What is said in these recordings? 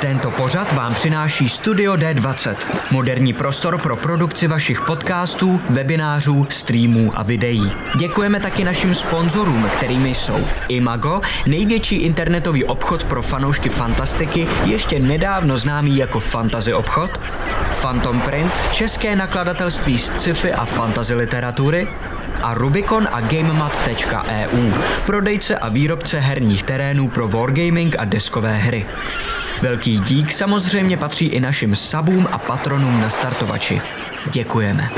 Tento pořad vám přináší Studio D20, moderní prostor pro produkci vašich podcastů, webinářů, streamů a videí. Děkujeme taky našim sponzorům, kterými jsou Imago, největší internetový obchod pro fanoušky fantastiky, ještě nedávno známý jako Fantasy obchod, Phantom Print, české nakladatelství z sci-fi a fantasy literatury, a Rubicon a GameMat.eu, prodejce a výrobce herních terénů pro wargaming a deskové hry. Velký dík samozřejmě patří i našim sabům a patronům na startovači. Děkujeme.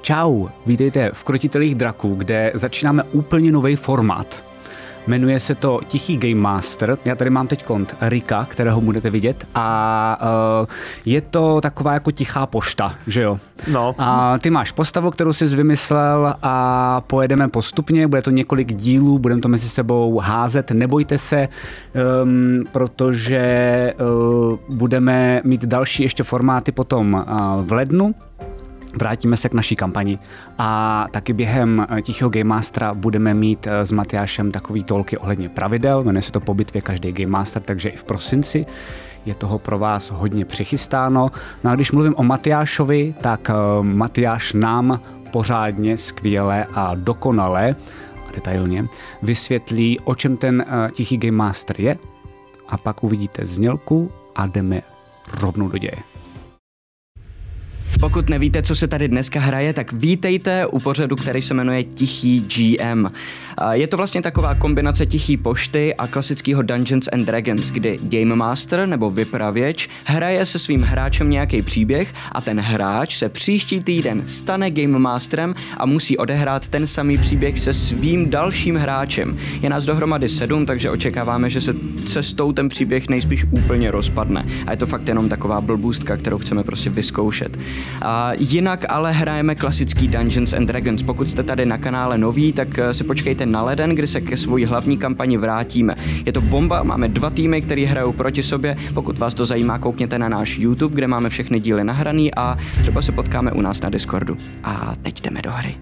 Čau, vítejte v Krotitelích draků, kde začínáme úplně nový formát. Jmenuje se to Tichý Game Master. Já tady mám teď kont Rika, kterého budete vidět a uh, je to taková jako tichá pošta, že jo? No. A ty máš postavu, kterou jsi vymyslel a pojedeme postupně, bude to několik dílů, budeme to mezi sebou házet, nebojte se, um, protože uh, budeme mít další ještě formáty potom uh, v lednu, Vrátíme se k naší kampani a taky během eh, Tichého Game Mastera budeme mít eh, s Matyášem takový tolky ohledně pravidel, jmenuje se to po bitvě každý Game Master, takže i v prosinci je toho pro vás hodně přichystáno. No a když mluvím o Matyášovi, tak uh, Matyáš nám pořádně, skvěle a dokonale a detailně vysvětlí, o čem ten Tichý Game Master je a pak uvidíte znělku a jdeme rovnou do děje. Pokud nevíte, co se tady dneska hraje, tak vítejte u pořadu, který se jmenuje Tichý GM. Je to vlastně taková kombinace tichý pošty a klasického Dungeons and Dragons, kdy Game Master nebo vypravěč hraje se svým hráčem nějaký příběh a ten hráč se příští týden stane Game Masterem a musí odehrát ten samý příběh se svým dalším hráčem. Je nás dohromady sedm, takže očekáváme, že se cestou ten příběh nejspíš úplně rozpadne. A je to fakt jenom taková blbůstka, kterou chceme prostě vyzkoušet. A jinak ale hrajeme klasický Dungeons and Dragons. Pokud jste tady na kanále nový, tak eh, si počkejte na leden, kdy se ke svojí hlavní kampani vrátíme. Je to bomba, máme dva týmy, které hrajou proti sobě. Pokud vás to zajímá, koukněte na náš YouTube, kde máme všechny díly nahraný a třeba se potkáme u nás na Discordu. A teď jdeme do hry.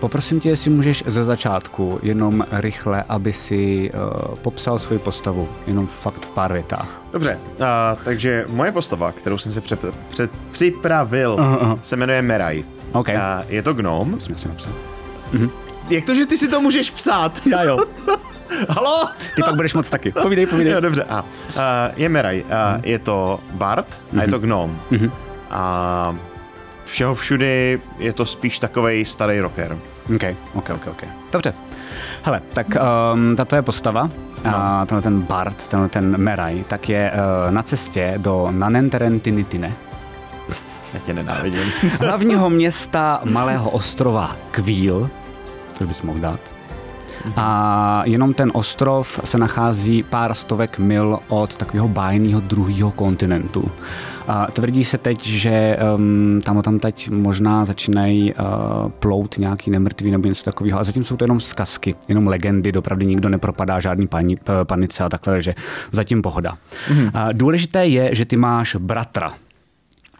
Poprosím tě, jestli můžeš ze začátku jenom rychle, aby si uh, popsal svoji postavu, jenom fakt v pár větách. Dobře, uh, takže moje postava, kterou jsem si před, před, připravil, uh, uh. se jmenuje Meraj. Okay. Uh, je to gnom. Uh-huh. Jak to, že ty si to můžeš psát? Já jo. Halo? Ty pak budeš moc taky. Povídej, povídej. Jo, dobře. A, uh, je Meraj. Uh, uh-huh. Je to uh-huh. a je to gnom. Uh-huh. A všeho všudy je to spíš takový starý rocker. OK, OK, OK, OK. Dobře. Hele, tak um, ta tvoje postava, no. a tenhle ten Bart, tenhle ten Meraj, tak je uh, na cestě do Nanenterentinitine. Já tě nenávidím. hlavního města malého ostrova Kvíl, co bys mohl dát. A jenom ten ostrov se nachází pár stovek mil od takového bájného druhého kontinentu. A tvrdí se teď, že um, tam tam teď možná začínají uh, plout nějaký nemrtvý nebo něco takového. A zatím jsou to jenom zkazky, jenom legendy, dopravdy nikdo nepropadá žádný pani, panice a takhle, že zatím pohoda. Mm-hmm. A důležité je, že ty máš bratra,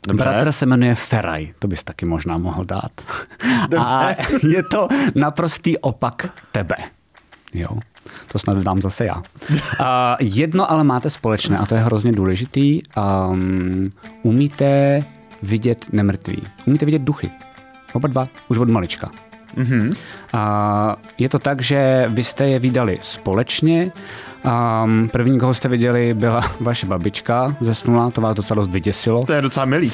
Dobře. Bratr se jmenuje Feraj, to bys taky možná mohl dát. Dobře. A je to naprostý opak tebe. Jo, to snad dám zase já. Uh, jedno ale máte společné a to je hrozně důležitý. Um, umíte vidět nemrtví. Umíte vidět duchy. Oba dva, už od malička. Mm-hmm. A je to tak, že byste je vydali společně Um, první, koho jste viděli, byla vaše babička, zesnula, to vás docela dost vyděsilo. To je docela milý.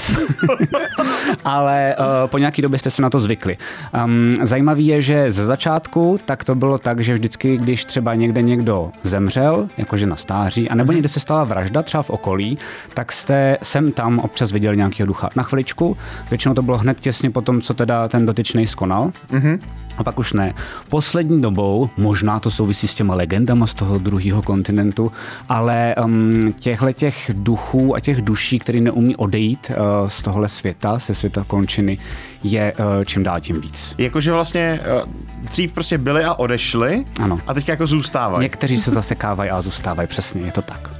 Ale uh, po nějaký době jste se na to zvykli. Um, zajímavý je, že ze začátku tak to bylo tak, že vždycky, když třeba někde někdo zemřel, jakože na stáří, anebo někde se stala vražda, třeba v okolí, tak jste sem tam občas viděli nějakého ducha. Na chviličku, většinou to bylo hned těsně po tom, co teda ten dotyčný skonal. Mm-hmm. A pak už ne. Poslední dobou, možná to souvisí s těma legendama z toho druhého kontinentu, ale um, těchto těch duchů a těch duší, které neumí odejít uh, z tohle světa, se světa končiny, je uh, čím dál tím víc. Jakože vlastně uh, dřív prostě byli a odešli Ano. a teď jako zůstávají. Někteří se zasekávají a zůstávají, přesně, je to tak.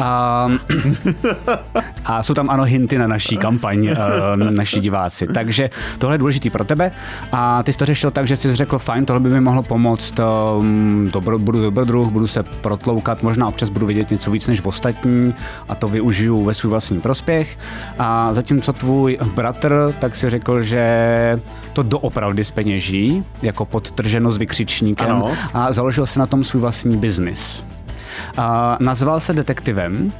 A, a jsou tam ano hinty na naší kampaň, uh, naši diváci. Takže tohle je důležitý pro tebe. A ty jsi to řešil tak, že jsi řekl, fajn, tohle by mi mohlo pomoct, um, dobro, budu dobrodruh, budu se protloukat, možná občas budu vidět něco víc než ostatní a to využiju ve svůj vlastní prospěch. A zatímco tvůj bratr, tak si řekl, že to doopravdy speněží, jako podtrženo s vykřičníkem Ano. a založil si na tom svůj vlastní biznis. A nazval se detektivem,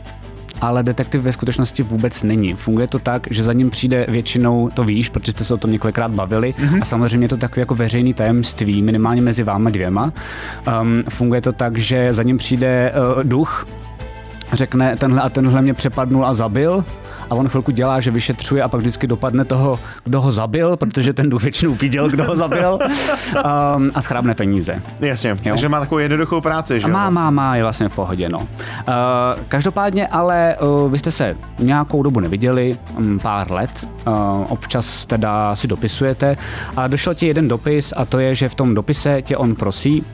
ale detektiv ve skutečnosti vůbec není. Funguje to tak, že za ním přijde většinou, to víš, protože jste se o tom několikrát bavili, mm-hmm. a samozřejmě je to takové jako veřejný tajemství, minimálně mezi váma dvěma. Um, funguje to tak, že za ním přijde uh, duch, řekne, tenhle a tenhle mě přepadnul a zabil, a on chvilku dělá, že vyšetřuje a pak vždycky dopadne toho, kdo ho zabil, protože ten většinou viděl, kdo ho zabil um, a schrábne peníze. Jasně, takže má takovou jednoduchou práci, že A jo? má, má, má, je vlastně v pohodě, no. Uh, každopádně ale uh, vy jste se nějakou dobu neviděli, um, pár let, uh, občas teda si dopisujete a došel ti jeden dopis a to je, že v tom dopise tě on prosí,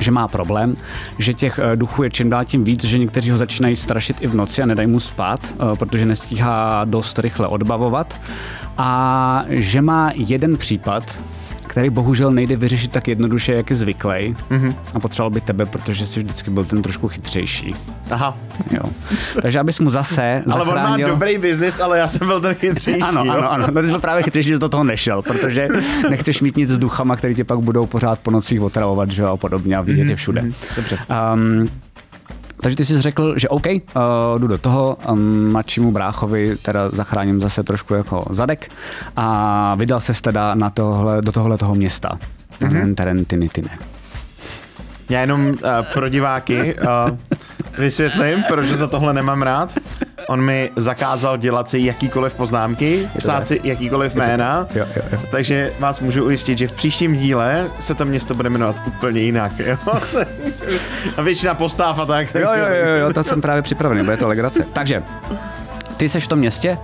že má problém, že těch eh, duchů je čím dál tím víc, že někteří ho začínají strašit i v noci a nedají mu spát, eh, protože nestíhá dost rychle odbavovat. A že má jeden případ, který bohužel nejde vyřešit tak jednoduše, jak je zvyklý. Mm-hmm. A potřeboval by tebe, protože jsi vždycky byl ten trošku chytřejší. Aha, Jo. Takže abys mu zase ale on má zachránil... dobrý biznis, ale já jsem byl ten chytřejší, Ano, jo? ano, ano. No, ty jsi byl právě chytřejší, že do toho nešel, protože nechceš mít nic s duchama, který tě pak budou pořád po nocích otravovat, že jo, a podobně a vidět je všude. Dobře. Um, takže ty jsi řekl, že OK, uh, jdu do toho, um, mladšímu bráchovi teda zachráním zase trošku jako zadek a vydal se teda na tohle, do tohle toho města. Mm-hmm. Terentinitine. Já jenom uh, pro diváky uh, vysvětlím, proč za tohle nemám rád. On mi zakázal dělat si jakýkoliv poznámky, psát si jakýkoliv jména, Jo, jo, jo. takže vás můžu ujistit, že v příštím díle se to město bude jmenovat úplně jinak. Jo? A většina postáv a tak. Jo, jo, jo, jo, to jsem právě připravený, bude to legrace. Takže, ty seš v tom městě,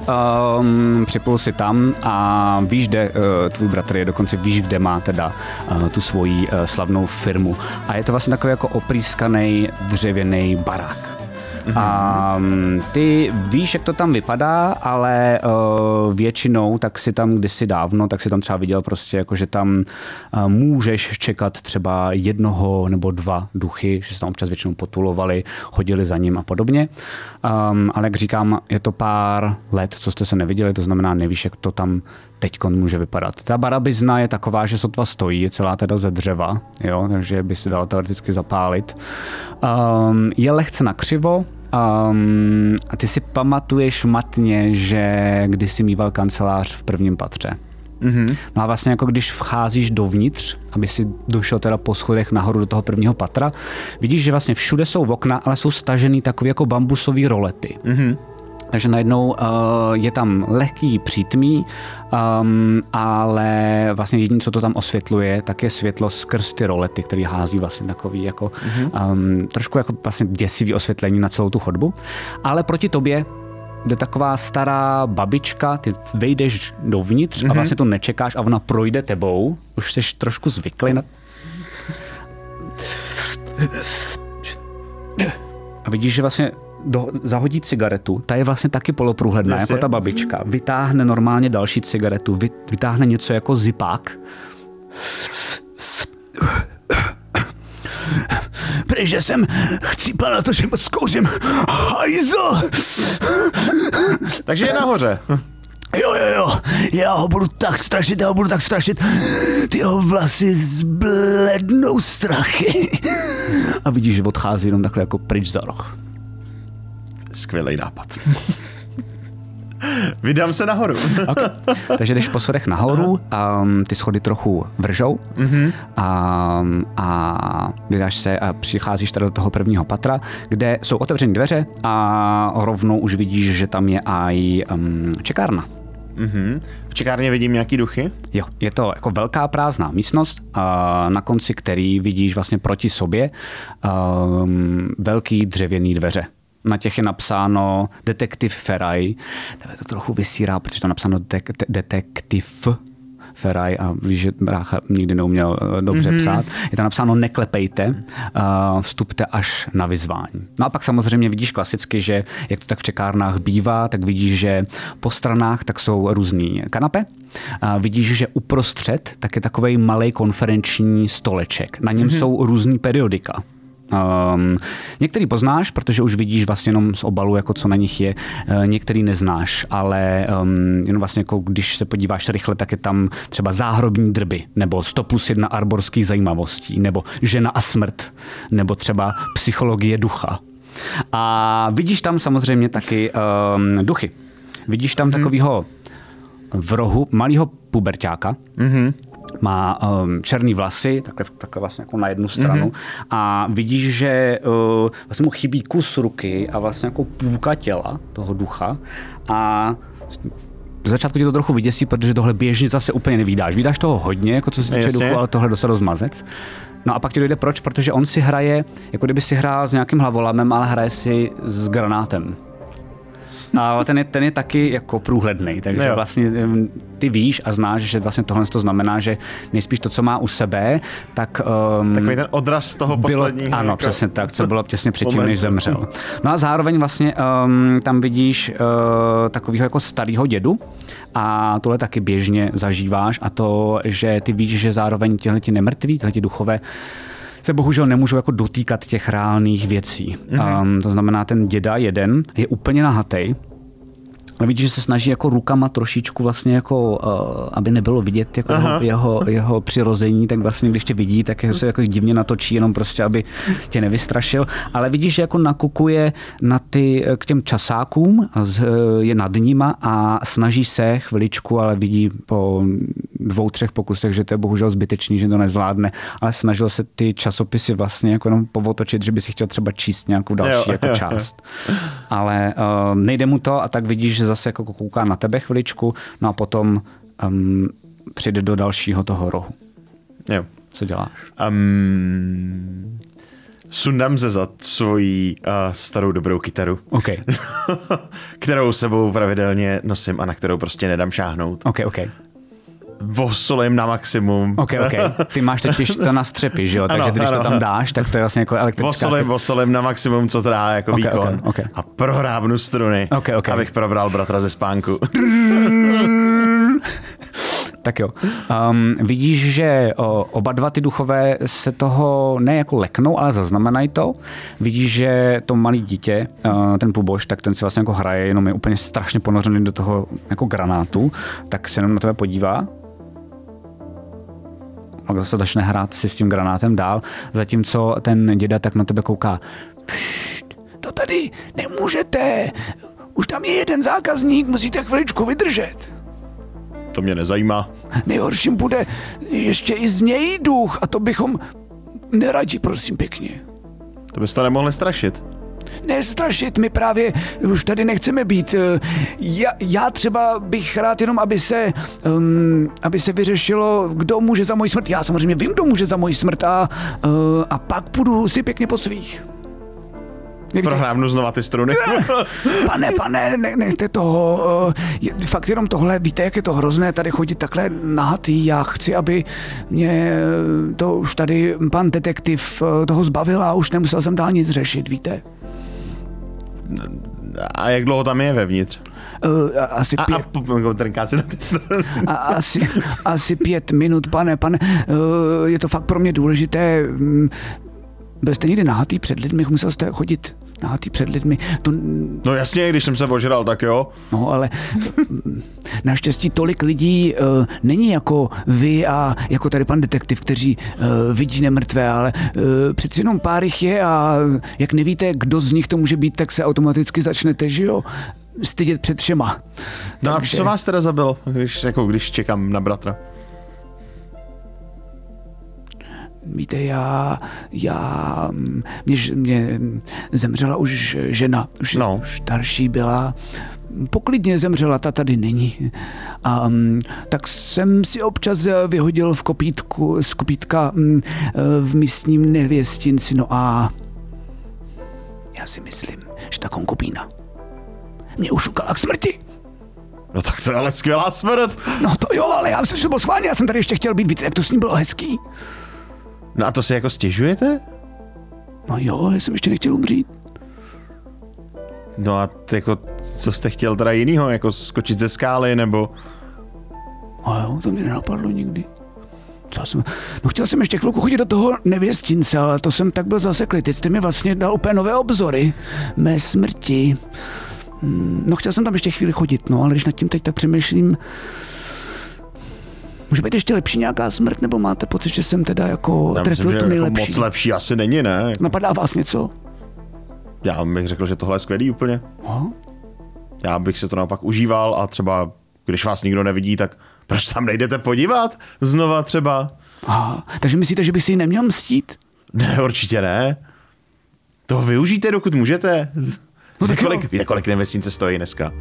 um, připlul si tam a víš, kde uh, tvůj bratr je, dokonce víš, kde má teda uh, tu svoji uh, slavnou firmu. A je to vlastně takový jako oprýskaný dřevěný barák. A ty víš, jak to tam vypadá, ale uh, většinou, tak si tam kdysi dávno, tak si tam třeba viděl prostě, jako že tam uh, můžeš čekat třeba jednoho nebo dva duchy, že se tam občas většinou potulovali, chodili za ním a podobně. Um, ale jak říkám, je to pár let, co jste se neviděli, to znamená, nevíš, jak to tam teď může vypadat. Ta barabizna je taková, že sotva stojí, je celá teda ze dřeva, jo, takže by se dala teoreticky zapálit. Um, je lehce nakřivo, Um, a ty si pamatuješ matně, že kdysi mýval kancelář v prvním patře. Mm-hmm. No a vlastně jako když vcházíš dovnitř, aby si došel teda po schodech nahoru do toho prvního patra, vidíš, že vlastně všude jsou okna, ale jsou stažený takové jako bambusové rolety. Mm-hmm. Takže najednou uh, je tam lehký přítmí, um, ale vlastně jediné, co to tam osvětluje, tak je světlo skrz ty rolety, který hází vlastně takový jako mm-hmm. um, trošku jako vlastně děsivý osvětlení na celou tu chodbu. Ale proti tobě jde taková stará babička, ty vejdeš dovnitř mm-hmm. a vlastně to nečekáš a ona projde tebou, už jsi trošku zvyklý na... A vidíš, že vlastně do, zahodí cigaretu, ta je vlastně taky poloprůhledná, Jasně. jako ta babička. Vytáhne normálně další cigaretu, vy, vytáhne něco jako zipák. Protože jsem chcípal na to, že moc kouřím. Hajzl! Takže je nahoře. Jo, jo, jo, já ho budu tak strašit, já ho budu tak strašit. Ty jeho vlasy zblednou strachy. A vidíš, že odchází jenom takhle jako pryč za roh. Skvělý nápad. Vydám se nahoru. Okay. Takže jdeš po schodech nahoru, um, ty schody trochu vržou mm-hmm. um, a vydáš se a přicházíš tady do toho prvního patra, kde jsou otevřené dveře a rovnou už vidíš, že tam je i um, čekárna. Mhm. V čekárně vidím nějaký duchy? Jo, je to jako velká prázdná místnost, a na konci který vidíš vlastně proti sobě um, velký dřevěný dveře. Na těch je napsáno Detektiv Feraj. Tebe to trochu vysírá, protože tam napsáno detek, detektiv Feraj a víš, že brácha nikdy neuměl eh, dobře mm-hmm. psát. Je tam napsáno neklepejte, uh, vstupte až na vyzvání. No a pak samozřejmě vidíš klasicky, že jak to tak v čekárnách bývá, tak vidíš, že po stranách tak jsou různý kanape. Uh, vidíš, že uprostřed tak je takový malý konferenční stoleček. Na něm mm-hmm. jsou různý periodika. Um, některý poznáš, protože už vidíš vlastně jenom z obalu, jako co na nich je, uh, některý neznáš, ale um, jenom vlastně jako když se podíváš rychle, tak je tam třeba záhrobní drby, nebo 100 plus 1 arborských zajímavostí, nebo žena a smrt, nebo třeba psychologie ducha. A vidíš tam samozřejmě taky um, duchy. Vidíš tam hmm. takového v rohu malého pubertáka, mm-hmm má um, černý vlasy, takhle, takhle vlastně jako na jednu stranu mm-hmm. a vidíš, že uh, vlastně mu chybí kus ruky a vlastně jako půlka těla toho ducha a do začátku tě to trochu vyděsí, protože tohle běžně zase úplně nevídáš. Vídáš toho hodně, jako co se týče duchu, ale tohle dostal rozmazec. No a pak ti dojde proč, protože on si hraje, jako kdyby si hrál s nějakým hlavolamem, ale hraje si s granátem ale ten je, ten je taky jako průhledný, takže jo. vlastně ty víš a znáš, že vlastně tohle to znamená, že nejspíš to, co má u sebe, tak... Um, Takový ten odraz z toho posledního. Ano, jako přesně tak, co bylo těsně předtím, než zemřel. No a zároveň vlastně um, tam vidíš uh, takového jako starého dědu, a tohle taky běžně zažíváš a to, že ty víš, že zároveň tihle ti nemrtví, tihle ti duchové se bohužel nemůžu jako dotýkat těch reálných věcí. Mm-hmm. Um, to znamená, ten děda jeden je úplně nahatej, ale vidíš, že se snaží jako rukama trošičku vlastně jako, uh, aby nebylo vidět jako jeho, jeho, jeho, přirození, tak vlastně když tě vidí, tak se jako divně natočí, jenom prostě, aby tě nevystrašil. Ale vidíš, že jako nakukuje na ty, k těm časákům, je nad nima a snaží se chviličku, ale vidí po dvou, třech pokusech, že to je bohužel zbytečný, že to nezvládne, ale snažil se ty časopisy vlastně jako jenom povotočit, že by si chtěl třeba číst nějakou další jo, jako jo, část. Jo. Ale uh, nejde mu to a tak vidíš, že zase jako kouká na tebe chviličku, no a potom um, přijde do dalšího toho rohu. Jo. Co děláš? Um, sundám ze zad svoji uh, starou dobrou kytaru, okay. kterou sebou pravidelně nosím a na kterou prostě nedám šáhnout. Okay, okay vosolím na maximum. Ok, ok. Ty máš totiž to na střepy, že jo? Takže ano, když ano. to tam dáš, tak to je vlastně jako elektrická. Vosolím, vosolím na maximum, co to dá jako okay, výkon. Okay, okay. A prohrábnu struny, okay, okay. abych probral bratra ze spánku. Tak jo. Um, vidíš, že oba dva ty duchové se toho ne jako leknou, ale zaznamenají to. Vidíš, že to malý dítě, uh, ten puboš, tak ten si vlastně jako hraje, jenom je úplně strašně ponořený do toho jako granátu, tak se jenom na tebe podívá a se začne hrát si s tím granátem dál, zatímco ten děda tak na tebe kouká. Pšt, to tady nemůžete, už tam je jeden zákazník, musíte chviličku vydržet. To mě nezajímá. Nejhorším bude ještě i z něj duch a to bychom neradi, prosím pěkně. To byste nemohli strašit nestrašit, my právě už tady nechceme být. Já, já třeba bych rád jenom, aby se, um, aby se vyřešilo, kdo může za moji smrt. Já samozřejmě vím, kdo může za moji smrt a, uh, a pak půjdu si pěkně po svých. Prohrábnu znova ty struny. pane, pane, ne, nechte toho. Uh, fakt jenom tohle, víte, jak je to hrozné tady chodit takhle nahatý. Já chci, aby mě to už tady pan detektiv toho zbavil a už nemusel jsem dál nic řešit, víte. A jak dlouho tam je vevnitř? Uh, asi pět... A, a si na ty a, asi, asi pět minut, pane, pane. Uh, je to fakt pro mě důležité. Mm, byl jste někdy nahatý před lidmi, musel jste chodit nahatý před lidmi. To... No jasně, když jsem se ožral, tak jo. No ale naštěstí tolik lidí uh, není jako vy a jako tady pan detektiv, kteří uh, vidí nemrtvé, ale uh, přeci jenom pár jich je a jak nevíte, kdo z nich to může být, tak se automaticky začnete, že jo, stydět před všema. No Takže... a co vás teda zabilo, když, jako, když čekám na bratra? Víte, já, já, mě, mě zemřela už žena, už, no. už starší byla, poklidně zemřela, ta tady není. A, tak jsem si občas vyhodil v kopítku, z kopítka um, v místním nevěstinci, no a já si myslím, že ta konkubína mě ušukala k smrti. No tak to je ale skvělá smrt. No to jo, ale já jsem byl schválně, já jsem tady ještě chtěl být, víte, jak to s ním bylo hezký. No a to si jako stěžujete? No jo, já jsem ještě nechtěl umřít. No a t- jako, co jste chtěl teda jinýho, jako skočit ze skály, nebo... A jo, to mě nenapadlo nikdy. Co jsem, no chtěl jsem ještě chvilku chodit do toho nevěstince, ale to jsem tak byl zaseklý. Teď jste mi vlastně dal úplně nové obzory. Mé smrti. Hmm, No chtěl jsem tam ještě chvíli chodit, no ale když nad tím teď tak přemýšlím, může být ještě lepší nějaká smrt, nebo máte pocit, že jsem teda jako Já trefil myslím, to jako nejlepší? moc lepší asi není, ne? Napadá vás něco? Já bych řekl, že tohle je skvělý úplně. No? Já bych se to naopak užíval a třeba, když vás nikdo nevidí, tak proč tam nejdete podívat? Znova třeba? Aha, takže myslíte, že bych si ji neměl mstít? Ne, určitě ne. To využijte, dokud můžete. No tak jo. kolik, jak kolik nevesnice stojí dneska?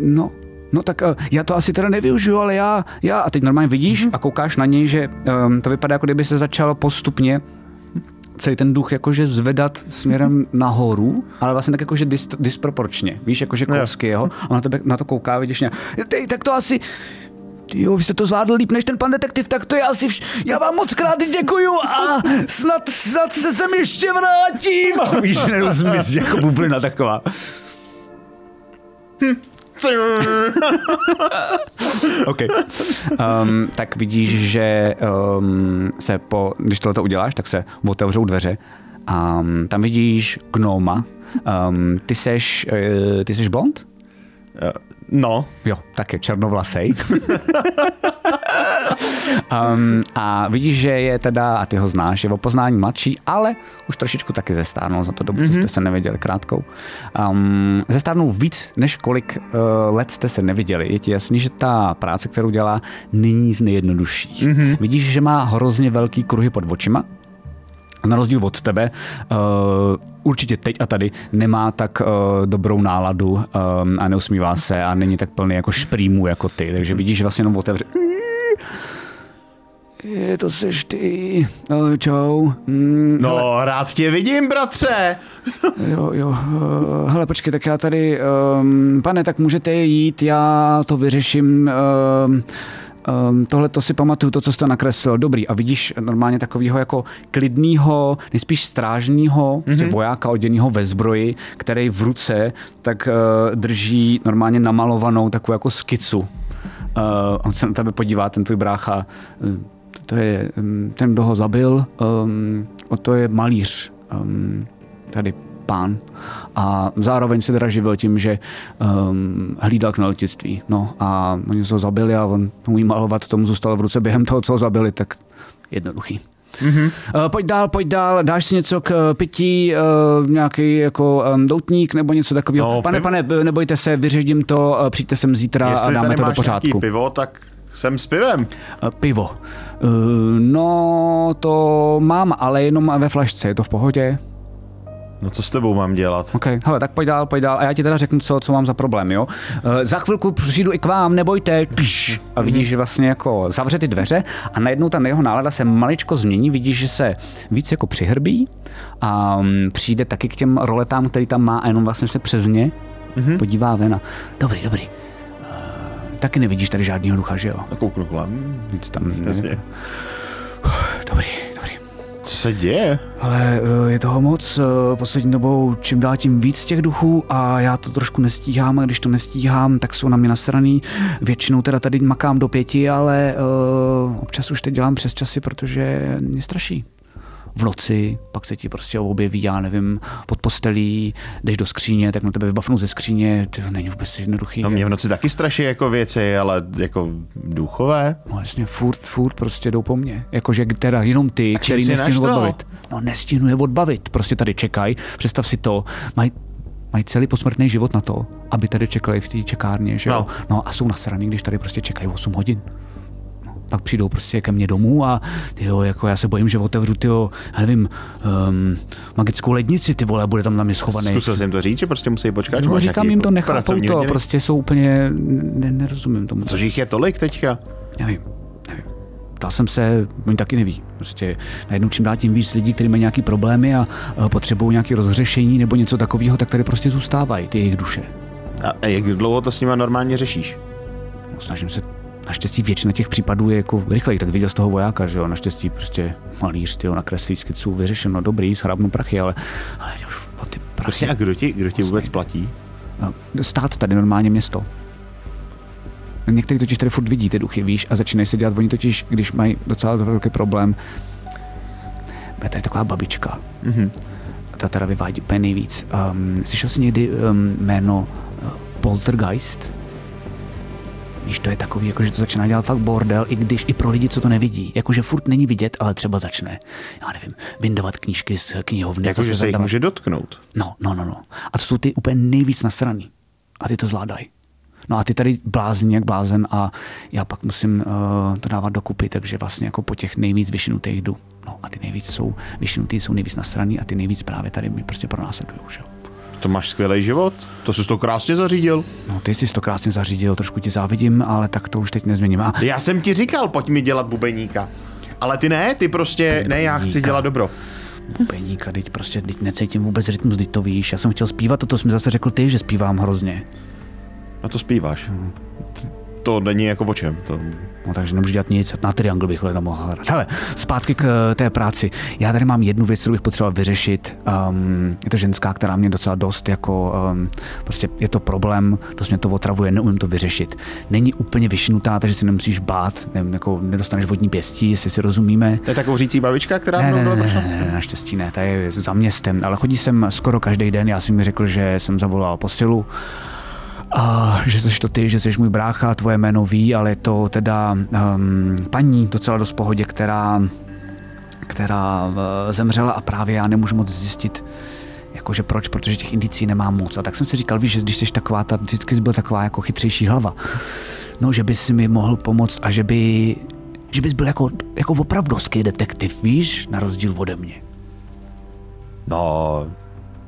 No, no tak uh, já to asi teda nevyužiju, ale já, já a teď normálně vidíš a koukáš na něj, že um, to vypadá, jako kdyby se začalo postupně celý ten duch jakože zvedat směrem nahoru, ale vlastně tak jakože dis, disproporčně. Víš, jakože kousky jeho. A na, tebe, na to kouká, vidíš, nějak, Tej, tak to asi, Jo, vy jste to zvládl líp než ten pan detektiv, tak to je asi vš... Já vám moc krát děkuju a snad, snad se sem ještě vrátím. A víš, nerozmysl, jako bublina taková. OK. Um, tak vidíš, že um, se po, když tohle uděláš, tak se otevřou dveře a um, tam vidíš gnoma. Um, ty seš, uh, ty seš blond? No, Jo, tak je černovlasej. um, a vidíš, že je teda, a ty ho znáš, je o poznání mladší, ale už trošičku taky zestárnul za to dobu, mm-hmm. co jste se neviděli krátkou. Um, zestárnul víc, než kolik uh, let jste se neviděli. Je ti jasný, že ta práce, kterou dělá, není z nejjednodušších. Mm-hmm. Vidíš, že má hrozně velký kruhy pod očima, na rozdíl od tebe, uh, určitě teď a tady nemá tak uh, dobrou náladu um, a neusmívá se a není tak plný jako šprýmů jako ty, takže vidíš, že vlastně jenom otevře. Je to seš ty. No, čau. Mm, no, rád tě vidím, bratře. Jo, jo. Uh, hele, počkej, tak já tady... Um, pane, tak můžete jít, já to vyřeším. Um, Um, tohle to si pamatuju, to, co jste nakreslil. Dobrý. A vidíš normálně takového jako klidného, nejspíš strážního, mm-hmm. vojáka oděného ve zbroji, který v ruce tak uh, drží normálně namalovanou takovou jako skicu. Uh, on se na tebe podívá, ten tvůj brácha. Uh, to je um, ten, kdo ho zabil. Um, o to je malíř. Um, tady pán. A zároveň se teda živil tím, že um, hlídal k letectví. No a oni se ho zabili a on umí malovat, tomu zůstalo v ruce během toho, co ho zabili, tak jednoduchý. Mm-hmm. Uh, pojď dál, pojď dál, dáš si něco k uh, pití, uh, nějaký jako um, doutník nebo něco takového. No, pane, pivo- pane, nebojte se, vyřadím to, uh, přijďte sem zítra a Jestli dáme tady to do máš pořádku. pivo, tak jsem s pivem. Uh, pivo. Uh, no, to mám, ale jenom ve flašce, je to v pohodě? No co s tebou mám dělat? OK, hele, tak pojď dál, pojď dál a já ti teda řeknu, co, co mám za problém, jo. Uh, za chvilku přijdu i k vám, nebojte, píš. A vidíš, že vlastně jako zavře ty dveře a najednou ta jeho nálada se maličko změní, vidíš, že se víc jako přihrbí a um, přijde taky k těm roletám, který tam má a jenom vlastně se přes ně mm-hmm. podívá ven a dobrý, dobrý. Uh, taky nevidíš tady žádného ducha, že jo? A kouknu kolem. Nic tam Jasně. Dobrý. Co se děje? Ale eh, je toho moc, eh, poslední dobou čím dál tím víc těch duchů a já to trošku nestíhám a když to nestíhám, tak jsou na mě nasraný. Většinou teda tady makám do pěti, ale uh, občas už teď dělám přes časy, protože mě straší. V noci, pak se ti prostě objeví, já nevím, pod postelí, jdeš do skříně, tak na tebe vybavnou ze skříně, to není vůbec jednoduchý. No mě v noci taky straší jako věci, ale jako duchové. No jasně, furt, furt prostě jdou po mně. Jakože teda jenom ty, který nestihnu odbavit. No nestihnu je odbavit, prostě tady čekají. Představ si to, mají mají celý posmrtný život na to, aby tady čekali v té čekárně, že jo? No. No a jsou nasraný, když tady prostě čekají 8 hodin. Pak přijdou prostě ke mně domů a tyjo, jako já se bojím, že otevřu tyjo, já nevím, um, magickou lednici, ty vole, bude tam na mě schovaný. Zkusil jsem to říct, že prostě musí počkat. No, říkám jim to, jako nechápou to, hodiny? prostě jsou úplně, ne, nerozumím tomu. Což jich je tolik teďka? Nevím, nevím. Ptal jsem se, oni taky neví. Prostě najednou čím dál tím víc lidí, kteří mají nějaké problémy a, a potřebují nějaké rozřešení nebo něco takového, tak tady prostě zůstávají, ty jejich duše. A jak dlouho to s nima normálně řešíš? No, snažím se, naštěstí většina těch případů je jako rychleji, tak viděl z toho vojáka, že jo, naštěstí prostě malíř, tyjo, nakreslí skicu, vyřešeno, dobrý, schrábnu prachy, ale, ale už o ty prachy. Prostě a kdo ti, kdo ti vůbec platí? No, Stát tady normálně město. Někteří totiž tady furt vidí ty duchy, víš, a začínají se dělat, oni totiž, když mají docela velký problém, je tady taková babička, Mhm. ta teda vyvádí úplně nejvíc. Um, slyšel jsi někdy um, jméno uh, Poltergeist? Víš, to je takový, jako, že to začíná dělat fakt bordel, i když i pro lidi, co to nevidí. Jakože furt není vidět, ale třeba začne, já nevím, vyndovat knížky z knihovny. Jako, že zase se jich může dotknout. No, no, no, no. A to jsou ty úplně nejvíc nasraný. A ty to zvládají. No a ty tady blázní jak blázen a já pak musím uh, to dávat dokupy, takže vlastně jako po těch nejvíc vyšinutých jdu. No a ty nejvíc jsou vyšinutý, jsou nejvíc nasraný a ty nejvíc právě tady mi prostě pronásledují, že jo. To máš skvělý život? To jsi to krásně zařídil. No ty jsi to krásně zařídil, trošku ti závidím, ale tak to už teď nezměním. A Já jsem ti říkal, pojď mi dělat bubeníka. Ale ty ne, ty prostě, ne, já chci Bubeníka. dělat dobro. bubeníka, teď prostě teď necítím vůbec rytmus, teď to víš. Já jsem chtěl zpívat a to jsi mi zase řekl ty, že zpívám hrozně. No to zpíváš. To není jako o čem. To... No, takže nemůžu dělat nic, na triangle bych hledal mohl hrát. Hele, zpátky k eh, té práci. Já tady mám jednu věc, kterou bych potřeboval vyřešit. Um, je to ženská, která mě docela dost jako, um, prostě je to problém, dost mě to otravuje, neumím to vyřešit. Není úplně vyšinutá, takže si nemusíš bát, ne, jako nedostaneš vodní pěstí, jestli si rozumíme. to je ta kouřící babička, která Ne, ne, ne, ne, ne, naštěstí ne, ta je za městem, ale chodí sem skoro každý den, já jsem mi řekl, že jsem zavolal posilu, a že jsi to ty, že jsi můj brácha, tvoje jméno ví, ale je to teda um, paní docela dost pohodě, která, která uh, zemřela a právě já nemůžu moc zjistit, jakože proč, protože těch indicí nemám moc. A tak jsem si říkal, víš, že když jsi taková, ta, vždycky jsi byl taková jako chytřejší hlava, no, že bys mi mohl pomoct a že by, že bys byl jako, jako opravdovský detektiv, víš, na rozdíl ode mě. No,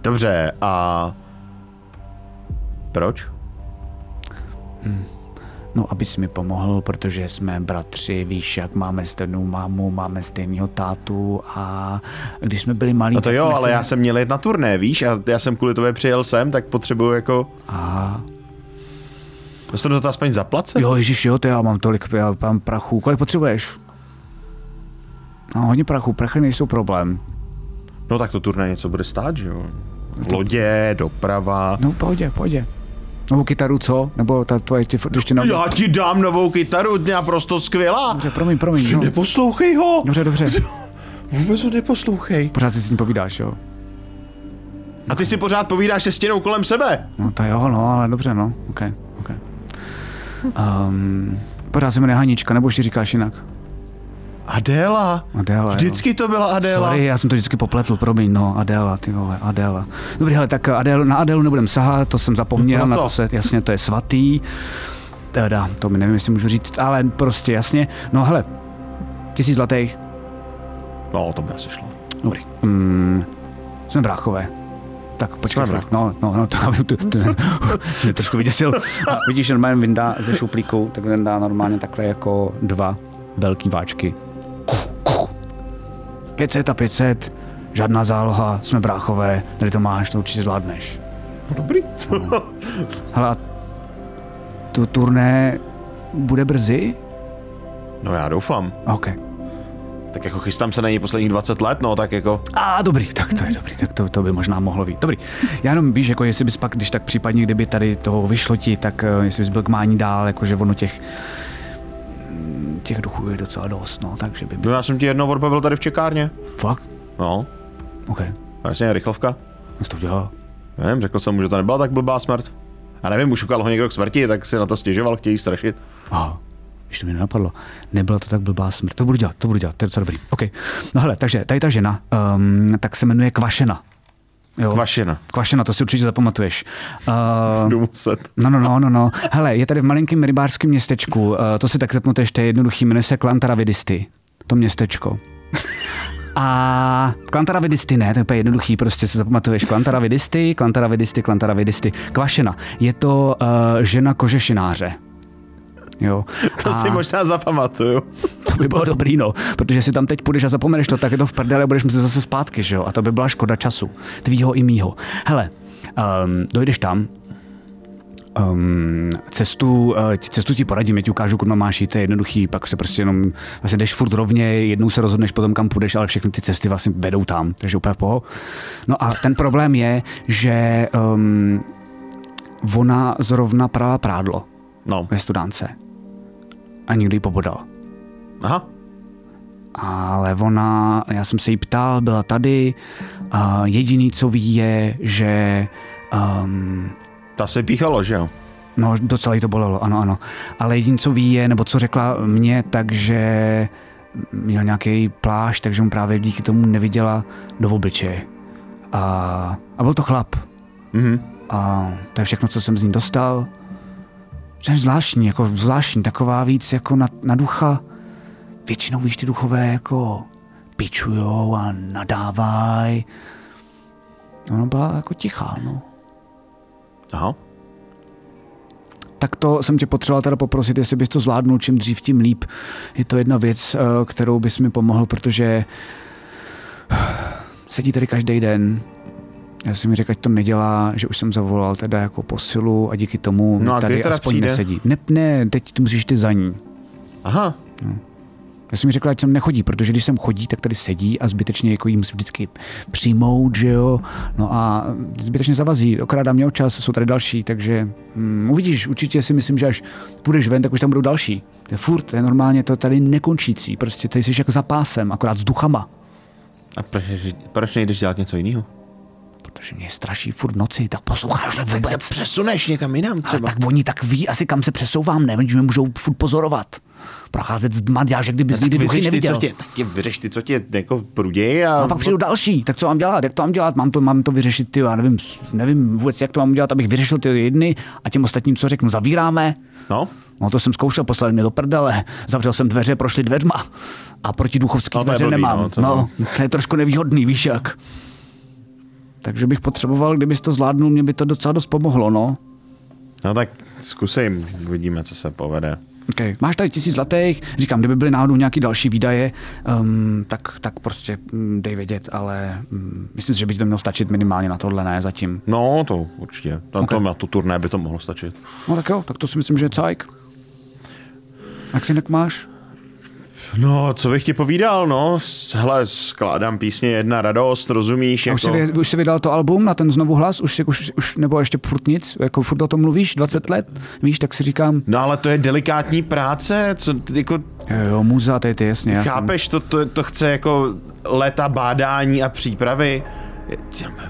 dobře, a... Proč? No, abys mi pomohl, protože jsme bratři, víš, jak máme stejnou mámu, máme stejného tátu a když jsme byli malí, No to jo, ale se... já jsem měl jet na turné, víš, a já jsem kvůli tobě přijel sem, tak potřebuju jako... A Dostanu to aspoň zaplacen? jo, ježiš, jo, to já mám tolik, já mám prachu. Kolik potřebuješ? No, hodně prachu, prachy nejsou problém. No tak to turné něco bude stát, že jo? Lodě, doprava. No, pohodě, pohodě. Novou kytaru, co? Nebo ta tvoje, tě, když tě na... Já ti dám novou kytaru, naprosto skvělá. Dobře, promiň, promiň, no. Neposlouchej ho. Dobře, dobře. Vůbec ho neposlouchej. Pořád si s ním povídáš, jo? A ty si pořád povídáš se stěnou kolem sebe. No to jo, no, ale dobře, no. OK, OK. Um, pořád se jmenuje Hanička, nebo ti říkáš jinak? Adéla. Adéla, jo. Vždycky to byla Adéla. Sorry, já jsem to vždycky popletl, promiň, no, Adéla, ty vole, Adéla. Dobrý, hele, tak Adélu, na Adélu nebudem sahat, to jsem zapomněl, No na to. se, jasně, to je svatý. Teda, to mi nevím, jestli můžu říct, ale prostě jasně. No hele, tisíc zlatých, No, to by asi šlo. dobrý. Mm, jsme bráchové. Tak počkej, chvíli. no, no, no, to, to, to, to jsi mě trošku vyděsil. A vidíš, že normálně vyndá ze šuplíku, tak vyndá normálně takhle jako dva velký váčky. 500 a 500, žádná záloha, jsme bráchové, tady to máš, to určitě zvládneš. No, dobrý. Hele, to turné bude brzy? No já doufám. OK. Tak jako chystám se na něj posledních 20 let, no tak jako... A dobrý, tak to je dobrý, tak to, to by možná mohlo být. Dobrý. Já jenom víš, jako jestli bys pak, když tak případně, kdyby tady toho vyšlo ti, tak eh, jestli bys byl k mání dál, jakože ono těch těch duchů je docela dost, no, takže by No byl já jsem ti jednou odbavil tady v čekárně. fakt. No, OK, vlastně rychlovka. jak jsi to udělal? Nevím, řekl jsem mu, že to nebyla tak blbá smrt. A nevím, ušukal ho někdo k smrti, tak si na to stěžoval, chtějí strašit. Aha, když to mi nenapadlo. Nebyla to tak blbá smrt. To budu dělat, to budu dělat, to je docela dobrý. OK. No hele, takže tady ta žena, um, tak se jmenuje Kvašena. Jo. Kvašina. Kvašina, to si určitě zapamatuješ. Uh, Budu muset. No, no, no, no, no. Hele, je tady v malinkém rybářském městečku, uh, to si tak zapamatuješ, to je jednoduchý, jmenuje se Klantaravidisty, to městečko. A Klantaravidisty ne, to je úplně jednoduchý, prostě si zapamatuješ. Klantaravidisty, Klantaravidisty, Klantaravidisty. Kvašina, je to uh, žena kožešináře. Jo. To si možná zapamatuju. To by bylo dobrý, no. Protože si tam teď půjdeš a zapomeneš to, tak je to v prdele a budeš muset zase zpátky, že jo? A to by byla škoda času. Tvýho i mýho. Hele, um, dojdeš tam, Um, cestu, uh, cestu ti poradím, já ti ukážu, kudy máš jít, to je jednoduchý, pak se prostě jenom, vlastně jdeš furt rovně, jednou se rozhodneš potom, kam půjdeš, ale všechny ty cesty vlastně vedou tam, takže úplně v poho. No a ten problém je, že um, ona zrovna prala prádlo No. ve studánce a někdo ji pobodal. Aha. Ale ona, já jsem se jí ptal, byla tady, a jediný, co ví, je, že um, Ta se píchalo, že jo? No, docela jí to bolelo, ano, ano. Ale jediný, co ví, je, nebo co řekla mě, takže měl nějaký plášť, takže mu právě díky tomu neviděla do obličeje. A, a byl to chlap. Mhm. A to je všechno, co jsem z ní dostal. Je zvláštní, jako zvláštní, taková víc jako na, na ducha. Většinou víš, ty duchové jako pičujou a nadávají. Ona byla jako tichá, no. Aha. tak to jsem tě potřeboval teda poprosit, jestli bys to zvládnul čím dřív, tím líp. Je to jedna věc, eh, kterou bys mi pomohl, protože sedí tady každý den. Já jsem mi řekl, ať to nedělá, že už jsem zavolal teda jako posilu a díky tomu No a tady teda aspoň přijde? nesedí. Ne, ne, teď ty musíš ty za ní. Aha. Já jsem mi řekl, ať sem nechodí, protože když sem chodí, tak tady sedí a zbytečně jako jí musím vždycky přijmout, že jo. No a zbytečně zavazí, okrádá mě o čas, jsou tady další, takže hm, uvidíš, určitě si myslím, že až půjdeš ven, tak už tam budou další. To je furt, to je normálně to tady nekončící, prostě tady jsi jako za pásem, akorát s duchama. A proč, proč nejdeš dělat něco jiného? Protože mě straší furt noci, tak posloucháš ne Tak se vůbec. přesuneš někam jinam Ale třeba. tak oni tak ví asi, kam se přesouvám, ne? Oni mě můžou furt pozorovat. Procházet z dma, já, že kdyby nikdy duchy vyřeš ty, neviděl. co tě, tak tě vyřeš ty, co tě jako prudějí a... No a pak přijdou další, tak co mám dělat, jak to mám dělat, mám to, mám to vyřešit, ty, já nevím, nevím vůbec, jak to mám dělat, abych vyřešil ty jedny a těm ostatním, co řeknu, zavíráme. No, No to jsem zkoušel, poslali mě do prdele, zavřel jsem dveře, prošli dveřma a proti duchovský No, dveře blbý, nemám. no, to No, to je trošku nevýhodný, víš jak. Takže bych potřeboval, kdybys to zvládnul, mě by to docela dost pomohlo, no. no tak zkusím, uvidíme, co se povede. Okay. Máš tady tisíc zlatých, říkám, kdyby byly náhodou nějaký další výdaje, um, tak, tak prostě um, dej vědět, ale um, myslím si, že by ti to mělo stačit minimálně na tohle, ne zatím. No, to určitě. Na, Ok. okay. to, na tu turné by to mohlo stačit. No tak jo, tak to si myslím, že je cajk. Jak si jinak máš? No, co bych ti povídal, no, s- hele, skládám písně Jedna radost, rozumíš, A Už, jako... jsi, už jsi vydal to album na ten znovu hlas? Už, jsi- už, už nebo ještě furt nic? Jako furt o tom mluvíš 20 let? Víš, tak si říkám, No ale to je delikátní práce, co, jako, jo, jo muza, to je ty, jasně. jsem- chápeš, to, to, to chce jako léta bádání a přípravy.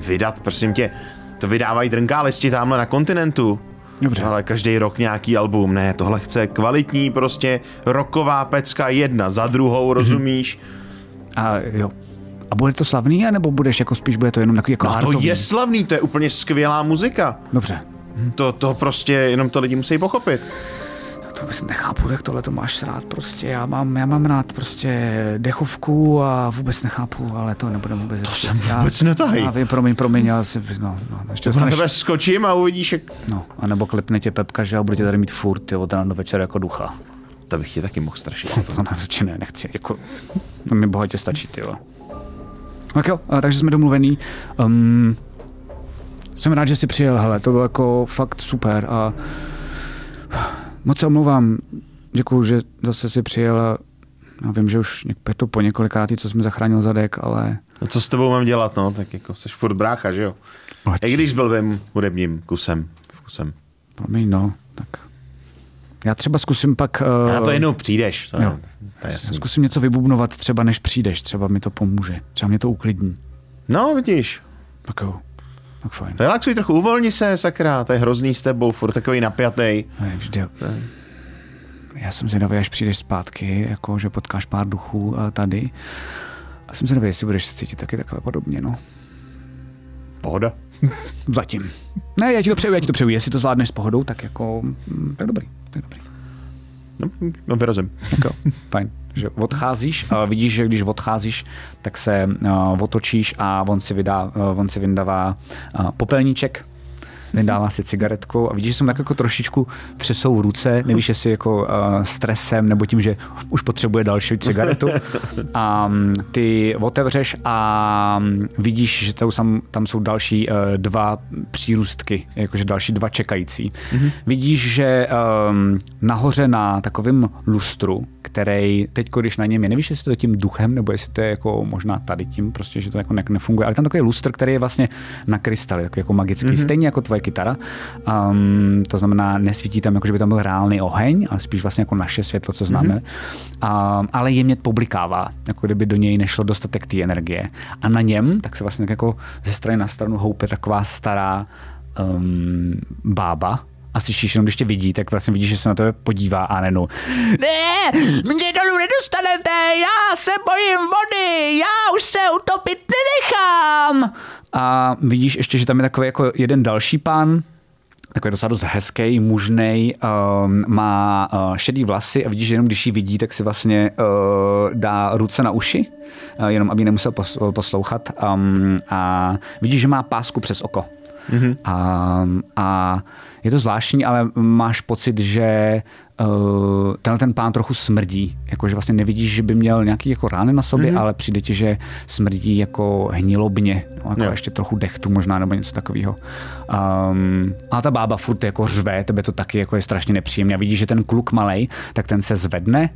Vydat, prosím tě, to vydávají drnkálisti tamhle na kontinentu. Dobře. Ale každý rok nějaký album, ne, tohle chce kvalitní, prostě roková pecka jedna za druhou, rozumíš? A jo. A bude to slavný, nebo budeš jako spíš, bude to jenom takový jako No to je slavný, to je úplně skvělá muzika. Dobře. To, to prostě jenom to lidi musí pochopit. To vůbec nechápu, jak tohle to máš rád. Prostě já mám, já mám rád prostě dechovku a vůbec nechápu, ale to nebudem vůbec To jsem vůbec netahej. Já vím, promiň, promiň, já si, no, no, ještě Na dostaneš, tebe skočím a uvidíš, jak... no, a nebo klepne tě Pepka, že a bude tě tady mít furt, jo, od rána do večera jako ducha. To bych tě taky mohl strašit. To znamená, že ne, nechci, jako, no, mi bohatě stačí, ty jo. Tak jo, a, takže jsme domluvený. Um, jsem rád, že jsi přijel, hele, to bylo jako fakt super a moc se omlouvám, děkuju, že zase si přijel a já vím, že už je to po několikrátý, co jsme zachránil zadek, ale No co s tebou mám dělat, no, tak jako jsi furt brácha, že jo? Jak když byl blbým hudebním kusem, vkusem. promiň, no, tak já třeba zkusím pak... A na to uh, jednou přijdeš, to, jo. to je. Zkusím něco vybubnovat třeba než přijdeš, třeba mi to pomůže, třeba mě to uklidní. No, vidíš, Tak jo, tak fajn. relaxuj trochu, uvolni se, sakra, to je hrozný s tebou, furt takový napjatý. Vždy. Já jsem zvědavý, až přijdeš zpátky, jako že potkáš pár duchů a tady. A jsem zvědavý, jestli budeš se cítit taky takhle podobně, no. Pohoda. Zatím. Ne, já ti to přeju, já ti to přeju. Jestli to zvládneš s pohodou, tak jako, mm, tak dobrý, tak dobrý. No, no vyrazím. Tak jo, fajn. Že odcházíš, a vidíš, že když odcházíš, tak se uh, otočíš a on si, vydá, uh, on si vyndává uh, popelníček, vydává si cigaretku a vidíš, že se mu tak jako trošičku třesou ruce, nevíš, jestli jako uh, stresem nebo tím, že už potřebuje další cigaretu. A um, ty otevřeš a um, vidíš, že tam, tam jsou další uh, dva přírůstky, jakože další dva čekající. Mm-hmm. Vidíš, že um, nahoře na takovém lustru, který teď, když na něm je, nevíš, jestli to je tím duchem, nebo jestli to je jako možná tady tím, prostě, že to jako nefunguje, ale tam takový lustr, který je vlastně na krystaly, jako, jako magický, mm-hmm. stejně jako tvoje kytara. Um, to znamená, nesvítí tam, jako že by tam byl reálný oheň, ale spíš vlastně jako naše světlo, co známe. Mm-hmm. Um, ale jemně publikává, jako kdyby do něj nešlo dostatek té energie. A na něm tak se vlastně tak jako ze strany na stranu houpe taková stará um, bába, a slyšíš jenom, když tě vidí, tak vlastně vidíš, že se na tebe podívá a nenu. Ne, mě dolů nedostanete, já se bojím vody, já už se utopit nenechám. A vidíš ještě, že tam je takový jako jeden další pán, takový docela dost hezký, mužnej, um, má uh, šedý vlasy a vidíš, že jenom když ji vidí, tak si vlastně uh, dá ruce na uši, uh, jenom aby nemusel pos- poslouchat. Um, a vidíš, že má pásku přes oko. Mm-hmm. A, a je to zvláštní, ale máš pocit, že uh, tenhle ten pán trochu smrdí. Jakože vlastně nevidíš, že by měl nějaký jako rány na sobě, mm-hmm. ale přijde ti, že smrdí jako hnilobně. No, jako ještě trochu dechtu možná nebo něco takového. Um, a ta bába furt jako řve, tebe to taky jako je strašně nepříjemné. A vidíš, že ten kluk malej, tak ten se zvedne,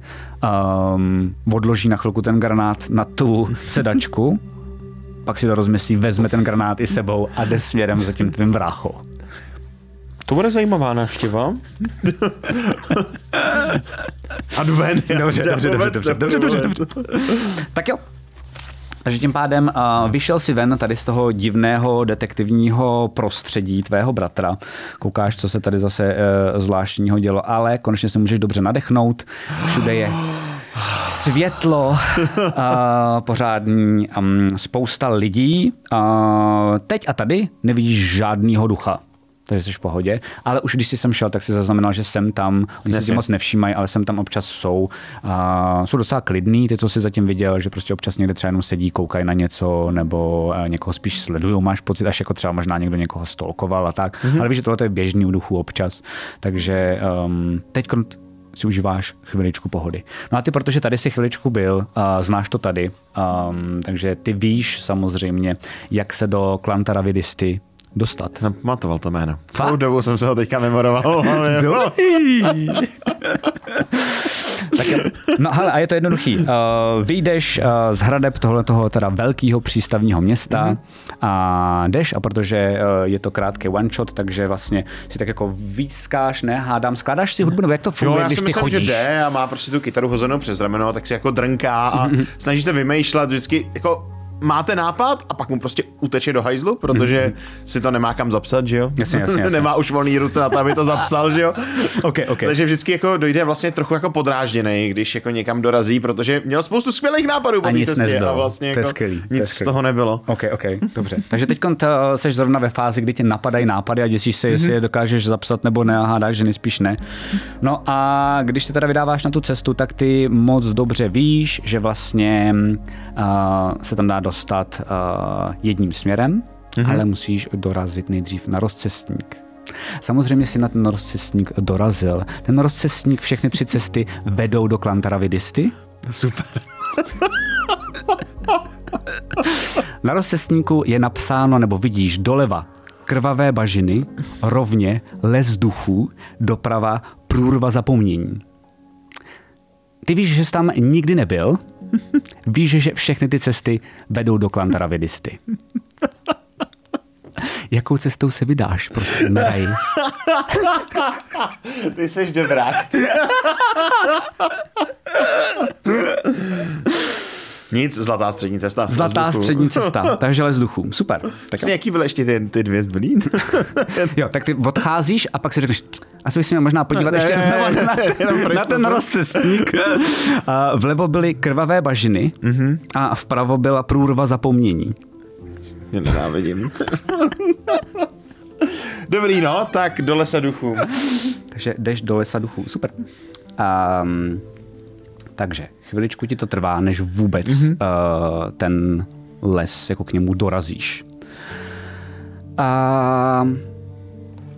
um, odloží na chvilku ten granát na tu sedačku, pak si to rozmyslí, vezme ten granát i sebou a jde směrem za tím tvým bráchou. To bude zajímavá návštěva. Advent. Dobře, dobře, dobře, dobře, dobře, dobře, dobře. Tak jo. Takže tím pádem uh, vyšel si ven tady z toho divného detektivního prostředí tvého bratra. Koukáš, co se tady zase uh, zvláštního dělo, ale konečně se můžeš dobře nadechnout. Všude je světlo, uh, pořádní, um, spousta lidí. Uh, teď a tady nevidíš žádného ducha takže jsi v pohodě. Ale už když jsi sem šel, tak si zaznamenal, že jsem tam, oni si moc nevšímají, ale sem tam občas jsou. Uh, jsou docela klidný, ty, co jsi zatím viděl, že prostě občas někde třeba jenom sedí, koukají na něco, nebo uh, někoho spíš sledují, máš pocit, až jako třeba možná někdo někoho stolkoval a tak. Mm-hmm. Ale víš, že tohle je běžný u duchu občas. Takže um, teď si užíváš chviličku pohody. No a ty, protože tady si chviličku byl, uh, znáš to tady, um, takže ty víš samozřejmě, jak se do Klantaravidisty dostat. Nepamatoval to jméno. Celou dobu jsem se ho teďka memoroval. tak, no ale a je to jednoduchý. Uh, vyjdeš uh, z hradeb tohoto teda velkého přístavního města mm-hmm. a jdeš a protože uh, je to krátký one shot, takže vlastně si tak jako výskáš, ne, hádám, skládáš si hudbu, nebo jak to funguje, jo, já když si ty myslím, chodíš? že jde a má prostě tu kytaru hozenou přes rameno, tak si jako drnká a mm-hmm. snaží se vymýšlet vždycky jako máte nápad a pak mu prostě uteče do hajzlu, protože mm-hmm. si to nemá kam zapsat, že jo? Jasně, jasně, jasně. nemá už volný ruce na to, aby to zapsal, že jo? okay, okay. Takže vždycky jako dojde vlastně trochu jako podrážděný, když jako někam dorazí, protože měl spoustu skvělých nápadů po té cestě a vlastně jako skvělý, nic z toho nebylo. Ok, ok, dobře. Takže teď jsi zrovna ve fázi, kdy tě napadají nápady a děsíš se, jestli mm-hmm. je dokážeš zapsat nebo ne a hádáš, že nejspíš ne. No a když se teda vydáváš na tu cestu, tak ty moc dobře víš, že vlastně uh, se tam dá dostat jedním směrem, mm-hmm. ale musíš dorazit nejdřív na rozcestník. Samozřejmě si na ten rozcestník dorazil. Ten rozcestník, všechny tři cesty vedou do Klantaravidisty. Super. na rozcestníku je napsáno, nebo vidíš doleva krvavé bažiny, rovně les duchů, doprava průrva zapomnění. Ty víš, že jsi tam nikdy nebyl, Víš, že všechny ty cesty vedou do Klantaravidisty. Jakou cestou se vydáš, prosím, Raj? Ty jsi dobrák. Nic, zlatá střední cesta. Zlatá střední cesta, takže les duchů. Super. Tak jaký byly ještě ty, ty dvě zbylý? jo, tak ty odcházíš a pak si řekneš, asi bychom možná podívat ne, ještě ne, znovu na, ten, na ten rozcestník. Vlevo byly krvavé bažiny mm-hmm. a vpravo byla průrva zapomnění. Mě nenávidím. Dobrý, no, tak do lesa duchů. Takže jdeš do lesa duchů, super. Um, takže chviličku ti to trvá, než vůbec mm-hmm. uh, ten les jako k němu dorazíš. A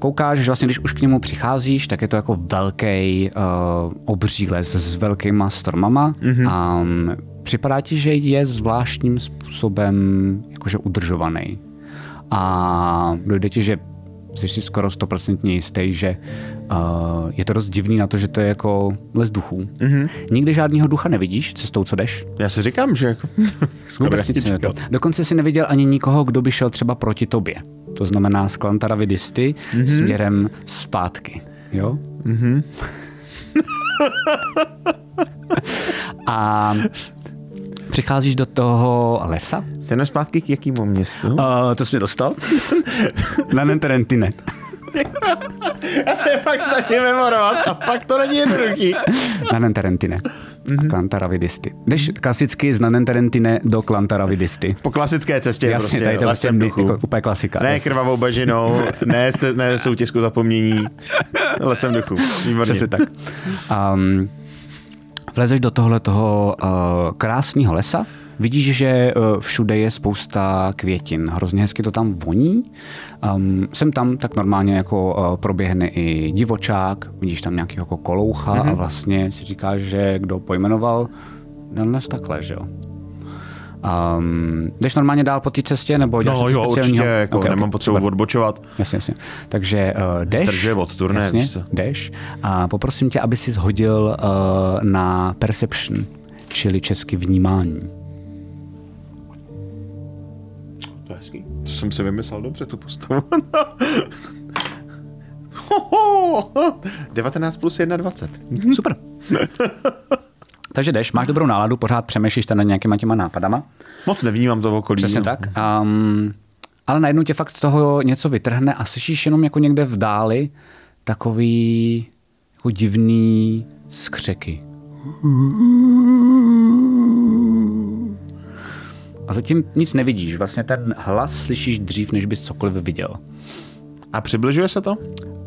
koukáš, že vlastně když už k němu přicházíš, tak je to jako velký uh, obří les s velkýma stromama. Mm-hmm. A um, připadá ti, že je zvláštním způsobem jakože udržovaný. A dojde ti, že jsi si skoro stoprocentně jistý, že uh, je to dost divný na to, že to je jako les duchů. Mm-hmm. Nikdy žádného ducha nevidíš cestou, co jdeš? Já si říkám, že jako... Vůbec nic to. Dokonce si neviděl ani nikoho, kdo by šel třeba proti tobě. To znamená z Klantara Vidisty mm-hmm. směrem zpátky. Jo? Mm-hmm. A přicházíš do toho lesa. Jste zpátky k jakému městu? Uh, to jsi mě dostal. Na Nenterentine. Já se je fakt snažím memorovat a fakt to není jednoduchý. Na Nenterentine. Mm-hmm. Klantaravidisty. Jdeš klasicky z Nanenterentine do Klantaravidisty. Po klasické cestě Jasně, prostě. tady to lesem prostě jako, úplně klasika. Ne Jasně. krvavou bažinou, ne, ne soutězku zapomnění, lesem duchu. Výborně. Přesně tak. Um, vlezeš do tohle toho uh, krásného lesa, vidíš, že uh, všude je spousta květin. Hrozně hezky to tam voní. Um, sem tam tak normálně jako uh, proběhne i divočák, vidíš tam nějaký jako koloucha mm-hmm. a vlastně si říkáš, že kdo pojmenoval dnes takhle, že jo? Um, jdeš normálně dál po té cestě, nebo děláš No něco jo, určitě, speciálního? jako Ok, ok, nemám potřebu super. odbočovat. Jasně, jasně. Takže uh, jdeš, Zdržuje od turné, jasně, jdeš a poprosím tě, aby si zhodil uh, na perception, čili česky vnímání. To jsem si vymyslel dobře, tu postavu. 19 plus 21. Super. Takže jdeš, máš dobrou náladu, pořád přemýšlíš tam nad nějakýma těma nápadama. Moc nevnímám to v okolí. Přesně no. tak. Um, ale najednou tě fakt z toho něco vytrhne a slyšíš jenom jako někde v dáli takový jako divný skřeky. A zatím nic nevidíš. Vlastně ten hlas slyšíš dřív, než bys cokoliv viděl. A přibližuje se to?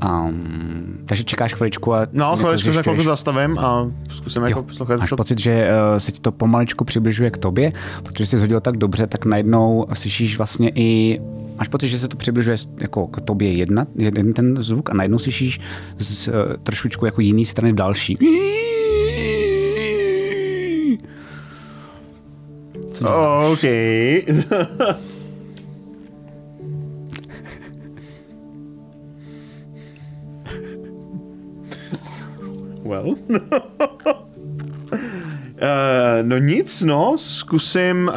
Um, takže čekáš chviličku a... No, něco chviličku se chvilku zastavím a zkusím jako poslouchat. Máš pocit, že uh, se ti to pomaličku přibližuje k tobě, protože jsi hodil tak dobře, tak najednou slyšíš vlastně i Máš pocit, že se to přibližuje jako k tobě jedna, jeden ten zvuk a najednou slyšíš z uh, trošičku jako jiný strany další. Co OK. well. Uh, no nic, no, zkusím uh,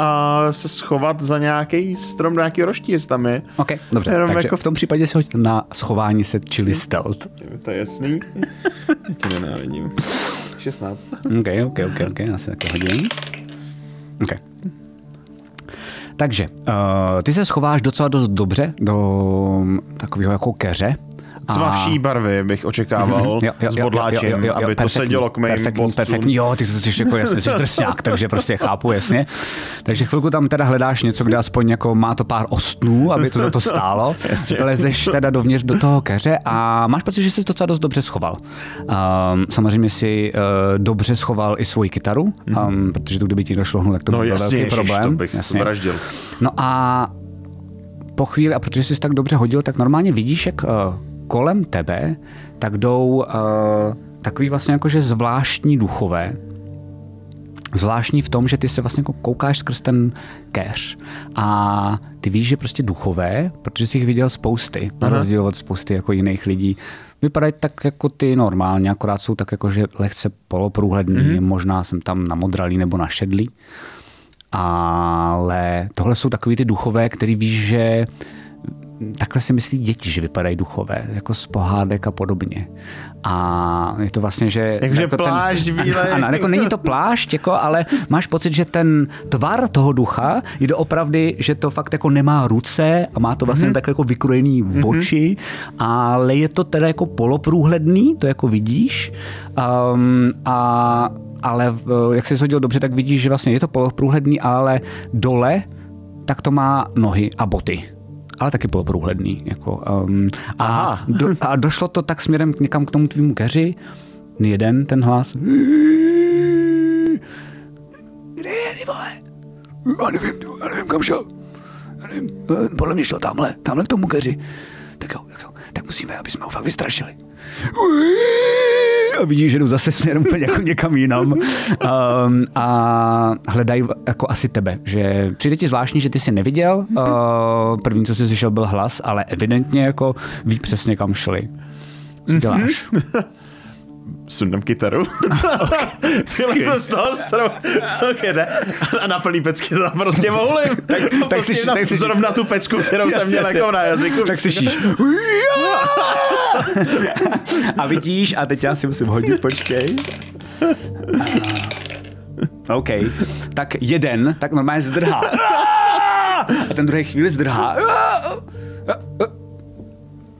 se schovat za nějaký strom, do nějaký roští, jestli tam je. OK, dobře, Jenom takže jako- v tom případě se hoď na schování se, čili stealth. Je To je jasný. Já tě nenávidím. 16. OK, OK, OK, OK, já si taky hodím. OK. Takže, uh, ty se schováš docela dost dobře do takového jako keře. Má vší barvy, bych očekával, s bodláčem, aby to sedělo k mým perfektní, bodcům. perfektní, jo, ty to jsi jako jasně, jsi drsňák, takže prostě chápu, jasně. Takže chvilku tam teda hledáš něco, kde aspoň jako má to pár ostnů, aby to za to stálo. Lezeš teda dovnitř do toho keře a máš pocit, že jsi to docela dost dobře schoval. Um, samozřejmě si uh, dobře schoval i svoji kytaru, um, protože to kdyby ti došlo hnul, tak to No byl jasně, velký problém. to bych jasně. vraždil. No a po chvíli, a protože jsi tak dobře hodil, tak normálně vidíš, jak uh, kolem tebe tak jdou uh, takový vlastně jakože zvláštní duchové, zvláštní v tom, že ty se vlastně jako koukáš skrz ten keř a ty víš, že prostě duchové, protože jsi jich viděl spousty, na rozdíl od spousty jako jiných lidí, vypadají tak jako ty normálně, akorát jsou tak jako, že lehce poloprůhledný, mm-hmm. možná jsem tam namodralý nebo našedlý, ale tohle jsou takový ty duchové, který víš, že takhle si myslí děti, že vypadají duchové, jako z pohádek a podobně. A je to vlastně, že... Jakože jako plášť ten, bílej. Ano, ano, jako není to plášť, jako, ale máš pocit, že ten tvar toho ducha je doopravdy, že to fakt jako nemá ruce a má to vlastně mm-hmm. tak jako vykrojený v oči, ale je to teda jako poloprůhledný, to jako vidíš. Um, a ale jak jsi hodil dobře, tak vidíš, že vlastně je to poloprůhledný, ale dole tak to má nohy a boty. Ale taky bylo průhledný. Jako, um, a, do, a došlo to tak směrem někam k tomu tvýmu keři. Jeden ten hlas. Kde je, ty vole? Já nevím, já nevím, kam šel. Já nevím, podle mě šel tamhle, tamhle k tomu keři. Tak jo, tak jo, tak musíme, aby jsme ho fakt vystrašili. A vidíš, že jdu zase směrem jako někam jinam. Um, a hledají jako asi tebe, že přijde ti zvláštní, že ty jsi neviděl. Uh, první, co jsi slyšel, byl hlas, ale evidentně jako ví přesně, kam šli. Co děláš? Sundám kytaru. Tyhle jsem z toho strou, z toho keře a na plný pecky to tam prostě voulím. Tak, tak si, na, tak si, zrovna tu pecku, kterou jsem měl jako na jazyku. Tak slyšíš. a vidíš, a teď já si musím hodit, počkej. OK, tak jeden, tak normálně zdrhá. A ten druhý chvíli zdrhá.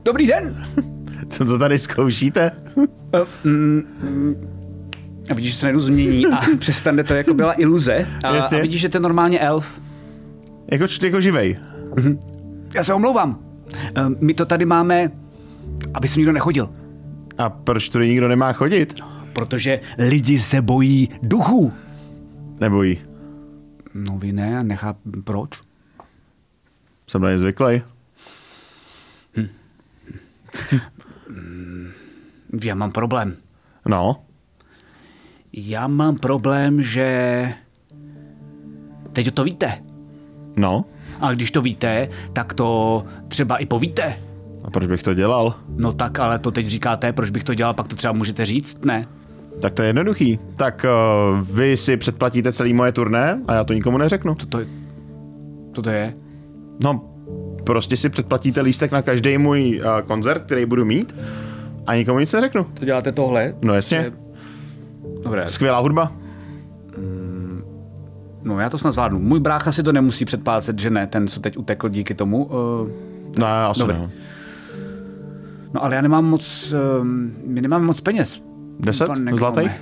Dobrý den. Co to tady zkoušíte? A vidíš, že se najednou změní a přestane to, jako byla iluze. A, a vidíš, že to je normálně elf. Jako, jako živej. Mhm. Já se omlouvám. Ehm, my to tady máme, aby se nikdo nechodil. A proč tu nikdo nemá chodit? Protože lidi se bojí duchů. Nebojí. No vy ne, nechápu proč. Jsem na ně zvyklý. Já mám problém. No. Já mám problém, že teď to víte. No. A když to víte, tak to třeba i povíte. A proč bych to dělal? No tak, ale to teď říkáte, proč bych to dělal, pak to třeba můžete říct, ne? Tak to je jednoduchý. Tak uh, vy si předplatíte celý moje turné a já to nikomu neřeknu. Co to, co to je? No, prostě si předplatíte lístek na každý můj uh, koncert, který budu mít a nikomu nic neřeknu. To děláte tohle? No jasně. Je... Dobré. Skvělá hudba. Mm, no já to snad zvládnu. Můj brácha si to nemusí předplácet, že ne, ten, co teď utekl díky tomu. Uh... No, asi Dobré. ne. No ale já nemám moc, uh, my nemáme moc peněz. Deset zlatých?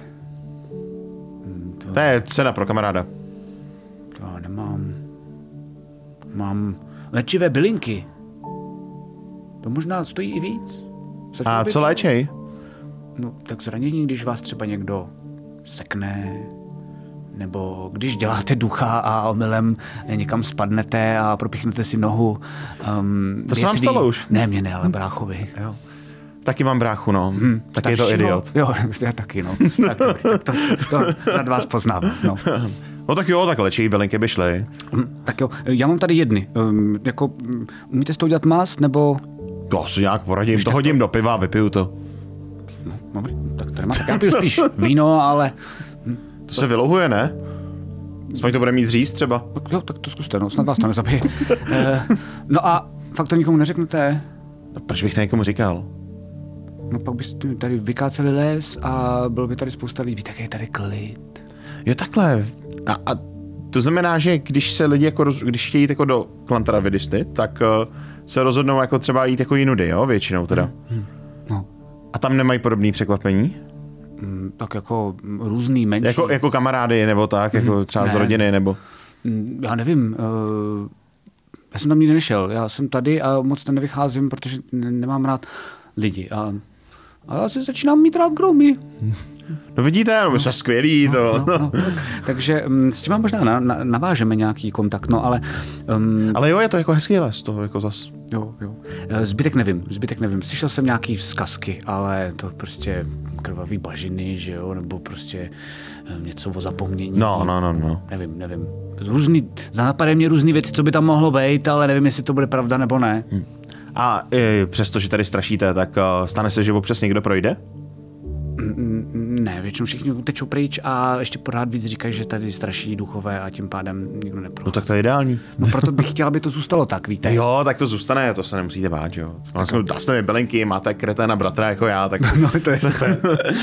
To... to je cena pro kamaráda. To nemám. Mám léčivé bylinky. To možná stojí i víc. A co léčej? No, tak zranění, když vás třeba někdo sekne, nebo když děláte ducha a omylem někam spadnete a propichnete si nohu. Um, to se vám stalo už? Ne, mě ne, ale bráchovi. Jo. Taky mám bráchu, no. Hmm, tak je to idiot. Jo, já taky, no. tak, tak to, to nad vás poznám, no. No tak jo, tak léčivý bylinky by šly. Hm, tak jo, já mám tady jedny. Um, jako, umíte z toho dělat mast, nebo... To si nějak poradím, to hodím to... do piva, vypiju to. No, dobrý, tak tady mám. Já piju spíš víno, ale... To se vylouhuje, ne? Aspoň to bude mít říct třeba. Tak jo, tak to zkuste, no, snad vás to nezabije. uh, no a fakt to nikomu neřeknete? No, proč bych to někomu říkal? No pak byste tady vykáceli les a bylo by tady spousta lidí, tak je tady klid. Jo takhle. A, a to znamená, že když se lidi jako, roz, když chtějí jít jako do Klantara Vidisty, tak uh, se rozhodnou jako třeba jít jako jinudy, jo, většinou teda. Hmm. hmm. No. A tam nemají podobné překvapení? Mm, tak jako různý menší. Jako, jako kamarády nebo tak, jako hmm. třeba ne. z rodiny nebo? Mm, já nevím. Uh, já jsem tam nikdy nešel. Já jsem tady a moc tam nevycházím, protože nemám rád lidi. A, a já si začínám mít rád gromy. No vidíte, no, my jsme skvělí. To. No, no, no, takže um, s tím možná na, na, navážeme nějaký kontakt, no ale... Um, ale jo, je to jako hezký les, to jako zas. Jo, jo. Eh, zbytek nevím, zbytek nevím. Slyšel jsem nějaký vzkazky, ale to prostě krvavý bažiny, že jo, nebo prostě eh, něco o zapomnění. No, no, no, no. Nevím, nevím. Různý, zanapadají mě různé věci, co by tam mohlo být, ale nevím, jestli to bude pravda nebo ne. Hmm. A i přesto, že tady strašíte, tak uh, stane se, že občas někdo projde? Ne, většinou všichni utečou pryč a ještě pořád víc říkají, že tady straší duchové a tím pádem nikdo neprochází. No tak to je ideální. No proto bych chtěla, aby to zůstalo tak, víte. Jo, tak to zůstane, to se nemusíte bát, jo. Vlastně dáste mi belenky, máte kreténa bratra jako já, tak... No, to je super.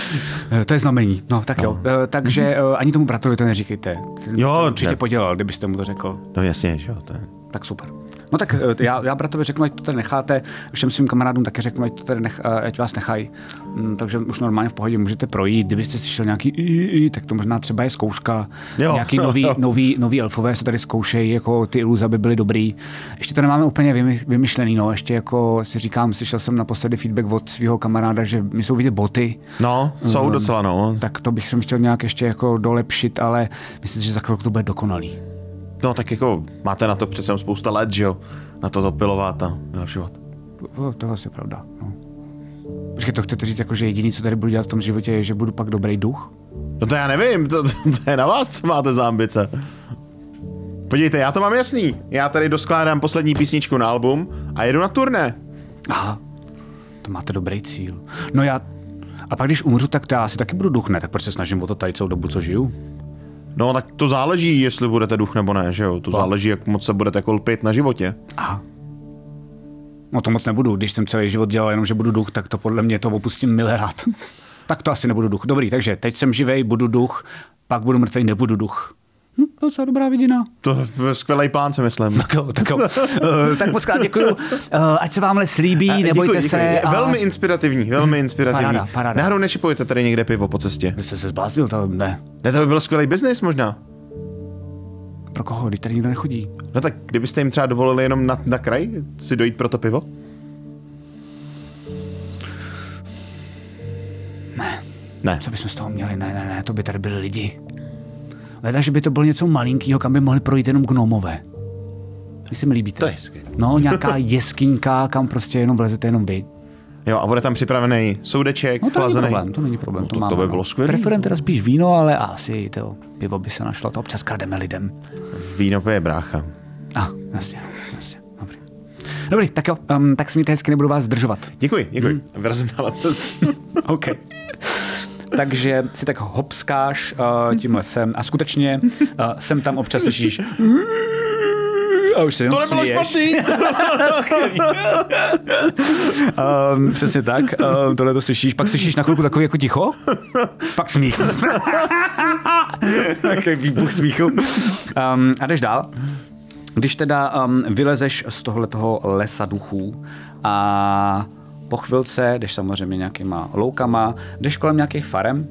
to je znamení. No, tak no. jo. Eh, takže eh, ani tomu bratrovi to neříkejte. Jo, to určitě ne. podělal, kdybyste mu to řekl. No jasně, že jo. To je... Tak super. No tak eh, já, já bratovi řeknu, ať to tady necháte, všem svým kamarádům taky řeknu, ať, to tady nech, eh, ať vás nechají. Mm, takže už normálně v pohodě můžete projít. Kdybyste slyšel nějaký i, i, tak to možná třeba je zkouška. Jo, nějaký jo, nový, jo. nový, nový elfové se tady zkoušejí, jako ty iluze by byly dobrý. Ještě to nemáme úplně vymy- vymyšlený, no. Ještě jako si říkám, slyšel jsem naposledy feedback od svého kamaráda, že mi jsou vidět boty, No, jsou Mm. docela, no. tak to bych jsem chtěl nějak ještě jako dolepšit, ale myslím si, že za chvilku to bude dokonalý. No tak jako máte na to přece spousta let, že jo? Na to to pilovat a vylepšovat. To, to je asi pravda. No. Počkej, to chcete říct, jako, že jediný, co tady budu dělat v tom životě, je, že budu pak dobrý duch? No to já nevím, to, to, to je na vás, co máte za ambice. Podívejte, já to mám jasný. Já tady doskládám poslední písničku na album a jedu na turné. Aha, to máte dobrý cíl. No já, a pak když umřu, tak já asi taky budu duch, ne? Tak proč se snažím o to tady celou dobu, co žiju? No tak to záleží, jestli budete duch nebo ne, že jo? To záleží, jak moc se budete kolpit na životě. Aha. No to moc nebudu. Když jsem celý život dělal jenom, že budu duch, tak to podle mě to opustím milérát. tak to asi nebudu duch. Dobrý, takže teď jsem živej, budu duch, pak budu mrtvý, nebudu duch. To je docela dobrá vidina. To je skvělý plán, si myslím. Tak jo, tak jo. Eh, tak moc krát děkuju. Eh, ať se vám les líbí, A nebojte děkuji, se. děkuji. Je a- Velmi inspirativní, velmi inspirativní. Paráda, paráda. Náhodou nešipujete tady někde pivo po cestě. Vy jste se zbláznil, to ne. Ne, to by byl skvělý biznis možná. Pro koho? Když tady nikdo nechodí. No tak kdybyste jim třeba dovolili jenom na, na kraj si dojít pro to pivo? Ne. Ne. Co bychom z toho měli? Ne, ne, ne, to by tady byli lidi. Leda, že by to bylo něco malinkého, kam by mohli projít jenom gnomové. Vy se mi líbíte. To je skvělé. No, nějaká jeskyňka, kam prostě jenom vlezete jenom vy. Jo, a bude tam připravený soudeček, No to není chlazený. problém, to není problém. No, to, to- to máme, by no. bylo skvělý. Preferujeme teda spíš víno, ale asi to pivo by se našlo, to občas krademe lidem. Víno pije brácha. A, ah, jasně, jasně, dobrý. Dobrý, tak jo, um, tak se mějte hezky, nebudu vás zdržovat. Děkuji, děkuji. Hmm. Mm. Vyrazím na letos. OK. Takže si tak hopskáš uh, tím lesem a skutečně uh, sem tam občas slyšíš a už se jenom to nebylo směješ. špatný! Um, přesně tak, um, tohle to slyšíš, pak slyšíš na chvilku takový jako ticho, pak smích. Takový výbuch smíchu. Um, a jdeš dál. Když teda um, vylezeš z tohletoho lesa duchů a po chvilce jdeš samozřejmě nějakýma loukama, jdeš kolem nějakých farem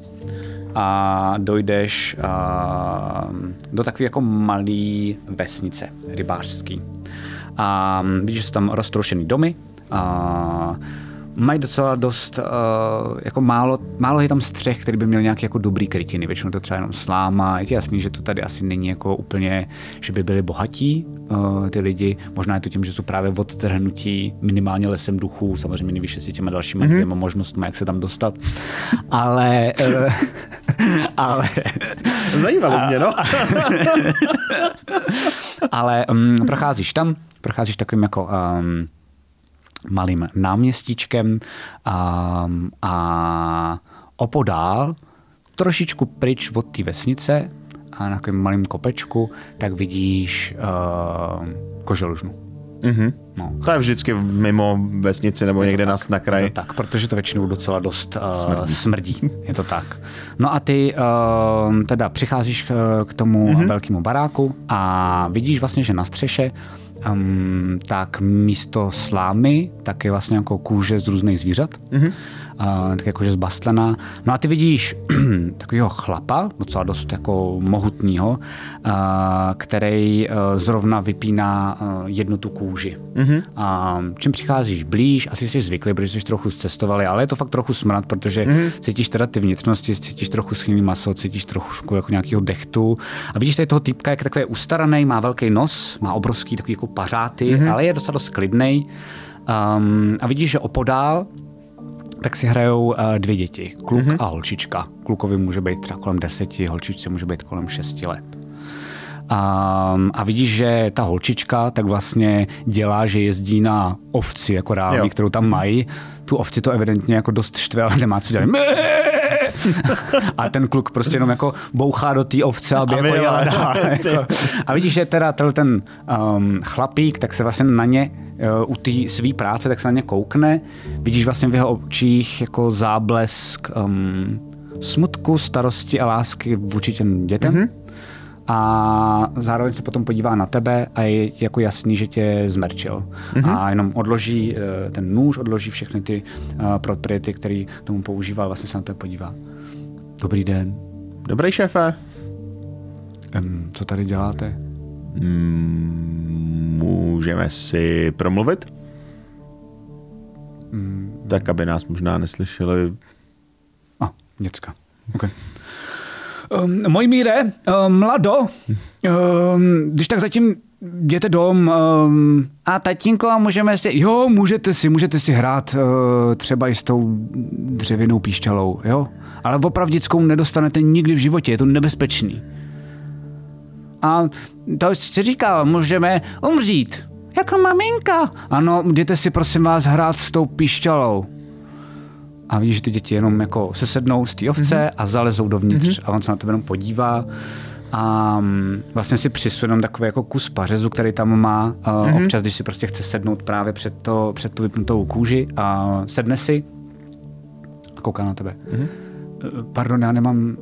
a dojdeš uh, do takové jako malé vesnice rybářský. A vidíš, že jsou tam roztroušený domy a mají docela dost, uh, jako málo, málo je tam střech, který by měl nějaký jako dobrý krytiny, většinou to třeba jenom sláma, je ti jasný, že to tady asi není jako úplně, že by byli bohatí uh, ty lidi, možná je to tím, že jsou právě odtrhnutí minimálně lesem duchů, samozřejmě nevíš, jestli těma dalšíma mm-hmm. dvěma možnostmi, jak se tam dostat, ale, uh, ale Zajímalo mě, no. ale um, procházíš tam, procházíš takovým jako um, malým náměstíčkem um, a opodál, trošičku pryč od té vesnice a na takovém malém kopečku, tak vidíš uh, koželužnu. Mhm. No. To je vždycky mimo vesnici nebo někde na, na Je kraji. to tak, protože to většinou docela dost uh, Smrdí. smrdí. Je to tak. No a ty uh, teda přicházíš k, k tomu mm-hmm. velkému baráku a vidíš vlastně, že na střeše um, tak místo slámy tak je vlastně jako kůže z různých zvířat. Mm-hmm. Uh, tak jakože zbastlená. No a ty vidíš takového chlapa, docela dost jako mohutního, uh, který uh, zrovna vypíná uh, jednu tu kůži. Mm-hmm. A čím přicházíš blíž, asi jsi zvyklý, protože jsi trochu zcestovali, ale je to fakt trochu smrad, protože mm-hmm. cítíš teda ty vnitřnosti, cítíš trochu schylný maso, cítíš trochu jako nějakého dechtu. A vidíš tady toho týpka, jak je takový ustaraný, má velký nos, má obrovský takový jako pařáty, mm-hmm. ale je docela dost klidnej. Um, a vidíš, že opodál tak si hrajou uh, dvě děti, kluk mm-hmm. a holčička. Klukovi může být třeba kolem deseti, holčičce může být kolem šesti let. Um, a vidíš, že ta holčička tak vlastně dělá, že jezdí na ovci, jako reálně, Jo. kterou tam mají. Tu ovci to evidentně jako dost štve, ale nemá co dělat. A ten kluk prostě jenom jako bouchá do té ovce, aby Aby jako jela dál. jako. A vidíš, že teda ten um, chlapík, tak se vlastně na ně uh, u té své práce, tak se na ně koukne. Vidíš vlastně v jeho očích jako záblesk um, smutku, starosti a lásky vůči těm dětem. Mm-hmm. A zároveň se potom podívá na tebe a je jako jasný, že tě zmerčil. Mm-hmm. A jenom odloží eh, ten nůž, odloží všechny ty uh, propriety, který tomu používal, vlastně se na to podívá. Dobrý den. Dobrý šéfe. Um, co tady děláte? Mm, můžeme si promluvit? Mm. Tak, aby nás možná neslyšeli. A, děcka. Okay. Um, můj míre, um, mlado, um, když tak zatím jděte dom um, a tatínko, můžeme si, jo, můžete si, můžete si hrát uh, třeba i s tou dřevěnou píšťalou, jo, ale opravdickou nedostanete nikdy v životě, je to nebezpečný. A to si říkal, můžeme umřít. Jako maminka. Ano, jděte si prosím vás hrát s tou píšťalou a vidíš, že ty děti jenom jako se sednou z té ovce mm-hmm. a zalezou dovnitř mm-hmm. a on se na tebe jenom podívá a mm, vlastně si přisuje takový jako kus pařezu, který tam má mm-hmm. občas, když si prostě chce sednout právě před, to, před tu vypnutou kůži a sedne si a kouká na tebe. Mm-hmm. Pardon, já nemám...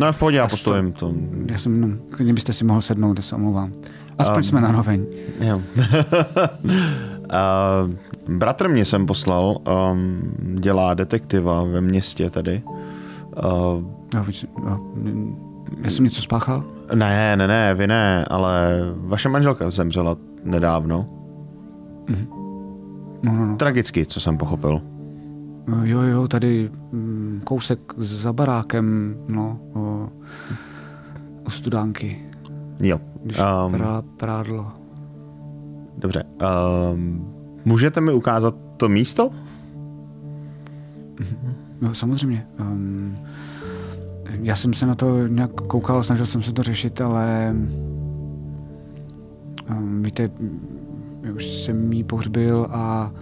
No v pohodě, já postojím to. Já jsem, no, klidně byste si mohl sednout, já se omlouvám. Aspoň um, jsme na roveň. Jo. uh, Bratr mě jsem poslal, um, dělá detektiva ve městě tady. Uh, já, já, já jsem něco spáchal? Ne, ne, ne, vy ne, ale vaše manželka zemřela nedávno. Mm. No, no, no. Tragicky, co jsem pochopil. Jo, jo, tady mm, kousek za barákem, no, o, o studánky. Jo. Když um, prádlo. Dobře. Um, Můžete mi ukázat to místo? No, samozřejmě. Um, já jsem se na to nějak koukal, snažil jsem se to řešit, ale um, víte, už jsem jí pohřbil a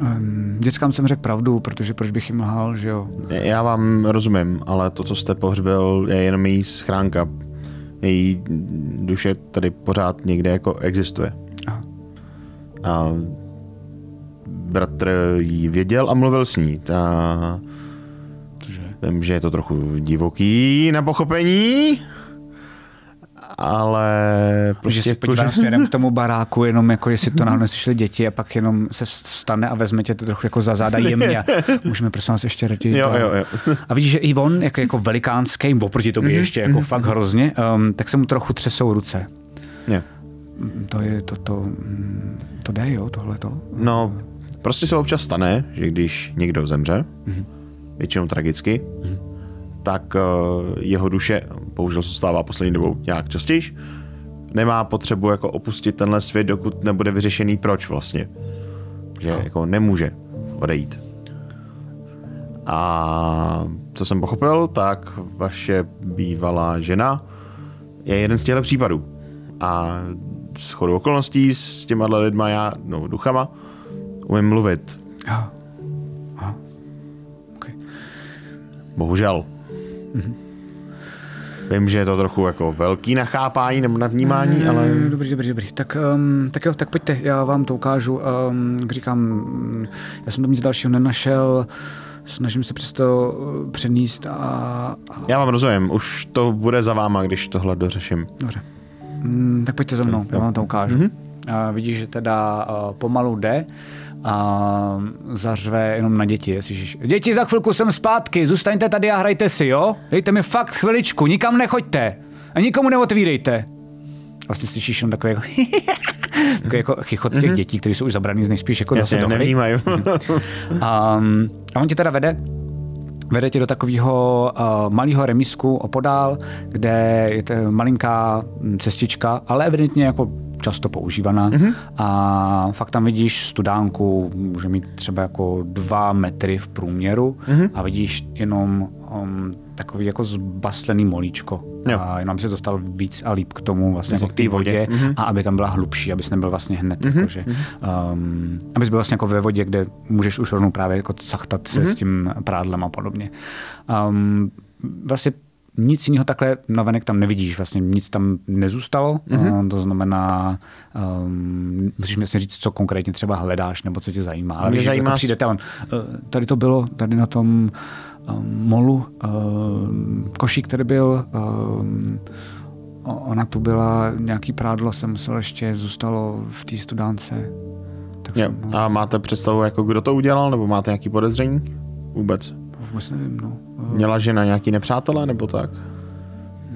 um, dětskám jsem řekl pravdu, protože proč bych jim lhal, že jo? Já vám rozumím, ale to, co jste pohřbil, je jenom její schránka. Její duše tady pořád někde jako existuje. A bratr ji věděl a mluvil s ní. A vím, že je to trochu divoký na pochopení, ale prostě... Že se podívám jako, směrem k tomu baráku, jenom jako jestli to náhodou slyšeli děti a pak jenom se stane a vezme tě to trochu jako za záda jemně a můžeme prosím vás ještě raději. Jo, jo, jo. A vidíš, že i on, jako, jako velikánský, oproti tobě mm-hmm. ještě jako mm-hmm. fakt hrozně, um, tak se mu trochu třesou ruce. Yeah to je to, to, to jde, jo, tohle to. No, prostě se občas stane, že když někdo zemře, mm-hmm. většinou tragicky, mm-hmm. tak uh, jeho duše, bohužel se stává poslední dobou nějak častěji, nemá potřebu jako opustit tenhle svět, dokud nebude vyřešený proč vlastně. Že no. jako nemůže odejít. A co jsem pochopil, tak vaše bývalá žena je jeden z těchto případů. A s chodou okolností s těma lidma já, no duchama, umím mluvit. Aha. Aha. Okay. Bohužel. Mm-hmm. Vím, že je to trochu jako velký nachápání nebo na vnímání, ne, ale... Dobrý, dobrý, dobrý. Tak, um, tak jo, tak pojďte, já vám to ukážu. Um, jak říkám, já jsem tam nic dalšího nenašel, snažím se přesto uh, přenést a, a... Já vám rozumím, už to bude za váma, když tohle dořeším. Dobře. Mm, tak pojďte za mnou, já vám to ukážu. Mm-hmm. A vidíš, že teda uh, pomalu jde a zařve jenom na děti. Jestli, děti, za chvilku jsem zpátky, zůstaňte tady a hrajte si, jo? Dejte mi fakt chviličku, nikam nechoďte a nikomu neotvírejte. Vlastně slyšíš jenom takové jako, takový jako chichot těch mm-hmm. dětí, kteří jsou už zabraný z nejspíš jako Jasně, zase do hry. a, a on ti teda vede vede tě do takového uh, malého remisku opodál, kde je to malinká hm, cestička, ale evidentně jako často používaná. Mm-hmm. A fakt tam vidíš studánku, může mít třeba jako dva metry v průměru mm-hmm. a vidíš jenom um, takový jako zbastlený molíčko. Jo. A jenom si dostal víc a líp k tomu vlastně jako k té vodě, vodě. Mm-hmm. a aby tam byla hlubší, abys nebyl vlastně hned, mm-hmm. jakože, um, abys byl vlastně jako ve vodě, kde můžeš už rovnou právě jako sachtat se mm-hmm. s tím prádlem a podobně. Um, vlastně nic jiného takhle navenek tam nevidíš, vlastně nic tam nezůstalo, mm-hmm. to znamená, um, musíš mi říct, co konkrétně třeba hledáš nebo co tě zajímá. Ale Mě víš, zajímá... jako přijdete on, uh, tady to bylo, tady na tom molu, košík, který byl, ona tu byla, nějaký prádlo jsem musel ještě, zůstalo v té studánce. Tak jo. A máte představu, jako kdo to udělal, nebo máte nějaký podezření? Vůbec? Vůbec nevím, no. Měla žena nějaký nepřátelé, nebo tak?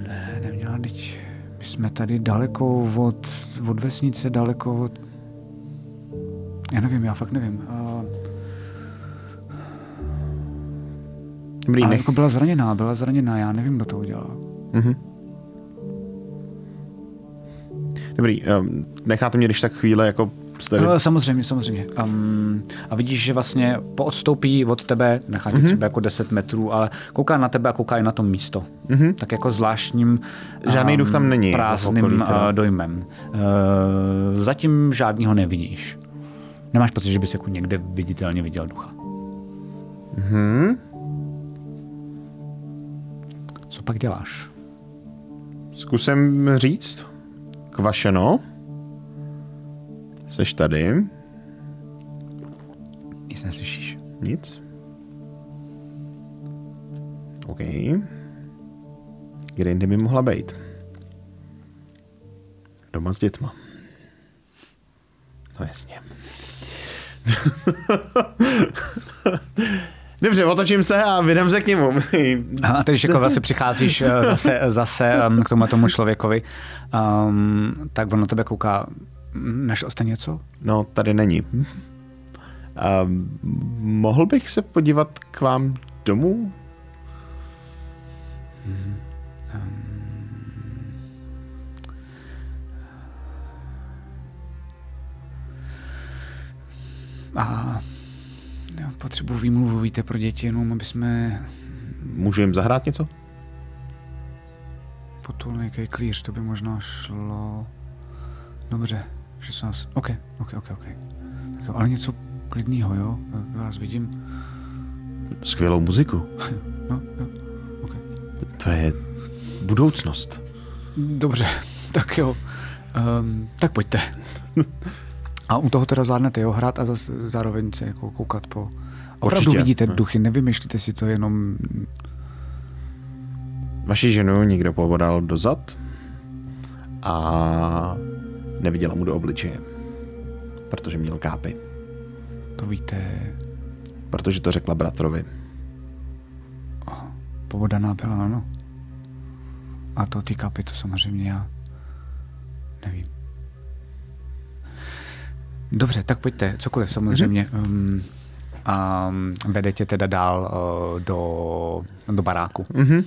Ne, neměla, teď my jsme tady daleko od, od vesnice, daleko od... Já nevím, já fakt nevím. A... Dobrý, Ale jako byla zraněná, byla zraněná, já nevím, kdo to udělal. Mhm. Dobrý, um, necháte mě když tak chvíle jako jste... No, samozřejmě, samozřejmě. Um, a vidíš, že vlastně poodstoupí od tebe, nechá tě Mhm. mm-hmm. třeba jako 10 metrů, ale kouká na tebe a kouká i na to místo. Mm-hmm. Tak jako zvláštním Žádný duch tam není, prázdným v okolí teda. uh, dojmem. Uh, zatím žádného nevidíš. Nemáš pocit, že bys jako někde viditelně viděl ducha. Mhm. Co pak děláš? Zkusím říct. Kvašeno. Seš tady. Nic neslyšíš. Nic. OK. Kde jinde by mohla být? Doma s dětma. No jasně. Dobře, otočím se a vydám se k němu. A teď, jako vlastně přicházíš eh, zase, zase um, k tomu tomu člověkovi, um, tak on na tebe kouká, našel jste něco? No, tady není. Um, mohl bych se podívat k vám domů? A jo, potřebuji výmluvu, víte, pro děti, jenom aby jsme Můžu jim zahrát něco? potul nějaký klíř, to by možná šlo. Dobře, 16. OK, OK, OK, OK. Tak jo, ale něco klidného, jo? Já vás vidím. Skvělou muziku. No, jo, OK. To je budoucnost. Dobře, tak jo. Um, tak pojďte. A u toho teda zvládnete jo, hrát a zas, zároveň se jako koukat po... Opravdu Určitě. vidíte Ne. duchy, nevymýšlíte si to jenom... Vaši ženu někdo pobodal dozad a neviděla mu do obličeje, protože měl kápy. To víte, Protože to řekla bratrovi. povodaná byla, ano. A to ty kapy, to samozřejmě já nevím. Dobře, tak pojďte, cokoliv samozřejmě. Mm-hmm. Um, a vede tě teda dál uh, do, do baráku. Mm-hmm.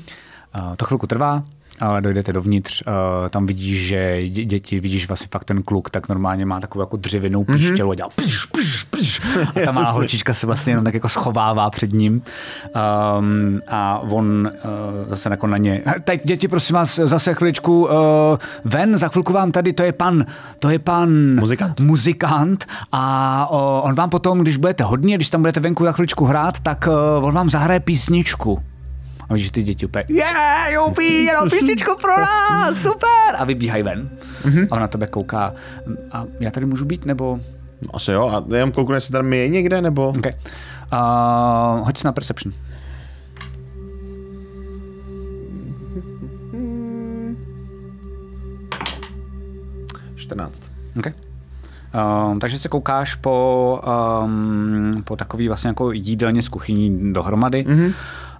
To chvilku trvá, ale dojdete dovnitř, uh, tam vidíš, že dě- děti, vidíš vlastně fakt ten kluk, tak normálně má takovou jako dřevěnou píštělu a dělá pš, pš, pš, a ta malá holčička se vlastně jenom tak jako schovává před ním. Um, a on uh, zase jako na ně, teď děti prosím vás zase chviličku uh, ven, za chvilku vám tady, to je pan, to je pan Muzikant. muzikant. A uh, on vám potom, když budete hodně, když tam budete venku za chviličku hrát, tak uh, on vám zahraje písničku. A vidíš ty děti úplně, je, yeah, joupí, jenom písničku pro nás, super! A vybíhají ven. Mm-hmm. A on na tebe kouká, a já tady můžu být, nebo... No, asi jo, a jenom kouknu, jestli tam je někde, nebo... Okay. Uh, hoď si na perception. Okay. 14. Okay. Um, takže se koukáš po, um, po takový vlastně jako jídelně s kuchyní dohromady. Mm-hmm.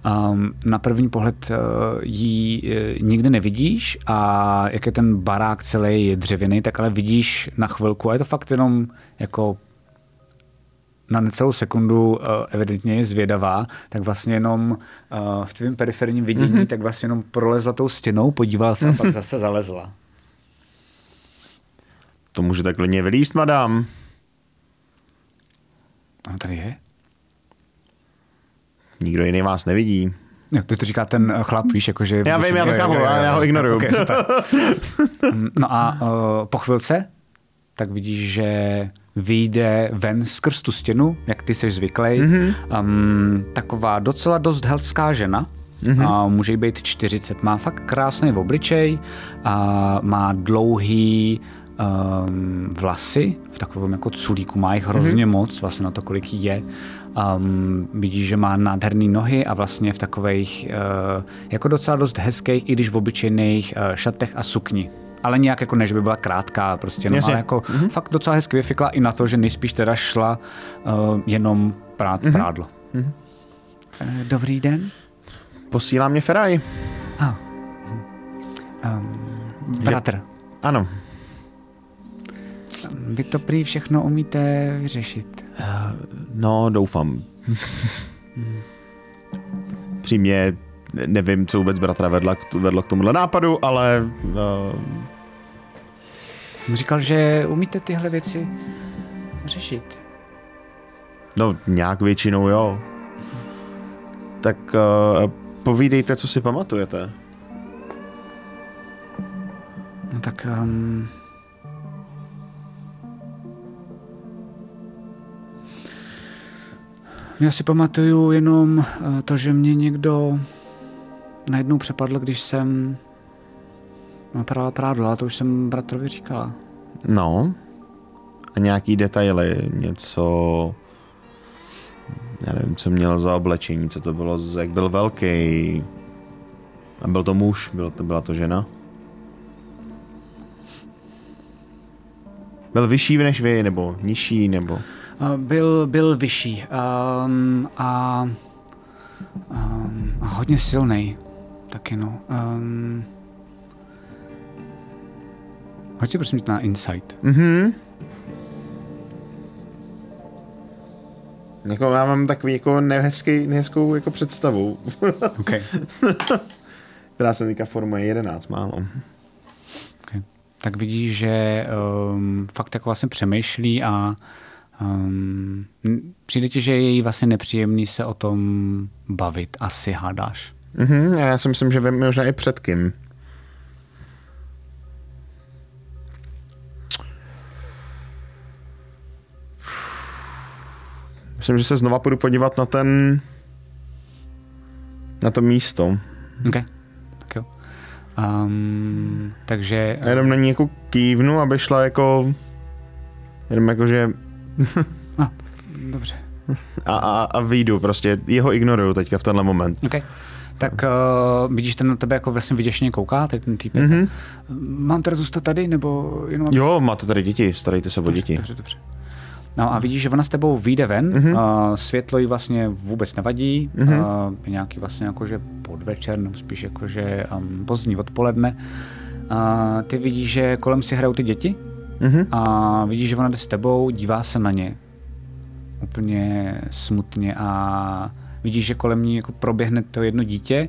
Um, na první pohled uh, ji uh, nikdy nevidíš a jak je ten barák celý dřevěný, tak ale vidíš na chvilku a je to fakt jenom jako na necelou sekundu uh, evidentně je zvědavá, tak vlastně jenom v tvém periferním vidění, mm-hmm. tak vlastně jenom prolezla tou stěnou, podívala se a pak zase zalezla. To můžete klidně vylíst, madam. A tady je? Nikdo jiný vás nevidí. Jo, to říká ten chlap, víš, jakože... Já vím, já to chápu, ale já ho ignoruju. okay. Mm, no a uh, po chvilce tak vidíš, že vyjde ven skrz tu stěnu, jak ty jsi zvyklý. Mm-hmm. Um, taková docela dost helská žena. Mm-hmm. A může jí být 40. Má fakt krásný obličej, a má dlouhý um, vlasy v takovém jako culíku, má jich hrozně mm-hmm. moc, vlastně na to, kolik jí je. Um, vidíš, že má nádherné nohy a vlastně v takových uh, jako docela dost hezkých, i když v obyčejných uh, šatech a sukni. Ale nějak jako ne, že by byla krátká, prostě no, ale jako mm-hmm. fakt docela hezky vyfikla i na to, že nejspíš teda šla uh, jenom prát mm-hmm. prádlo. Mm-hmm. Uh, dobrý den. Posílá mě Ferrari. Ah. Um, bratr. Ano. Vy to prý všechno umíte vyřešit. Uh, no, doufám. Přímě nevím, co vůbec bratra vedla, vedlo k tomuhle nápadu, ale... Uh... Říkal, že umíte tyhle věci řešit. No, nějak většinou jo. Tak uh, povídejte, co si pamatujete. No tak... Um... Já si pamatuju jenom uh, to, že mě někdo najednou přepadl, když jsem prala prádlo, ale to už jsem bratrovi říkala. No. A nějaký detaily, něco... Já nevím, co měl za oblečení, co to bylo, jak byl velký. A byl to muž, byl to, byla to žena? Byl vyšší než vy, nebo nižší, nebo... Byl, byl vyšší um, a, um, a hodně silný taky, no. Um, hoďte prosím na insight. Mhm. Jako já mám takový jako nehezký, nehezkou jako představu. okay. Která se týká formy 11 málo tak vidí, že um, fakt jako vlastně přemýšlí a um, přijde ti, že je jí vlastně nepříjemný se o tom bavit. Asi hádáš. Mm-hmm, já si myslím, že vím možná i před kým. Myslím, že se znova půjdu podívat na ten na to místo. Okay. Um, takže... A jenom na ní jako kývnu, aby šla jako... Jenom jako, že... no, dobře. A, a, a vyjdu prostě, jeho ignoruju teďka v tenhle moment. Okay. Tak uh, vidíš, ten na tebe jako vlastně vyděšeně kouká, teď ten týpek. Mm-hmm. Mám teda zůstat tady, nebo jenom... Jo, máte tady děti, starejte se o děti. Dobře, dobře. No a vidíš, že ona s tebou vyjde ven, mm-hmm. uh, světlo jí vlastně vůbec nevadí, mm-hmm. uh, nějaký vlastně jakože podvečer, nebo spíš jakože um, pozdní odpoledne. Uh, ty vidíš, že kolem si hrajou ty děti mm-hmm. a vidíš, že ona jde s tebou, dívá se na ně úplně smutně a vidíš, že kolem ní jako proběhne to jedno dítě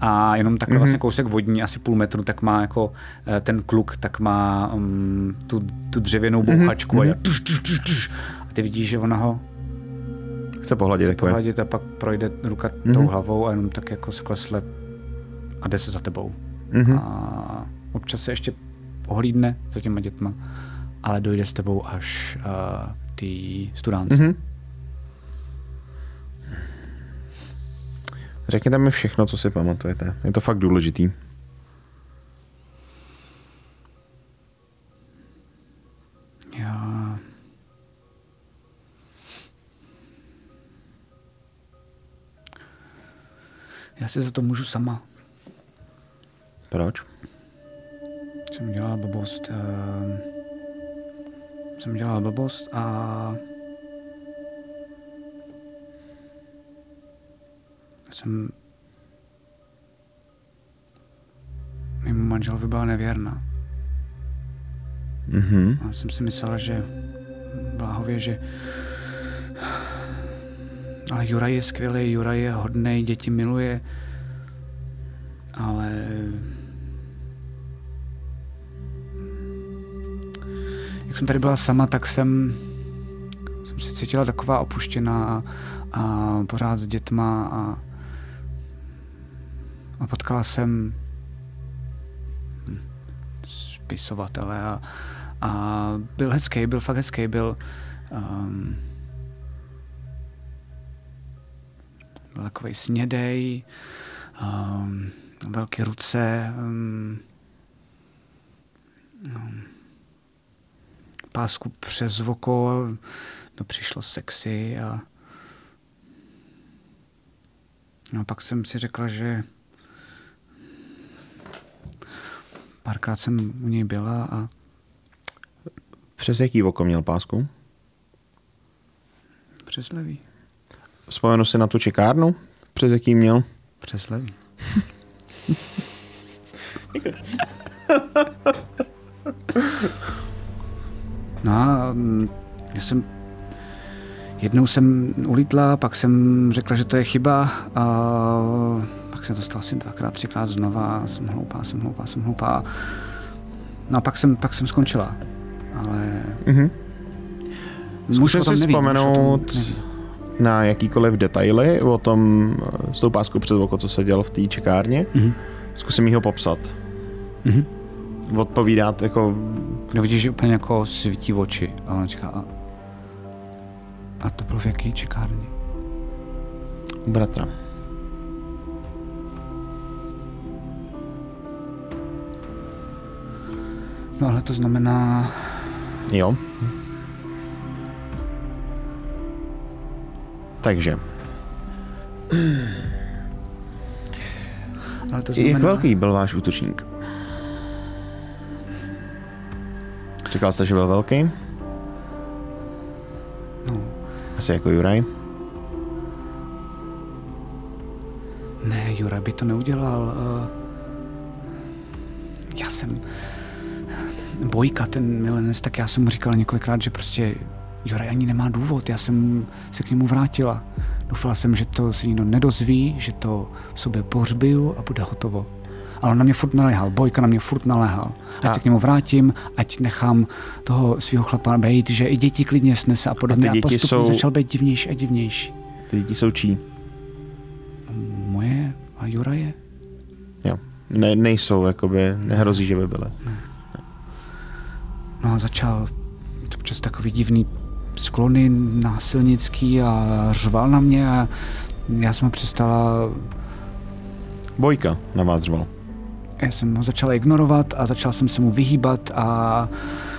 a jenom takhle mm-hmm. vlastně kousek vodní, asi půl metru, tak má jako eh, ten kluk, tak má um, tu, tu dřevěnou mhm, bouchačku mm-hmm. a, tuš, tuš, tuš, tuš, a ty vidíš, že ona ho chce pohladit, chce pohladit a pak projde ruka mm-hmm. tou hlavou a jenom tak jako sklesle a jde se za tebou. Mm-hmm. A občas se ještě pohlídne za těma dětma, ale dojde s tebou až uh, ty studánci. Mm-hmm. Řekněte mi všechno, co si pamatujete. Je to fakt důležitý. Já... Já si za to můžu sama. Proč? Jsem dělal blbost. Uh, jsem dělal blbost a jsem mému manželovi byla nevěrná. Mm-hmm. A jsem si myslela, že bláhově, že ale Juraj je skvělý, Juraj je hodný, děti miluje, ale jak jsem tady byla sama, tak jsem, jsem se cítila taková opuštěná a, a pořád s dětma a a potkala jsem spisovatele a, a byl hezký, byl fakt hezký, byl um, byl takový snědej, um, velké ruce, um, um, pásku přes oko, to přišlo sexy a No a pak jsem si řekla, že párkrát jsem u něj byla a Přes jaký oko měl pásku? přes levý. Vzpomenu si na tu čekárnu, přes jaký měl. Přes levý. já jsem jednou jsem ulítla, pak jsem řekla, že to je chyba a pak jsem to stalo asi dvakrát, třikrát znova, jsem hloupá, jsem hloupá, jsem hloupá. No a pak jsem, pak jsem skončila. Ale Mhm. O tom si neví, vzpomenout na jakýkoliv detaily o tom s tou páskou přes oko, co se dělo v té čekárně. Mhm. Zkusím jí ho popsat. Mhm. Odpovídat jako No vidíš, že úplně jako svítí oči. A on říká, a, a to bylo v jaký čekárně? u bratra. No ale to znamená, Jo. Takže, ale to znamená... jak velký byl váš útočník? Říkal jste, že byl velký? No, Asi jako Juraj? ne, Jura by to neudělal. eh. Já jsem... Bojka, ten milenec, tak já jsem mu říkal několikrát, že prostě Juraj ani nemá důvod. Já jsem se k němu vrátila. Doufala jsem, že to se nikdo nedozví, že to sobě pohřbiju a bude hotovo. Ale on na mě furt naléhal, Bojka na mě furt naléhal. Ať A- se k němu vrátím, ať nechám toho svého chlapa být, že i děti klidně snese a podobně. A ty A, děti postupně jsou- začal být divnější a divnější. Ty děti jsou čí? Moje a Juraje? Jo. Ne, nejsou, jakoby, nehrozí, že by byly. No a začal občas takový divný sklony násilnický a řval na mě a já jsem přestala, Bojka na vás řval. Já jsem ho začala ignorovat a začal jsem se mu vyhýbat a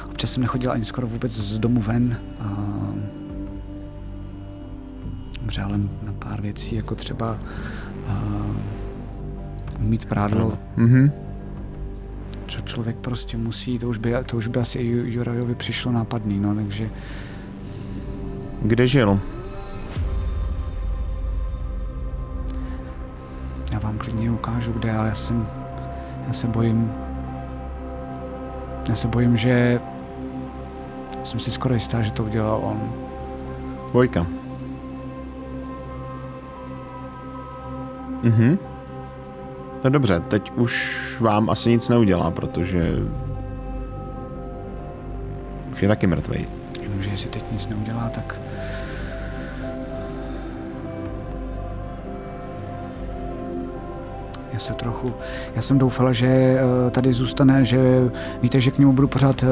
občas jsem nechodila ani skoro vůbec z domu ven a břálem na pár věcí, jako třeba a, umít prádlo, Mhm. co člověk prostě musí, to už by, to už by asi Jurajovi přišlo nápadný, no, takže Kde žil? Já vám klidně ukážu, kde, ale já jsem, já se bojím, já se bojím, že jsem si skoro jistá, že to udělal on. Bojka. Mhm. No dobře, teď už vám asi nic neudělá, protože už je taky mrtvý. Jenomže jestli teď nic neudělá, tak se trochu, já jsem doufala, že eh, tady zůstane, že víte, že k němu budu pořád eh,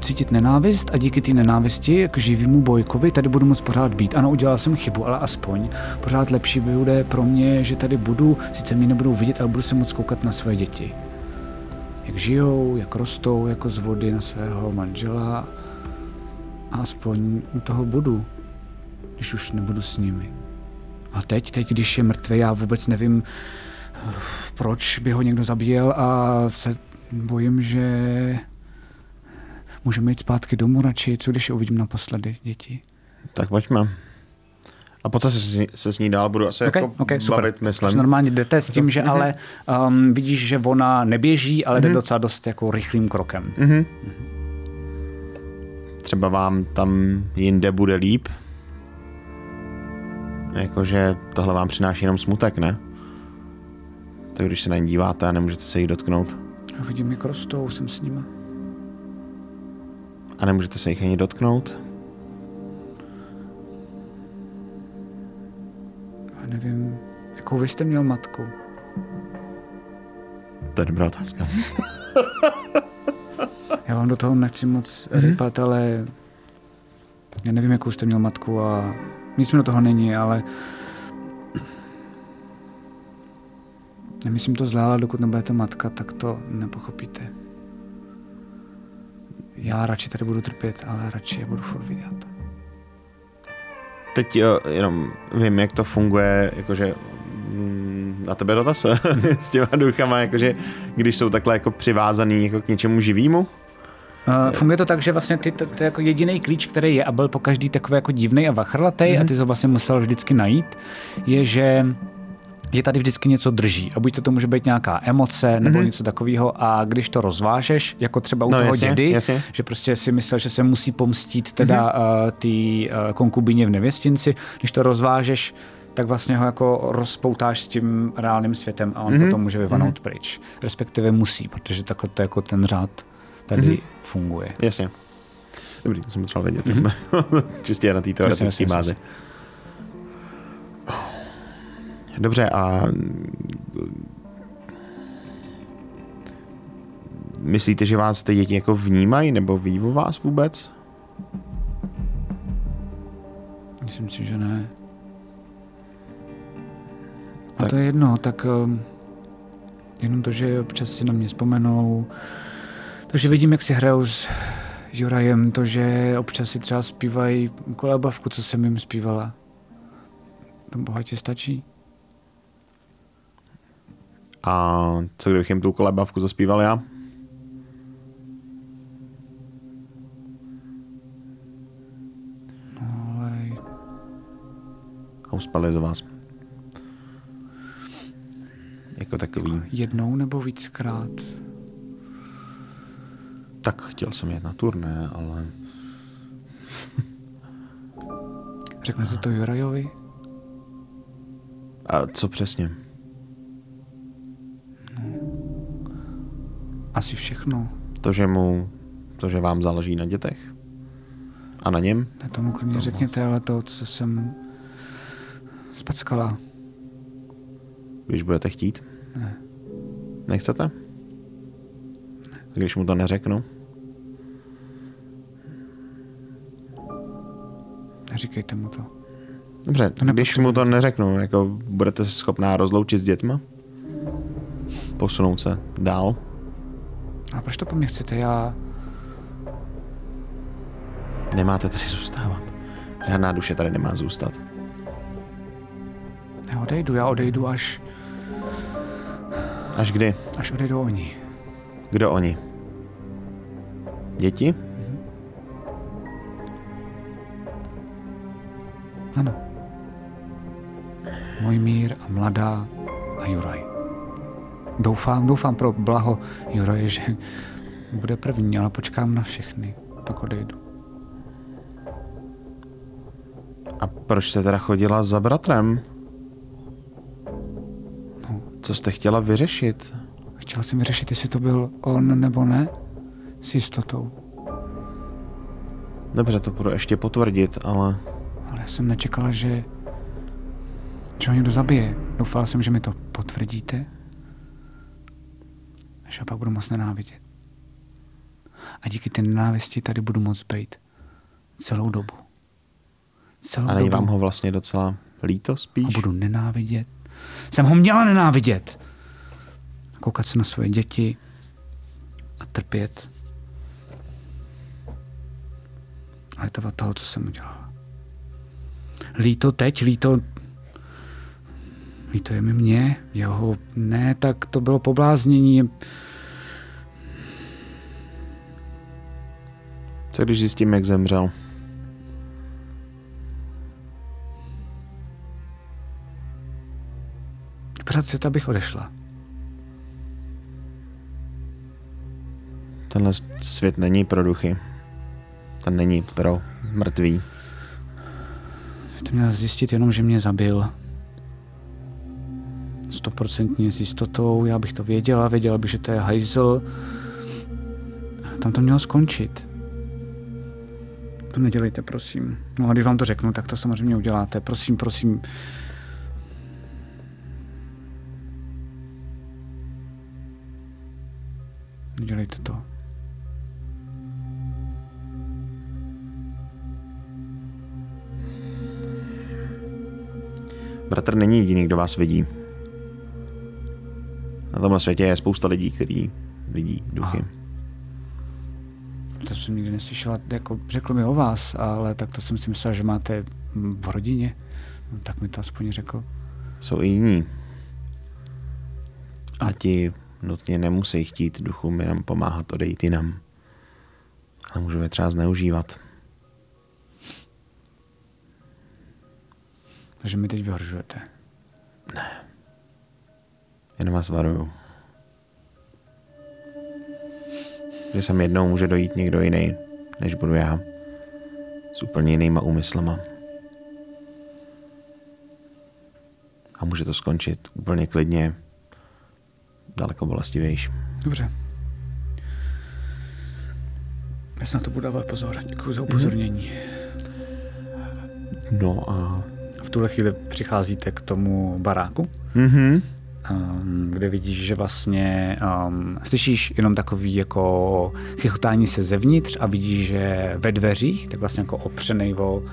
cítit nenávist a díky té nenávisti k živýmu Bojkovi tady budu moc pořád být. Ano, udělal jsem chybu, ale aspoň pořád lepší bude pro mě, že tady budu, sice mě nebudou vidět, ale budu se moc koukat na své děti. Jak žijou, jak rostou, jako z vody na svého manžela a aspoň u toho budu, když už nebudu s nimi. A teď, teď, když je mrtvý, já vůbec nevím, proč by ho někdo zabíjel a se bojím, že můžeme jít zpátky domů radši, co když je uvidím naposledy děti. Tak pojďme. A po co se, s ní- se s ní dál budu asi Okay, jako okay, super. bavit, myslím. Takže normálně jdete s tím, že ale um, vidíš, že ona neběží, ale jde docela dost jako rychlým krokem. Mhm. Třeba vám tam jinde bude líp. Jakože tohle vám přináší jenom smutek, ne? Tak když se na ní díváte a nemůžete se jí dotknout. A vidím, jak rostou, jsem s nima. A nemůžete se jich ani dotknout. A nevím, jakou vy jste měl matku. To je dobrá otázka. Já vám do toho nechci moc Mhm. rypat, ale já nevím, jakou jste měl matku a nic mi do toho není, ale nemyslím to zlé, ale dokud nebudete matka, tak to nepochopíte. já radši tady budu trpět, ale radši je budu furt vidět. Teď jo, jenom vím, jak to funguje, jakože mm, na tebe dotaz s těma duchama, jakože když jsou takhle jako přivázaný jako k něčemu živýmu. Uh, funguje to tak, že vlastně ty, to, to je jako jediný klíč, který je a byl po každý takový jako divný a vachrlatý mm-hmm. a ty to vlastně musel vždycky najít, je, že že tady vždycky něco drží. A buď to, to může být nějaká emoce nebo mm-hmm. něco takového. A když to rozvážeš, jako třeba u no, toho jasně, dědy, jasně. že prostě si myslel, že se musí pomstít teda mm-hmm. uh, ty uh, konkubině v nevěstinci, když to rozvážeš, tak vlastně ho jako rozpoutáš s tím reálným světem a on mm-hmm. potom může vyvanout mm-hmm. pryč. Respektive musí, protože takhle to jako ten řád tady mm-hmm. funguje. Jasně. Dobrý, to jsem potřeboval vědět. Mm-hmm. Čistě na té teoretické bázi. Dobře, a myslíte, že vás ty děti jako vnímají, nebo ví o vás vůbec? Myslím si, že ne. A tak. to je jedno, tak um, jenom to, že občas si na mě vzpomenou, to, že vidím, jak si hrajou s Jurajem, to, že občas si třeba zpívají kolebavku, co jsem jim zpívala. To bohatě stačí. A co kdybych jim tu kolebavku zaspíval já? Ale... A uspali z vás. Jako takový. Jednou nebo víckrát? Tak chtěl jsem jet na turné, ale... Řeknete to Jurajovi? A co přesně? Asi všechno. To, že mu, to, že vám záleží na dětech. A na něm? Ne, tomu klidně řekněte, ale to, co jsem spackala. Když budete chtít? Ne. Nechcete? Ne. A když mu to neřeknu? Neříkejte mu to. Dobře, to když mu to neřeknu, jako budete schopná rozloučit s dětma? Posunout se dál? A proč to po mně chcete? Já... Nemáte tady zůstávat. Žádná duše tady nemá zůstat. Já odejdu, já odejdu až... Až kdy? Až odejdou oni. Kdo oni? Děti? Mhm. Ano. Můj mír a mladá a Juraj. Doufám, doufám pro blaho Juraje, že bude první, ale počkám na všechny, pak odejdu. A proč jste teda chodila za bratrem? No. Co jste chtěla vyřešit? Chtěla jsem vyřešit, jestli to byl on nebo ne, s jistotou. Dobře, to budu ještě potvrdit, ale... Ale jsem nečekala, že... že ho někdo zabije. Doufala jsem, že mi to potvrdíte že ho pak budu moc nenávidět. A díky té nenávisti tady budu moc být celou dobu. Celou a není vám ho vlastně docela líto spíš? A budu nenávidět. Jsem ho měla nenávidět. Koukat se na svoje děti a trpět. Ale to toho, co jsem udělala. Líto teď, líto Líto je mi mě, jeho ne, tak to bylo pobláznění. Co když zjistím, jak zemřel? Pořád to bych odešla. Tenhle svět není pro duchy. Ten není pro mrtví. To měl zjistit jenom, že mě zabil stoprocentně s jistotou, já bych to věděla, věděla bych, že to je hajzl. Tam to mělo skončit. To nedělejte, prosím. No a když vám to řeknu, tak to samozřejmě uděláte. Prosím, prosím. Nedělejte to. Bratr není jediný, kdo vás vidí. Na tomhle světě je spousta lidí, kteří vidí duchy. A. To jsem nikdy neslyšela, jako řekl mi o vás, ale tak to jsem si myslel, že máte v rodině. No, tak mi to aspoň řekl. Jsou i jiní. A ti nutně nemusí chtít duchům jenom pomáhat odejít jinam. Ale můžou je třeba zneužívat. Takže mi teď vyhržujete. Jenom vás varuju. Že sem jednou může dojít někdo jiný, než budu já. S úplně jinýma úmyslama. A může to skončit úplně klidně daleko bolestivější. Dobře. Já se na to budu dávat pozor. Děkuji za upozornění. No a... V tuhle chvíli přicházíte k tomu baráku, Mhm. Um, kde vidíš, že vlastně um, slyšíš jenom takový jako chichotání se zevnitř a vidíš, že ve dveřích, tak vlastně jako opřenej o uh,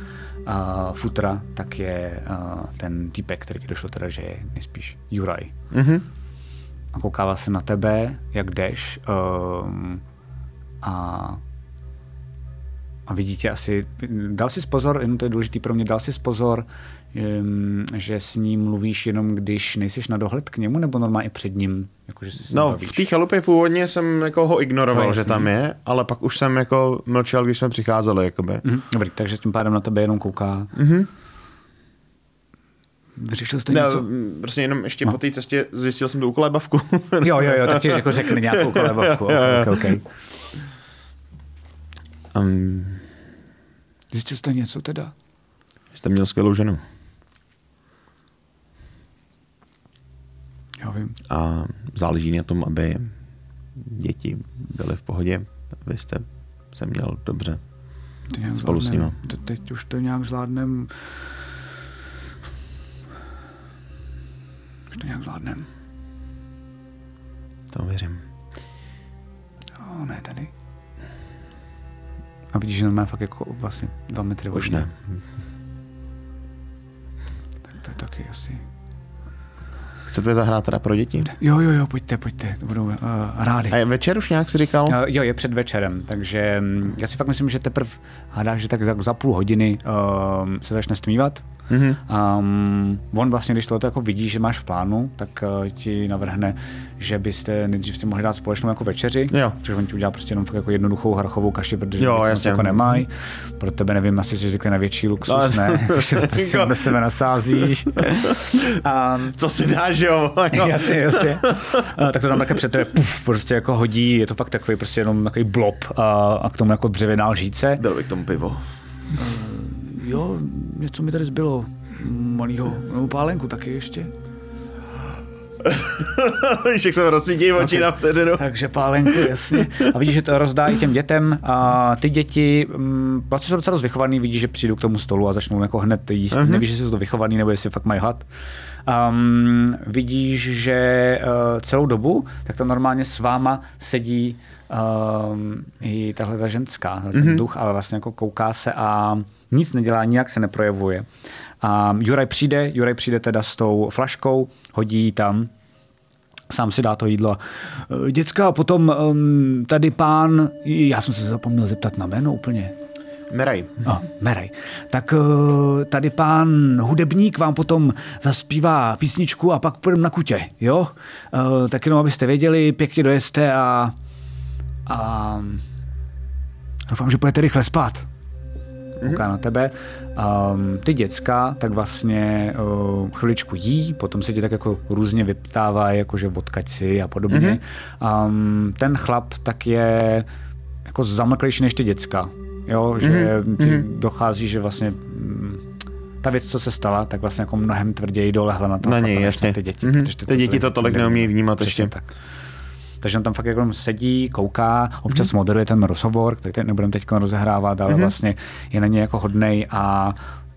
futra, tak je uh, ten týpek, který ti došlo teda, že je nejspíš Juraj. Mhm. a koukává se na tebe, jak jdeš um, a, a vidí tě asi, dal jsi pozor, jenom to je důležitý pro mě, dal jsi pozor, že s ním mluvíš jenom, když nejsiš na dohled k němu, nebo normálně i před ním, jakože si s ním No, bavíš? v té chalupě původně jsem jako ho ignoroval, je že tam je, ale pak už jsem jako mlčel, když jsme přicházeli, jakoby. Mhm, dobrý, takže tím pádem na tebe jenom kouká. Mhm. Vyřešil jste No, něco? m, prostě jenom ještě po té cestě zjistil jsem tu ukolébavku. Jo, jo, jo, tak ti jako řekne nějakou kolebavku. Okay, okay, okay. um, Zjistil jste něco teda? jste měl skvělou ženu. Jo, vím. A záleží na tom, aby děti byly v pohodě. Vy jste se měl dobře. To nějak Spolu s zvládnem. nima. Te- Teď už to nějak zvládnem. Už to nějak zvládnem. To věřím. Jo, ne tady. A vidíš, že on má fakt jako vlastně dva metry Už ne. Tak to je taky asi. Chcete zahrát teda pro děti? Jo, jo, jo, pojďte, pojďte, to budou uh, rádi. A je večer už nějak si říkal? Uh, jo, je před večerem, takže mm, já si fakt myslím, že teprve hádáš, že tak za, za půl hodiny uh, se začne stmívat. Mhm. Um, on vlastně, když tohle jako vidí, že máš v plánu, tak uh, ti navrhne, že byste nejdřív si mohli dát společnou jako večeři, Jo. protože on ti udělá prostě jenom jako jednoduchou hrachovou kaši, protože Jo, jasně. jako nemají. Pro tebe nevím, asi jsi zvykli na větší luxus, No, ne? Že to prostě na sebe nasázíš. um, Co si dáš, jo? No. jasně, jasně. A, tak to tam také před tebe puf, prostě jako hodí, je to fakt takový prostě jenom takový blob a, a k tomu jako dřevěná lžíce. Dal bych tomu pivo. Jo, něco mi tady zbylo malýho, nebo pálenku taky ještě. Víš, jak se rozsvítí oči Ok. na vteřinu. Takže pálenku, jasně. A vidíš, že to rozdá i těm dětem. A ty děti vlastně jsou docela dost vychovaný, vidíš, že přijdou k tomu stolu a začnou jako hned jíst. Uh-huh. Nevíš, jestli jsou to vychovaný, nebo jestli fakt mají hlad. Um, vidíš, že uh, celou dobu, tak tam normálně s váma sedí um, i tahle ta ženská, ten mm-hmm. duch, ale vlastně jako kouká se a nic nedělá, nijak se neprojevuje. A Juraj přijde, Juraj přijde teda s tou flaškou, hodí ji tam, sám si dá to jídlo. Eh, Děcka, potom um, tady pán, já jsem se zapomněl zeptat na jméno úplně. Meraj. A, Merej. Tak eh, tady pán hudebník vám potom zaspívá písničku a pak půjdeme na kutě, jo? Eh, Tak jenom abyste věděli, pěkně dojeste a, a doufám, že budete rychle spát. Kouká na tebe. Um, ty děcka tak vlastně uh, chviličku jí, potom se ti tak jako různě vyptávají, jakože odkaď si a podobně. Mm-hmm. Um, ten chlap tak je jako zamlklejší než ty děcka. Jo, že mm-hmm. ti dochází, že vlastně mm, ta věc, co se stala, tak vlastně jako mnohem tvrději dolehla na to Na něj, jasně. na ty děti. Mhm. protože Ty děti to tolik neumí vnímat ještě. Tak. Takže on tam fakt jako sedí, kouká, občas mm-hmm. moderuje ten rozhovor, který teď nebudeme teď rozehrávat, ale mm-hmm. vlastně je na něj jako hodnej a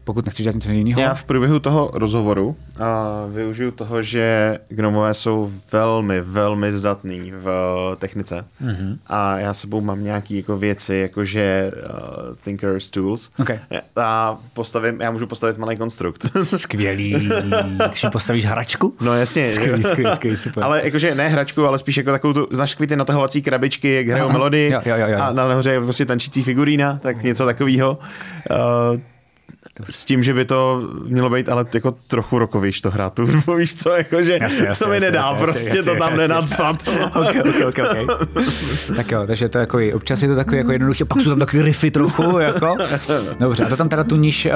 pokud nechceš dělat něco jiného. Já v průběhu toho rozhovoru a využiju toho, že gnomové jsou velmi, velmi zdatný v uh, technice mm-hmm. a já sebou mám nějaký jako věci, jakože uh, Thinker's Tools Okay. a postavím, já můžu postavit malý konstrukt. Skvělý. Mi postavíš hračku? No jasně. Skvělý, skvělý, skvělý, super. Ale jakože ne hračku, ale spíš jako takovou tu, takový ty natahovací krabičky, jak hrajou Aha, melodii jo, jo, jo, jo. a nahoře je prostě tančící figurína, tak něco takového. Uh, s tím, že by to mělo být ale jako trochu rokovíš to hrát turbo, víš co, jakože Jasně, jasně, to mi nedá jasně, prostě jasně, to tam jasně. nenadspat. ok, ok, ok, ok. tak jo, takže to je jako, občas je to takový jako jednoduchý, pak jsou tam takový riffy trochu, jako. Dobře, a to tam teda tuníš uh,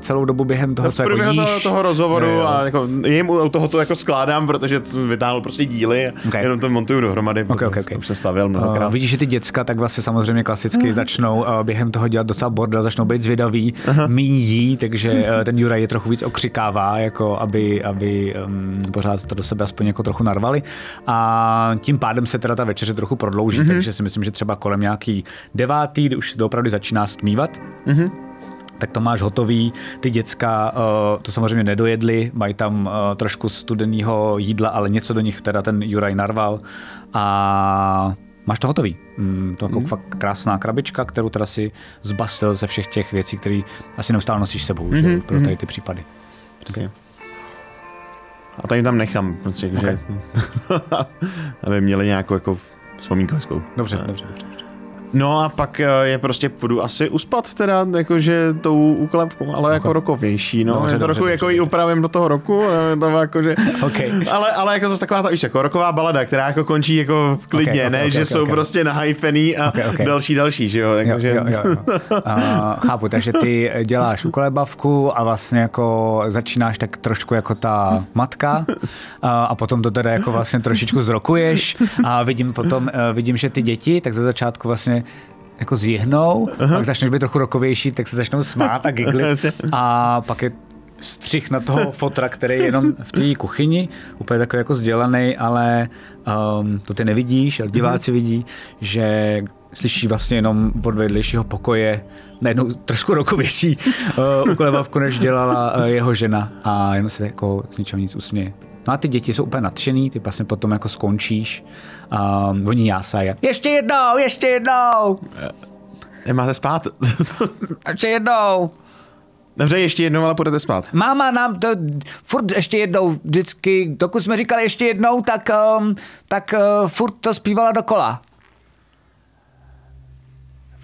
celou dobu během toho, co jako jíš. toho, toho rozhovoru Jo, jo. a jako, jim u toho to jako skládám, protože jsem vytáhl prostě díly a Ok. jenom to montuju dohromady. Ok, ok, ok. To už jsem stavěl mnohokrát. Uh, vidíš, že ty děcka tak vlastně samozřejmě klasicky začnou uh, během toho dělat docela bordel, začnou být zvědaví, míň jí, takže uh, ten Juraj je trochu víc okřikává, jako aby, aby um, pořád to do sebe aspoň jako trochu narvali. A tím pádem se teda ta večeře trochu prodlouží, mm-hmm. takže si myslím, že třeba kolem nějaký devátý, kdy už to opravdu začíná stmívat, tak to máš hotový. Ty děcka uh, to samozřejmě nedojedli, mají tam uh, trošku studeného jídla, ale něco do nich teda ten Juraj narval a máš to hotový. Mm, to jako fakt krásná krabička, kterou teda si zbastil ze všech těch věcí, které asi neustále nosíš sebou, mm-hmm. že, pro tady ty případy. Přesně. A to jim tam nechám, prostě, okay. že, aby měli nějakou jako vzpomínku hezkou. Dobře, dobře, dobře. No a pak eh, je prostě půjdu asi uspat teda, jakože tou úklepkou, ale jako rokovější, no. Dobře, je to dobře, trochu dobře, jako ji upravím do toho roku, eh, to jakože, Okay. ale, ale jako zase taková ta, víš, jako roková balada, která jako končí jako klidně, Ok, ok, ne, ok, že ok, jsou ok. prostě nahypený a Ok, ok. další, další, že jo, Jo, jakože, jo, jo, jo. A, chápu, takže ty děláš ukolebavku a vlastně jako začínáš tak trošku jako ta matka a, a potom to teda jako vlastně trošičku zrokuješ a vidím potom, eh, vidím, že ty děti tak ze začátku vlastně jako zjihnou, pak začneš být trochu rokovější, tak se začnou smát a giglit. A pak je střih na toho fotra, který je jenom v té kuchyni, úplně takový jako sdělaný, ale um, to ty nevidíš, ale diváci vidí, že slyší vlastně jenom od vedlejšího pokoje najednou trošku rokovější uh, ukolebavku, než dělala uh, jeho žena. A jenom se jako z ničeho nic usměje. No a ty děti jsou úplně nadšený, ty vlastně potom jako skončíš a oni jásají. Ještě jednou, ještě jednou, Nemáte spát. ještě jednou. Dobře, ještě jednou, ale půjdete spát. Máma nám to furt ještě jednou, vždycky, dokud jsme říkali ještě jednou, tak, um, tak uh, furt to zpívala dokola.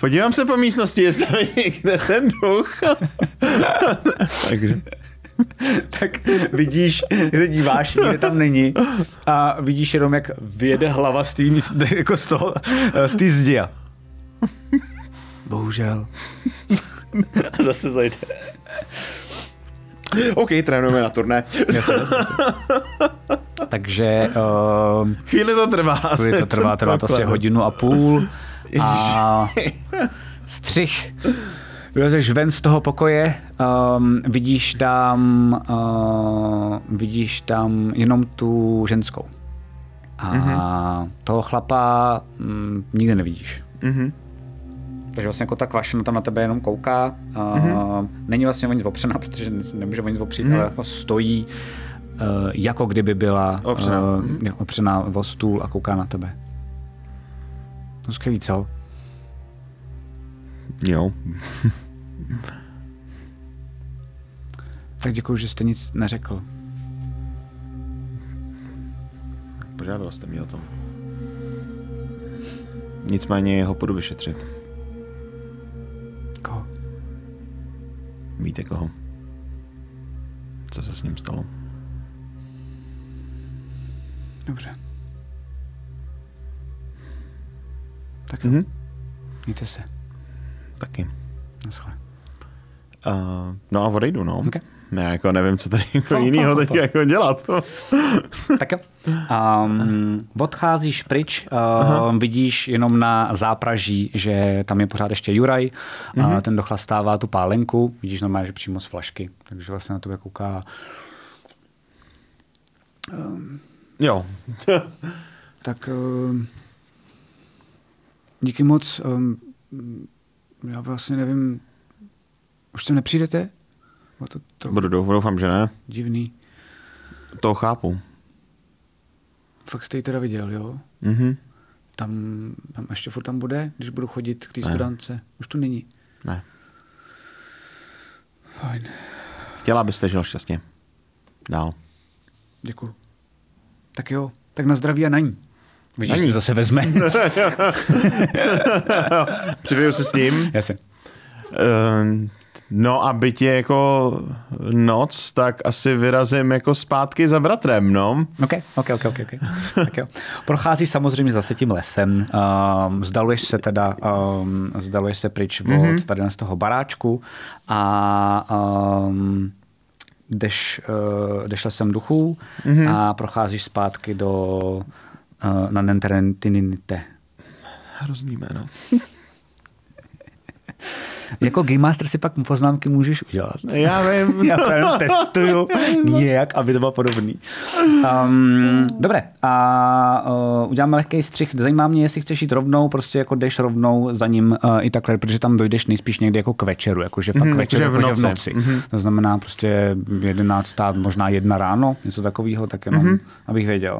Podívám se po místnosti, jestli je někde ten duch. Takže. tak vidíš, se díváš, nikde tam není a vidíš jenom, jak vyjede hlava z té jako z toho, z té zdi. a- Bohužel. A zase zajde. OK, trénujeme na turné. Takže uh, Chvíli to trvá. chvíli to trvá, trvá to asi hodinu a půl a střih. Vylezeš ven z toho pokoje, um, vidíš tam, uh, vidíš tam jenom tu ženskou. A mm-hmm. toho chlapa mm, nikde nevidíš. Mhm. Takže vlastně jako ta kvašina tam na tebe jenom kouká. Uh, mm-hmm. Není vlastně o nic opřená, protože nemůže o nic opřít, mm-hmm. ale jako stojí, uh, jako kdyby byla Opřená. Uh, opřená o stůl a kouká na tebe. No skvělý, co? Jo. Tak děkuji, že jste nic neřekl. Požádal jste mě o tom. Nicméně jeho půjdu vyšetřit. Koho? Víte koho? Co se s ním stalo? Dobře. Tak jo, Mhm. mějte se. Taky. Naschle. Uh, no a odejdu, no. Ok. Já jako nevím, co tady jako po, teď jako dělat. Tak jo. Um, odcházíš pryč, um, vidíš jenom na zápraží, že tam je pořád ještě Juraj, mm-hmm. a ten dochlastává tu pálenku, vidíš normálně, že přímo z flašky, takže vlastně na tebe kouká. jo. Tak um, díky moc, um, já vlastně nevím, už sem nepřijdete? Bylo to trochu Budu, doufám, že ne. divný. To chápu. Fakt jste ji teda viděl, jo? Mhm. Tam, tam ještě furt tam bude, když budu chodit k té studance. Už tu není. Ne. Fajn, Chtěla byste žil šťastně. Dál. děkuju. Tak jo, tak na zdraví a na ní. Vidíš, Na ní. to zase vezme. Připiju se s ním. Jasně. Eh, No a byť je jako noc, tak asi vyrazím jako zpátky za bratrem, no. OK, OK, OK, OK. okay. tak jo. Procházíš samozřejmě zase tím lesem, um, zdaluješ se teda, um, zdaluješ se pryč od mm-hmm. tady z toho baráčku a um, jdeš, uh, jdeš lesem duchů mm-hmm. a procházíš zpátky do uh, na Nenterentinite. Hrozný jméno. Jako Game Master si pak poznámky můžeš udělat. Já vím. Já to testuju nějak, aby to bylo podobný. Um, dobré, a uh, uděláme lehký střih. Zajímá mě, jestli chceš jít rovnou, prostě jako jdeš rovnou za ním uh, i takhle, protože tam dojdeš nejspíš někdy jako k večeru, jakože fakt k večeru, jakože v jakože v noci. noci. Mhm. To znamená prostě jedenáctá, možná jedna ráno, něco takového, tak jenom, Mhm. abych věděl.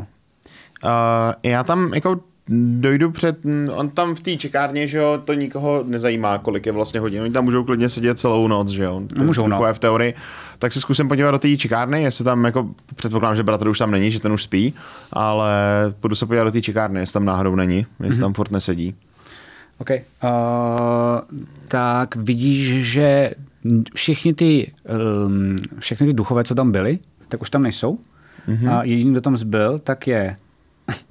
Uh, já tam jako dojdu před, on tam v té čekárně, že jo, to nikoho nezajímá, kolik je vlastně hodin. Oni tam můžou klidně sedět celou noc, že jo. No, můžou, no. V teorii. Tak se zkusím podívat do té čekárny, jestli tam jako, předpokládám, že bratr už tam není, že ten už spí, ale budu se podívat do té čekárny, jestli tam náhodou není, jestli Mhm. tam furt nesedí. OK. Uh, tak vidíš, že všichni ty, um, všechny ty duchové, co tam byli, tak už tam nejsou. Mm-hmm. A jediný, kdo tam zbyl, tak je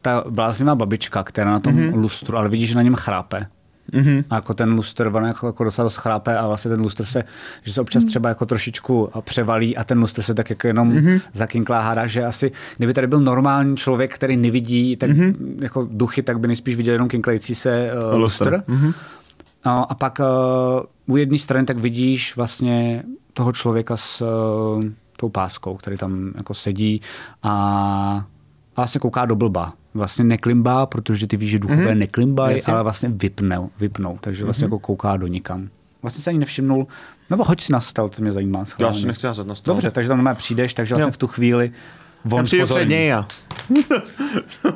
ta bláznivá babička, která na tom mm-hmm. lustru, ale vidíš, že na něm chrápe. Mm-hmm. A jako ten lustr, on jako, jako docela dost chrápe a vlastně ten lustr se, že se občas třeba jako trošičku převalí a ten lustr se tak jako jenom mm-hmm. zakinklá hádá, že asi, kdyby tady byl normální člověk, který nevidí tak mm-hmm. jako duchy, tak by nejspíš viděl jenom kinklající se uh, Lustr. lustr. Mm-hmm. No, a pak uh, u jedné strany tak vidíš vlastně toho člověka s uh, tou páskou, který tam jako sedí a, a vlastně kouká do blba. Vlastně neklimbá, protože ty víš, že duchové mm-hmm. neklimbají, ale vlastně vypnou, vypnou, takže vlastně mm-hmm. jako kouká do nikam. Vlastně se ani nevšimnul, nebo hoď si na stel, to mě zajímá. Já schválně. si nechci házet na stůl. Dobře, takže tam normálně přijdeš, takže vlastně Jo. v tu chvíli Já on přijdu před něj a...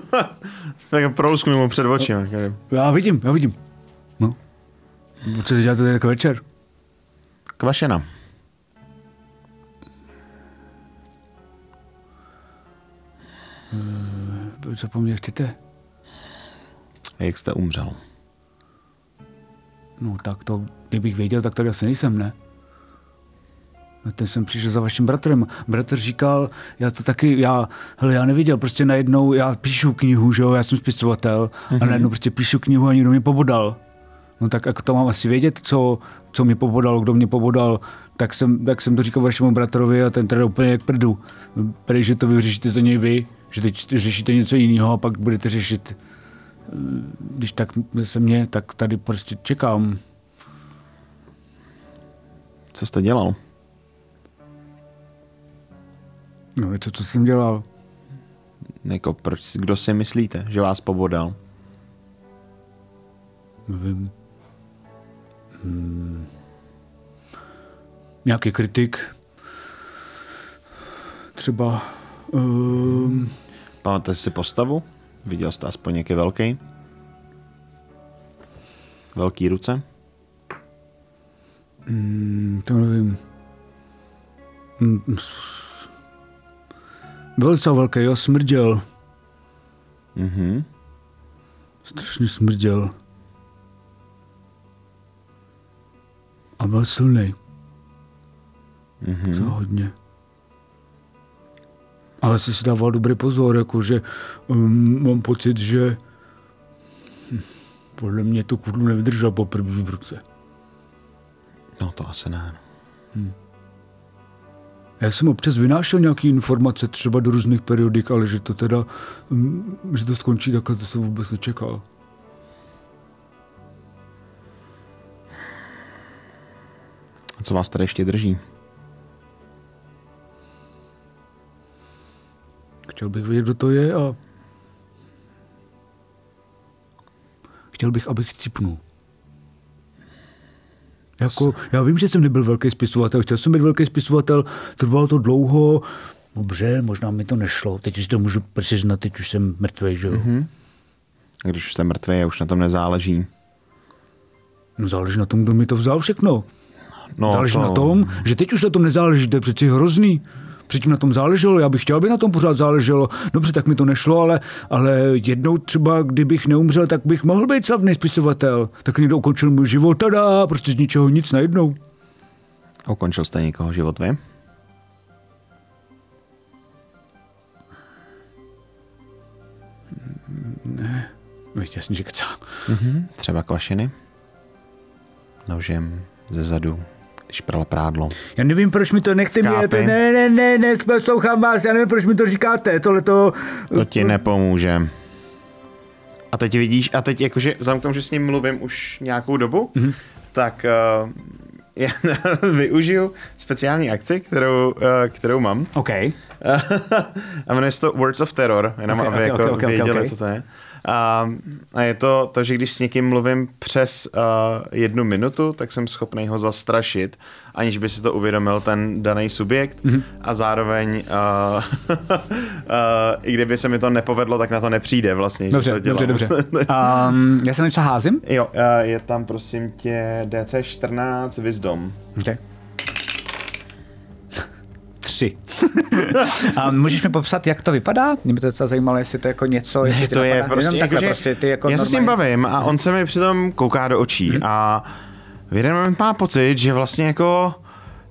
tak prolousknu mu před očima. Já vidím, já vidím. No. Co si děláte tady jako večer? Kvašena. Co po mně chcete? Jak jste umřel? No tak to, kdybych věděl, tak tady asi nejsem, ne? A ten jsem přišel za vaším bratrem. Bratr říkal, já to taky, já, hele, já neviděl, prostě najednou, já píšu knihu, že jo, já jsem spisovatel, mm-hmm. a najednou prostě píšu knihu a někdo mě pobodal. No tak jak to mám asi vědět, co, co mě pobodal, kdo mě pobodal, tak jsem, tak jsem to říkal vašemu bratrovi a ten teda úplně jak prdu. Prý, že to vyřešíte za něj vy, že teď řešíte něco jiného a pak budete řešit, eh, když tak se mě, tak tady prostě čekám. Co jste dělal? No, to, co jsem dělal. Jako proč, si- kdo si myslíte, že vás pobodal? Nevím. Hmm. Nějaký kritik. Třeba. Um, Pamatujete si postavu? Viděl jste aspoň něký velký? Velký ruce? mm, to nevím. Mm, Byl docela velký, jo, smrděl. Mhm. Strašně smrděl. A byl silný. Mhm. To hodně. Ale si si dával dobrý pozor, jakože um, mám pocit, že hm, podle mě tu kudlu nevydržel po první v ruce. No to asi ne. no. Já jsem občas vynášel nějaké informace třeba do různých periodik, ale že to teda, um, že to skončí takhle, to jsem vůbec nečekal. A co vás tady ještě drží? Chtěl bych vědět, kdo to je a chtěl bych, abych cipnul. Jako, já vím, že jsem nebyl velký spisovatel, chtěl jsem být velký spisovatel, trvalo to dlouho, dobře, možná mi to nešlo, teď už to můžu přiznat, teď už jsem mrtvý, že jo. Mm-hmm. Když už jste mrtvý už na tom nezáleží. No záleží na tom, kdo mi to vzal všechno. No, záleží to... na tom, že teď už na tom nezáleží, to je přeci hrozný. Předtím na tom záleželo, já bych chtěl, aby na tom pořád záleželo. Dobře, tak mi to nešlo, ale, ale jednou třeba, kdybych neumřel, tak bych mohl být slavný spisovatel. Tak někdo ukončil můj život, tada, prostě z ničeho nic najednou. Ukončil jste někoho život vy? Ne, víš, jasně, že kecá. Mm-hmm. Třeba kvašiny? Nožem ze zadu, když prala prádlo. Já nevím, proč mi to nechte mě, ne, ne, ne, ne, poslouchám vás, já nevím, proč mi to říkáte, tohle to... To ti nepomůže. A teď vidíš, a teď jakože, vzhledem k tomu, že s ním mluvím už nějakou dobu, mm-hmm. tak uh, já využiju speciální akci, kterou, uh, kterou mám. OK. a jmenuje se to Words of Terror, jenom Ok, aby ok, jako ok, ok, věděli, ok. co to je. A, a je to to, že když s někým mluvím přes uh, jednu minutu, tak jsem schopný ho zastrašit, aniž by si to uvědomil ten daný subjekt Mhm. mm-hmm. a zároveň uh, uh, i kdyby se mi to nepovedlo, tak na to nepřijde vlastně. Dobře, to dělám. dobře, dobře. Um, já se něco házím? Jo, uh, je tam prosím tě DC14 Wisdom. Okay. Tři. A můžeš mi popsat, jak to vypadá? Mě by to docela zajímalo, jestli to je jako něco, jestli Ne, to je napadá. prostě, jako, že prostě, ty jako já se s ním bavím a on se mi přitom kouká do očí Mhm. a v jeden moment má pocit, že vlastně jako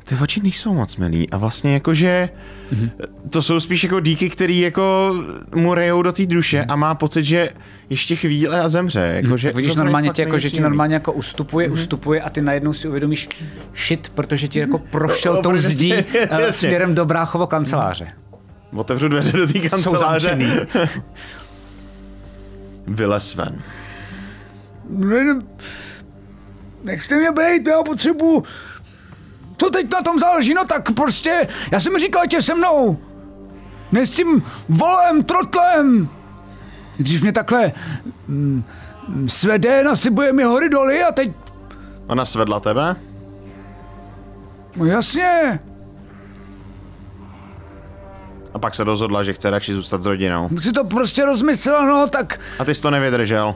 ty oči nejsou moc milý a vlastně jako, že Mhm. to jsou spíš jako díky, který jako mu rejou do té duše a má pocit, že ještě chvíle a zemře. Jako, že Tak vidíš to normálně tě, jako, že ti normálně jako ustupuje, ustupuje a ty najednou si uvědomíš shit, protože ti jako prošel O, tou zdí eh, jasně. směrem do bráchovo kanceláře. Otevřu dveře do té kanceláře. Vylez ven. Ne, ne, nechte mě být, já potřebuji... Co teď na tom záleží? No tak prostě, já jsem říkal tě se mnou. Ne s tím volem, trotlem. Když mě takhle mm, svede, nasypuje mi hory doly a teď, Ona svedla tebe? no jasně, A pak se rozhodla, že chce radši zůstat s rodinou. si to prostě rozmyslel, no tak A ty jsi to nevydržel.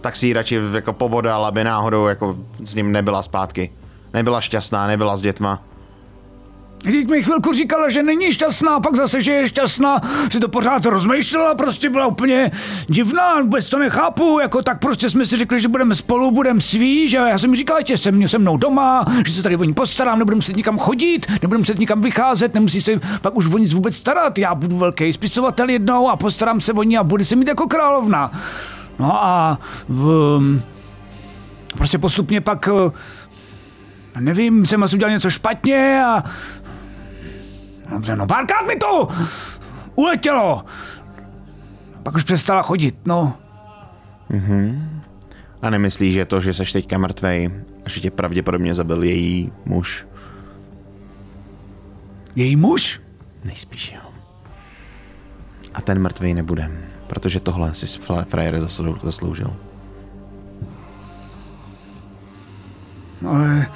Tak si ji radši jako pobodal, aby náhodou jako s ním nebyla zpátky. Nebyla šťastná, nebyla s dětma. Když mi chvilku říkala, že není šťastná, pak zase, že je šťastná, si to pořád rozmýšlela, prostě byla úplně divná, vůbec to nechápu, jako tak prostě jsme si řekli, že budeme spolu, budeme sví, že já jsem říkal, že jsem se mnou doma, že se tady o ní postarám, nebudeme muset nikam chodit, nebudeme muset nikam vycházet, nemusí se pak už o nic vůbec starat, já budu velký spisovatel jednou a postarám se o ní a bude se mít jako královna. No a v, prostě postupně pak eh, nevím, jsem asi udělal něco špatně a Dobře, no párkrát mi to uletělo. Pak už přestala chodit, no. A nemyslíš, že to, že seš teďka mrtvej a že tě pravděpodobně zabil její muž? Její muž? Nejspíš jo. A ten mrtvej nebude, protože tohle si frajer zaslou- zasloužil. Ale,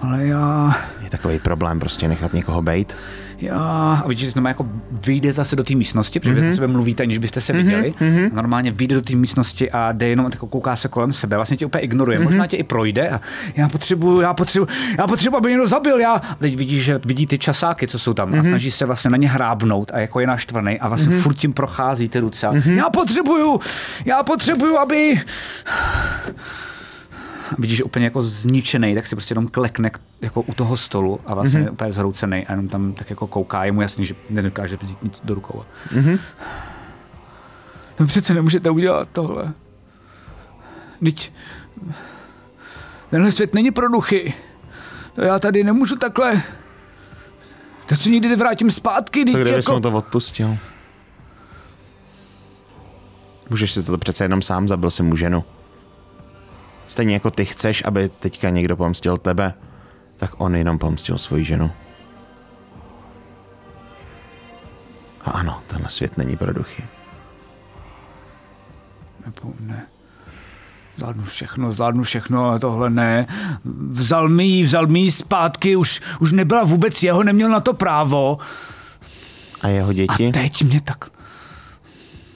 ale já, Je takový problém prostě nechat někoho bejt. já, a vidíš, že to má jako vyjde zase do té místnosti, protože mm-hmm. vy na sebe mluvíte, aniž byste se viděli. Mm-hmm. Normálně vyjde do té místnosti a jde jenom jako kouká se kolem sebe, vlastně tě úplně ignoruje, mm-hmm. možná tě i projde a já potřebuju, já potřebuju, já potřebuju, aby někdo zabil, já. A teď vidíš, že vidí ty časáky, co jsou tam mm-hmm. a snaží se vlastně na ně hrábnout a jako je naštvaný a vlastně mm-hmm. furt tím prochází ty ruce. Mm-hmm. Já potřebuju, já potřebuju, aby vidíš, úplně jako zničený, tak si prostě jenom klekne jako u toho stolu a vlastně mm-hmm. je úplně zhroucený a jenom tam tak jako kouká, je mu jasný, že nedokáže vzít nic do rukou. Mm-hmm. To přece nemůžete udělat tohle. Teď tenhle svět není pro duchy. To já tady nemůžu takhle. To se nikdy nevrátím zpátky. Co teď kdybys jako... mu to odpustil? Můžeš si to přece jenom sám, zabil si mu ženu. Stejně jako ty chceš, aby teďka někdo pomstil tebe, tak on jenom pomstil svoji ženu. A ano, tenhle svět není pro duchy. Nebo ne. zvládnu všechno, zvládnu všechno, ale tohle ne. Vzal mi ji, vzal mi ji zpátky, už, už nebyla vůbec jeho, neměl na to právo. A jeho děti? A teď mě tak...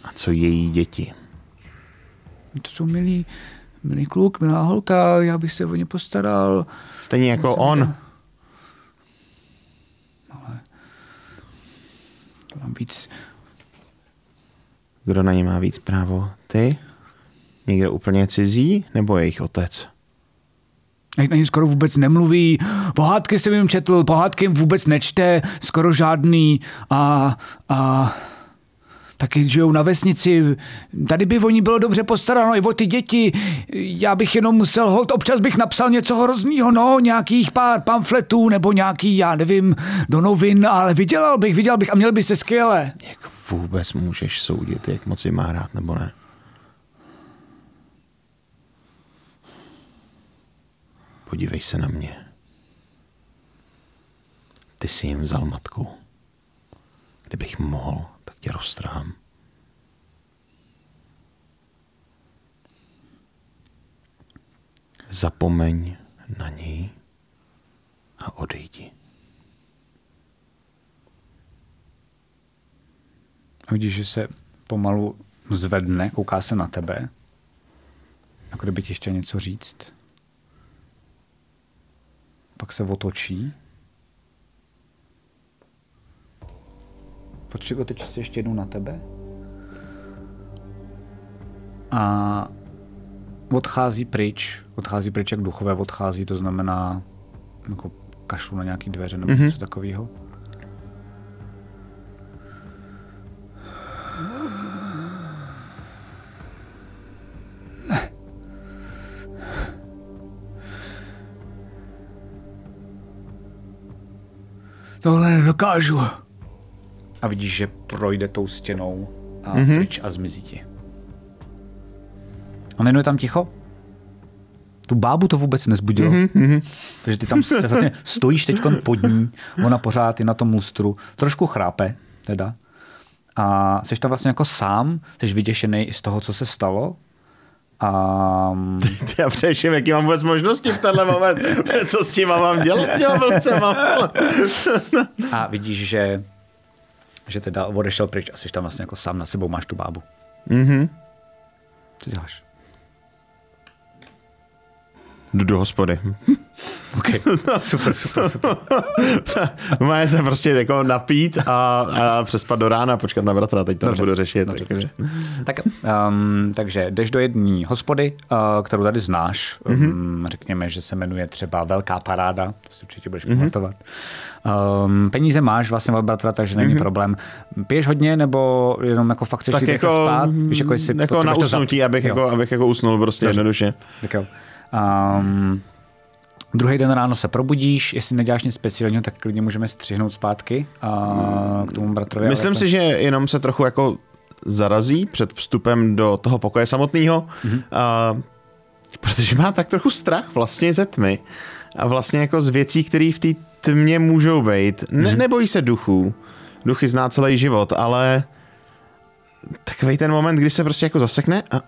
A co její děti? To jsou milí, milý kluk, milá holka, já bych se o ně postaral. Stejně jako on. Mám víc, Kdo na ně má víc právo? Ty? Někdo úplně cizí? Nebo jejich otec? Ať na ně skoro vůbec nemluví, pohádky jsem jim četl, pohádky jim vůbec nečte, skoro žádný a, a taky žijou na vesnici. Tady by o ní bylo dobře postaráno i o ty děti. Já bych jenom musel, hold, občas bych napsal něco hroznýho, no, nějakých pár pamfletů nebo nějaký, já nevím, do novin, ale vydělal bych, vydělal bych a měl by se skvěle. Jak vůbec můžeš soudit, jak moc ji má rád nebo ne? Podívej se na mě. Ty jsi jim vzal matku. Kdybych mohl, tě roztrhám. Zapomeň na ní a odejdi. A vidíš, že se pomalu zvedne, kouká se na tebe, jako kdyby ti chtěl něco říct. Pak se otočí. Počkej, otočí se ještě jednou na tebe. A odchází pryč. Odchází pryč, jak duchové odchází, to znamená jako kašlu na nějaký dveře nebo mm-hmm. něco takového. Tohle nedokážu. A vidíš, že projde tou stěnou a mm-hmm. pryč a zmizí ti. A najednou je tam ticho. Tu bábu to vůbec nezbudilo. Mm-hmm. Takže ty tam se vlastně stojíš teď pod ní, ona pořád je na tom lustru, trošku chrápe teda. A jsi tam vlastně jako sám, jsi vyděšený i z toho, co se stalo. A Já přeším, jaký mám vůbec možnosti v tenhle moment. Co s tím mám dělat s těma vlcema? a vidíš, že, že teda odešel pryč a jsi tam vlastně jako sám na sebou, máš tu bábu. Mhm. Co děláš? Jdu do hospody. OK, super, super, super. Má se prostě jako napít a, a přespat do rána, počkat na bratra, teď to Dobře, nebudu řešit. dobře, takže- Tak, um, takže jdeš do jedné hospody, uh, kterou tady znáš. Mhm. Um, řekněme, že se jmenuje třeba Velká paráda, to si určitě budeš pamatovat. Um, peníze máš vlastně od bratra, takže není problém. Piješ hodně, nebo jenom jako fakt chceš Mhm. Tak jít jako, spát? Víš, jako, jako na to usnutí, zap- abych Jo. jako, abych jako usnul prostě Dobře. jednoduše. Tak jo. Um, druhý den ráno se probudíš, jestli neděláš nic speciálního, tak klidně můžeme střihnout zpátky uh, k tomu bratrovi. Myslím ale si, že jenom se trochu jako zarazí před vstupem do toho pokoje samotného, Mhm. mm-hmm. protože má tak trochu strach vlastně ze tmy a vlastně jako z věcí, které v té tmě můžou být. Ne, Mhm. Nebojí se duchů. Duchy zná celý život, ale takový ten moment, kdy se prostě jako zasekne a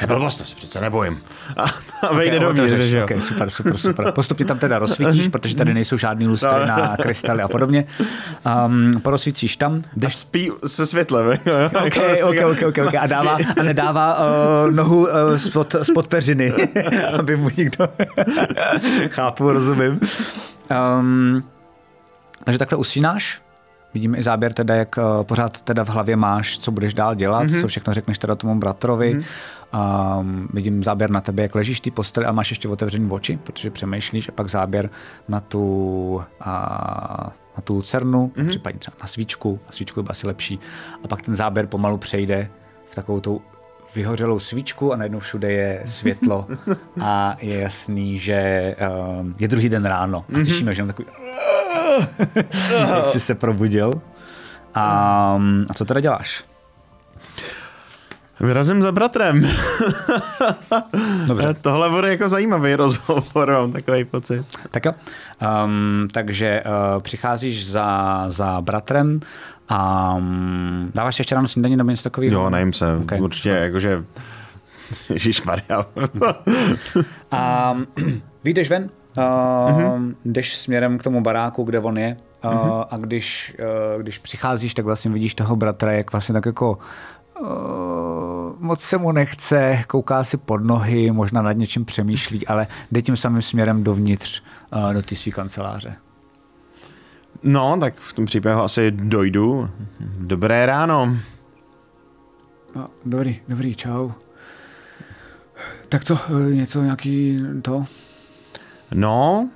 je blbost, to se přece nebojím. A, a vejde Ok, dovnitř, otevřeš, že jo. ok, super, super, super. Postupně tam teda rozsvítíš, protože tady nejsou žádný lustry No. na krystaly a podobně. Um, porozsvítíš tam, A jdeš spí se světlem. OK, OK, OK, OK, OK. A, dává, a nedává uh, nohu uh, spod, spod peřiny, aby mu nikdo... Chápu, rozumím. Um, takže takhle usínáš. Vidíme i záběr teda, jak uh, pořád teda v hlavě máš, co budeš dál dělat, mm-hmm. co všechno řekneš teda tomu bratrovi. Mm-hmm. Um, vidím záběr na tebe, jak ležíš té posteli a máš ještě otevřený oči, protože přemýšlíš a pak záběr na tu, a, na tu lucernu, mm-hmm. případně třeba na svíčku, na svíčku je asi lepší. A pak ten záběr pomalu přejde v takovou tou vyhořelou svíčku a najednou všude je světlo a je jasný, že um, je druhý den ráno a slyšíme, že jenom takový jak jsi se probudil. A, a co teda děláš? Vyrazím za bratrem. Dobře. Tohle bude jako zajímavý rozhovor, mám takový pocit. Tak jo. Um, takže uh, přicházíš za, za bratrem a um, dáváš ještě ráno snídaní nebo něco takového? Jo, najím se, Ok, okay, určitě, jakože Ježišmarja. A vyjdeš ven, uh, mm-hmm. jdeš směrem k tomu baráku, kde on je uh, mm-hmm. a když, uh, když přicházíš, tak vlastně vidíš toho bratra, jak vlastně tak jako uh, moc se mu nechce, kouká si pod nohy, možná nad něčím přemýšlí, ale jde tím samým směrem dovnitř uh, do té své kanceláře. No, tak v tom případě asi dojdu. Dobré ráno. No, dobrý, dobrý, čau. Tak co, eh, něco, nějaký to? No,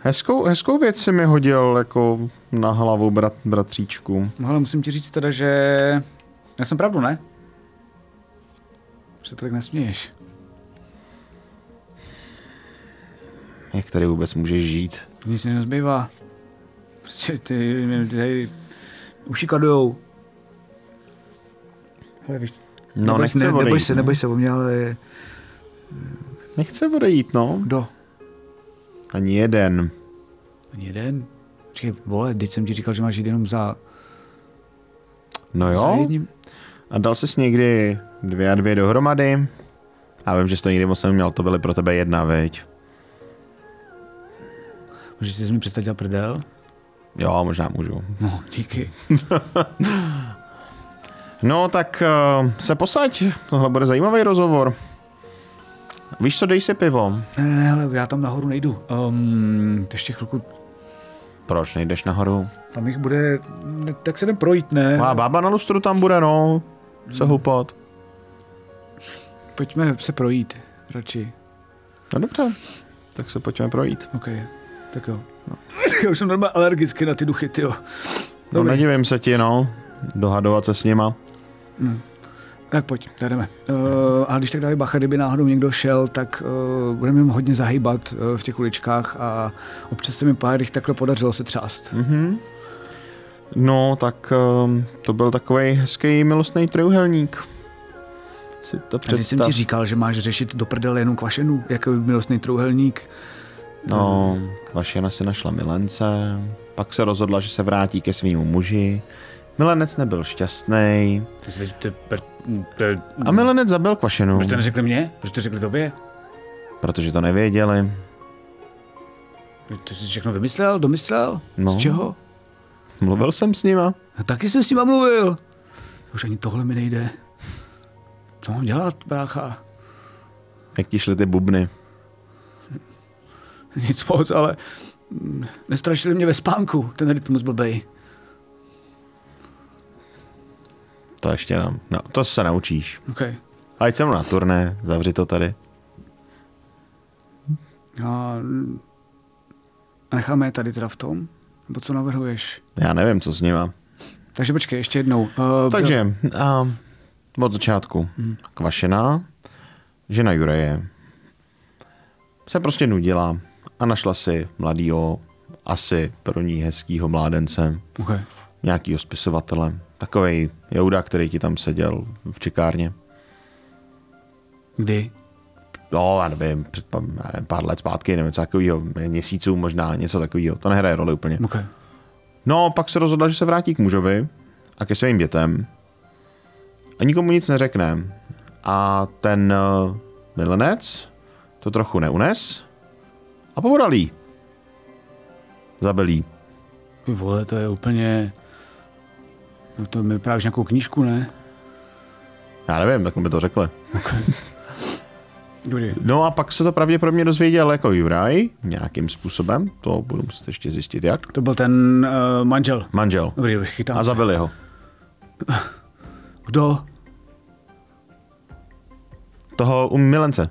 hezkou, hezkou věc si mi hodil jako na hlavu brat, bratříčku. No ale musím ti říct teda, že já jsem pravdu, ne? Že tolik nesměješ. Jak tady vůbec můžeš žít? Nic mi nezbývá. Prostě ty, ty uši kadujou. Hele, víš, No, neboj, nechce ne, neboj odejít, se, no. neboj se o mě, ale Nechce odejít, no. kdo? Ani jeden. Ani jeden? Říkej, vole, teď jsem ti říkal, že máš jít jenom za, No za jo. jedním. A dal jsi někdy dvě a dvě dohromady? Já vím, že jsi to nikdy moc neměl, to byly pro tebe jedna, veď? Můžeš si z mě přestat dělat prdel? Jo, možná můžu. No, díky. No, tak uh, se posaď, tohle bude zajímavý rozhovor. Víš co, dej si pivo. Ne, ne, ne, hele, já tam nahoru nejdu. Um, ještě chvilku, Proč nejdeš nahoru? tam jich bude, tak se jdem projít, ne? A bába na lustru tam bude, no. Se houpat. Pojďme se projít, radši. No dobře, tak se pojďme projít. OK, tak jo. No. Já už jsem normálně alergický na ty duchy, ty jo. No nedivím se ti, no. Dohadovat se s nima. Tak pojď, tak jdeme. Uh, a když tak dávej bacha, kdyby náhodou někdo šel, tak uh, budeme jim hodně zahýbat uh, v těch uličkách a občas se mi pár jich takhle podařilo se třást. Mhm. No, tak um, to byl takový hezký milostný trojuhelník. Si to A když jsem představ. ti říkal, že máš řešit do prdele jenom kvašenu, jako milostný trouhelník. No, Kvašena si našla milence, pak se rozhodla, že se vrátí ke svýmu muži. Milenec nebyl šťastný a milenec zabil Kvašenu, Proč to neřekli mě? Proč to řekli tobě? protože to nevěděli. To jsi všechno vymyslel, domyslel? No. Z čeho? Mluvil jsem s nima. A taky jsem s nima mluvil. Už ani tohle mi nejde. Co mám dělat, brácha? Jak ti šly ty bubny. Nic moc, ale nestrašili mě ve spánku, ten rytmus blbej. To ještě nám. No, to se naučíš. Okay. Ať jsem na turné, zavři to tady. A, a necháme je tady teda v tom? Nebo co navrhuješ? Já nevím, co s nima. Takže počkej, ještě jednou. Uh, Takže, a od začátku. Kvašená, žena Jureje, se prostě nudila a našla si mladýho, asi pro ní hezkýho mládence, Okay. nějakýho spisovatele, takovej Jouda, který ti tam seděl v čekárně. Kdy? No, já nevím, před pa- já nevím, pár let zpátky, nevím, co takového, měsíců možná, něco takového, to nehraje roli úplně. Okay. No, pak se rozhodla, že se vrátí k mužovi a ke svým dětem a nikomu nic neřekne. A ten uh, milenec to trochu neunes a pobodal jí. Zabil jí. Vole, to je úplně... No to mi právě nějakou knížku, ne? Já nevím, tak mi to řekli. Dobrý. No a pak se to pravděpodobně dozvěděl jako Juraj nějakým způsobem, to budu muset ještě zjistit jak. To byl ten uh, manžel. Manžel. Dobrý, dobrý, chytám. A zabili ho. Kdo? Toho u milence.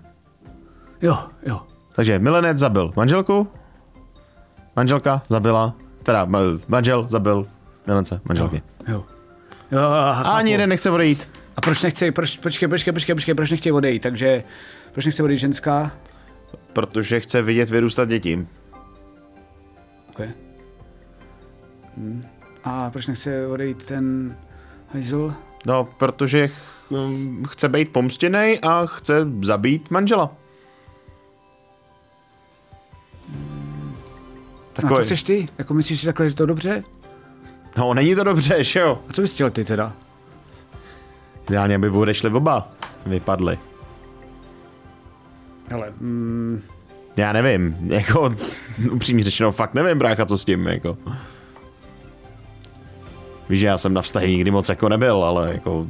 Jo, jo. Takže milenec zabil manželku, manželka zabila, teda ma- manžel zabil milence, manželky. Jo. Jo, A chápu. ani jeden nechce odejít. A proč nechce, proč, počkej, počkej, počkej, počkej, proč nechtějí odejít? Takže, proč nechce odejít ženská? Protože chce vidět vyrůstat děti. Okay. Hmm. A proč nechce odejít ten hajzl? No, protože ch- um, chce být pomstěný a chce zabít manžela. A to Takový. chceš ty? Jako myslíš si takhle, že to dobře? No, není to dobře, že jo? A co bys chtěl ty teda? Ideálně by odešli oba. Vypadli. Hele, mm, Já nevím, jako upřímně řečeno, fakt nevím, brácha, co s tím, jako. Víš, že já jsem na vztahy nikdy moc jako nebyl, ale jako,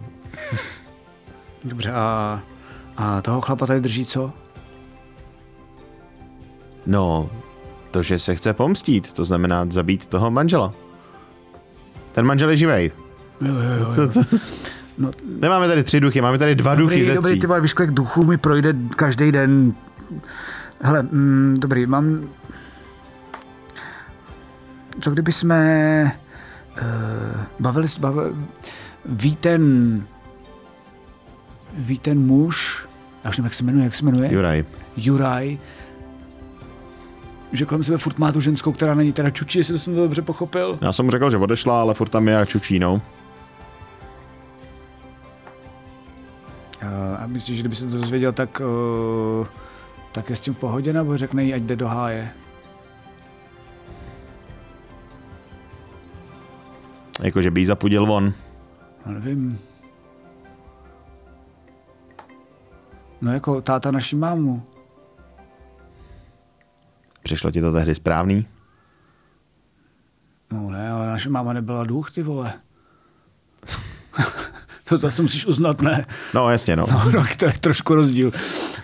dobře, a, a toho chlapa tady drží co? no, to, že se chce pomstít, to znamená zabít toho manžela. Ten manžel je živej. Jo, jo, jo. jo. No, Nemáme tady tři duchy, máme tady dva duchy dobrý, ze dobrý, tří. ty vole, víš, kolik duchů mi projde každý den. Hele, mm, dobrý, mám... Co kdyby jsme... Uh, bavili, s- bavili, ví ten... Ví ten muž, já už nevím, jak se jmenuje, jak se jmenuje? Juraj. Juraj, že kolem sebe furt má tu ženskou, která není teda čučí, jestli jsem to dobře pochopil. Já jsem mu řekl, že odešla, ale furt tam je a čučí, no. A myslíš, že kdyby se to dozvěděl, tak, uh, tak je s tím v pohodě, nebo řekne jí, ať jde do háje? Jako, že by jí zapudil von. No nevím. No jako táta naší mámu. Přišlo ti to tehdy správný? No ne, ale naše máma nebyla duch, ty vole. to zase musíš uznat, ne? No, jasně, no. No, tak to je trošku rozdíl.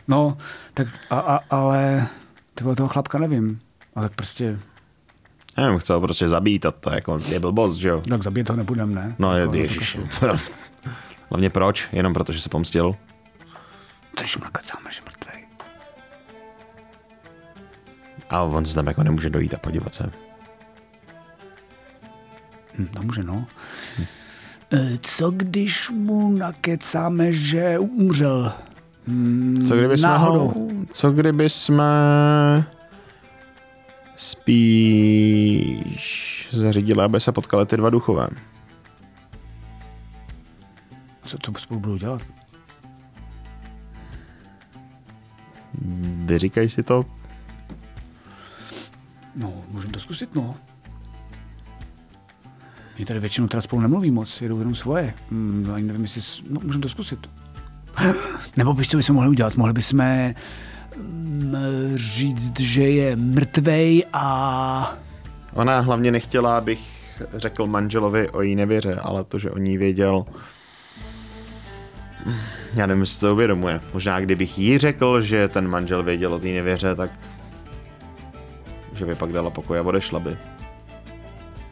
No, tak a, a, ale ty vole, toho chlapka nevím. A tak prostě, Nevím, chce ho prostě zabít a to jako je blbost, že jo? tak zabít ho nebudem, ne? No, je, Jako, ježiš. Hlavně proč? Jenom proto, že se pomstil? Což mu nakecáme, že mrtvej. A on se tam jako nemůže dojít a podívat se. Hm, to může, no. E, Co když mu nakecáme, že umřel? Hm, Co kdyby jsme Náhodou. ho, co kdyby jsme spíš zařídili, aby se potkali ty dva duchové. Co, co spolu budou dělat? Vyříkaj si to. No, můžeme to zkusit, no. Oni tady většinou teda spolu nemluví moc, jedou jenom svoje. Hmm, ani nevím, jestli... No, můžeme to zkusit. Nebo víš, co bychom mohli udělat? Mohli bychom mm, říct, že je mrtvej a... Ona hlavně nechtěla, abych řekl manželovi o její nevěře, ale to, že o ní věděl, já nevím, jestli to uvědomuje. Možná kdybych jí řekl, že ten manžel věděl o té nevěře, tak že by pak dala pokoj a odešla by.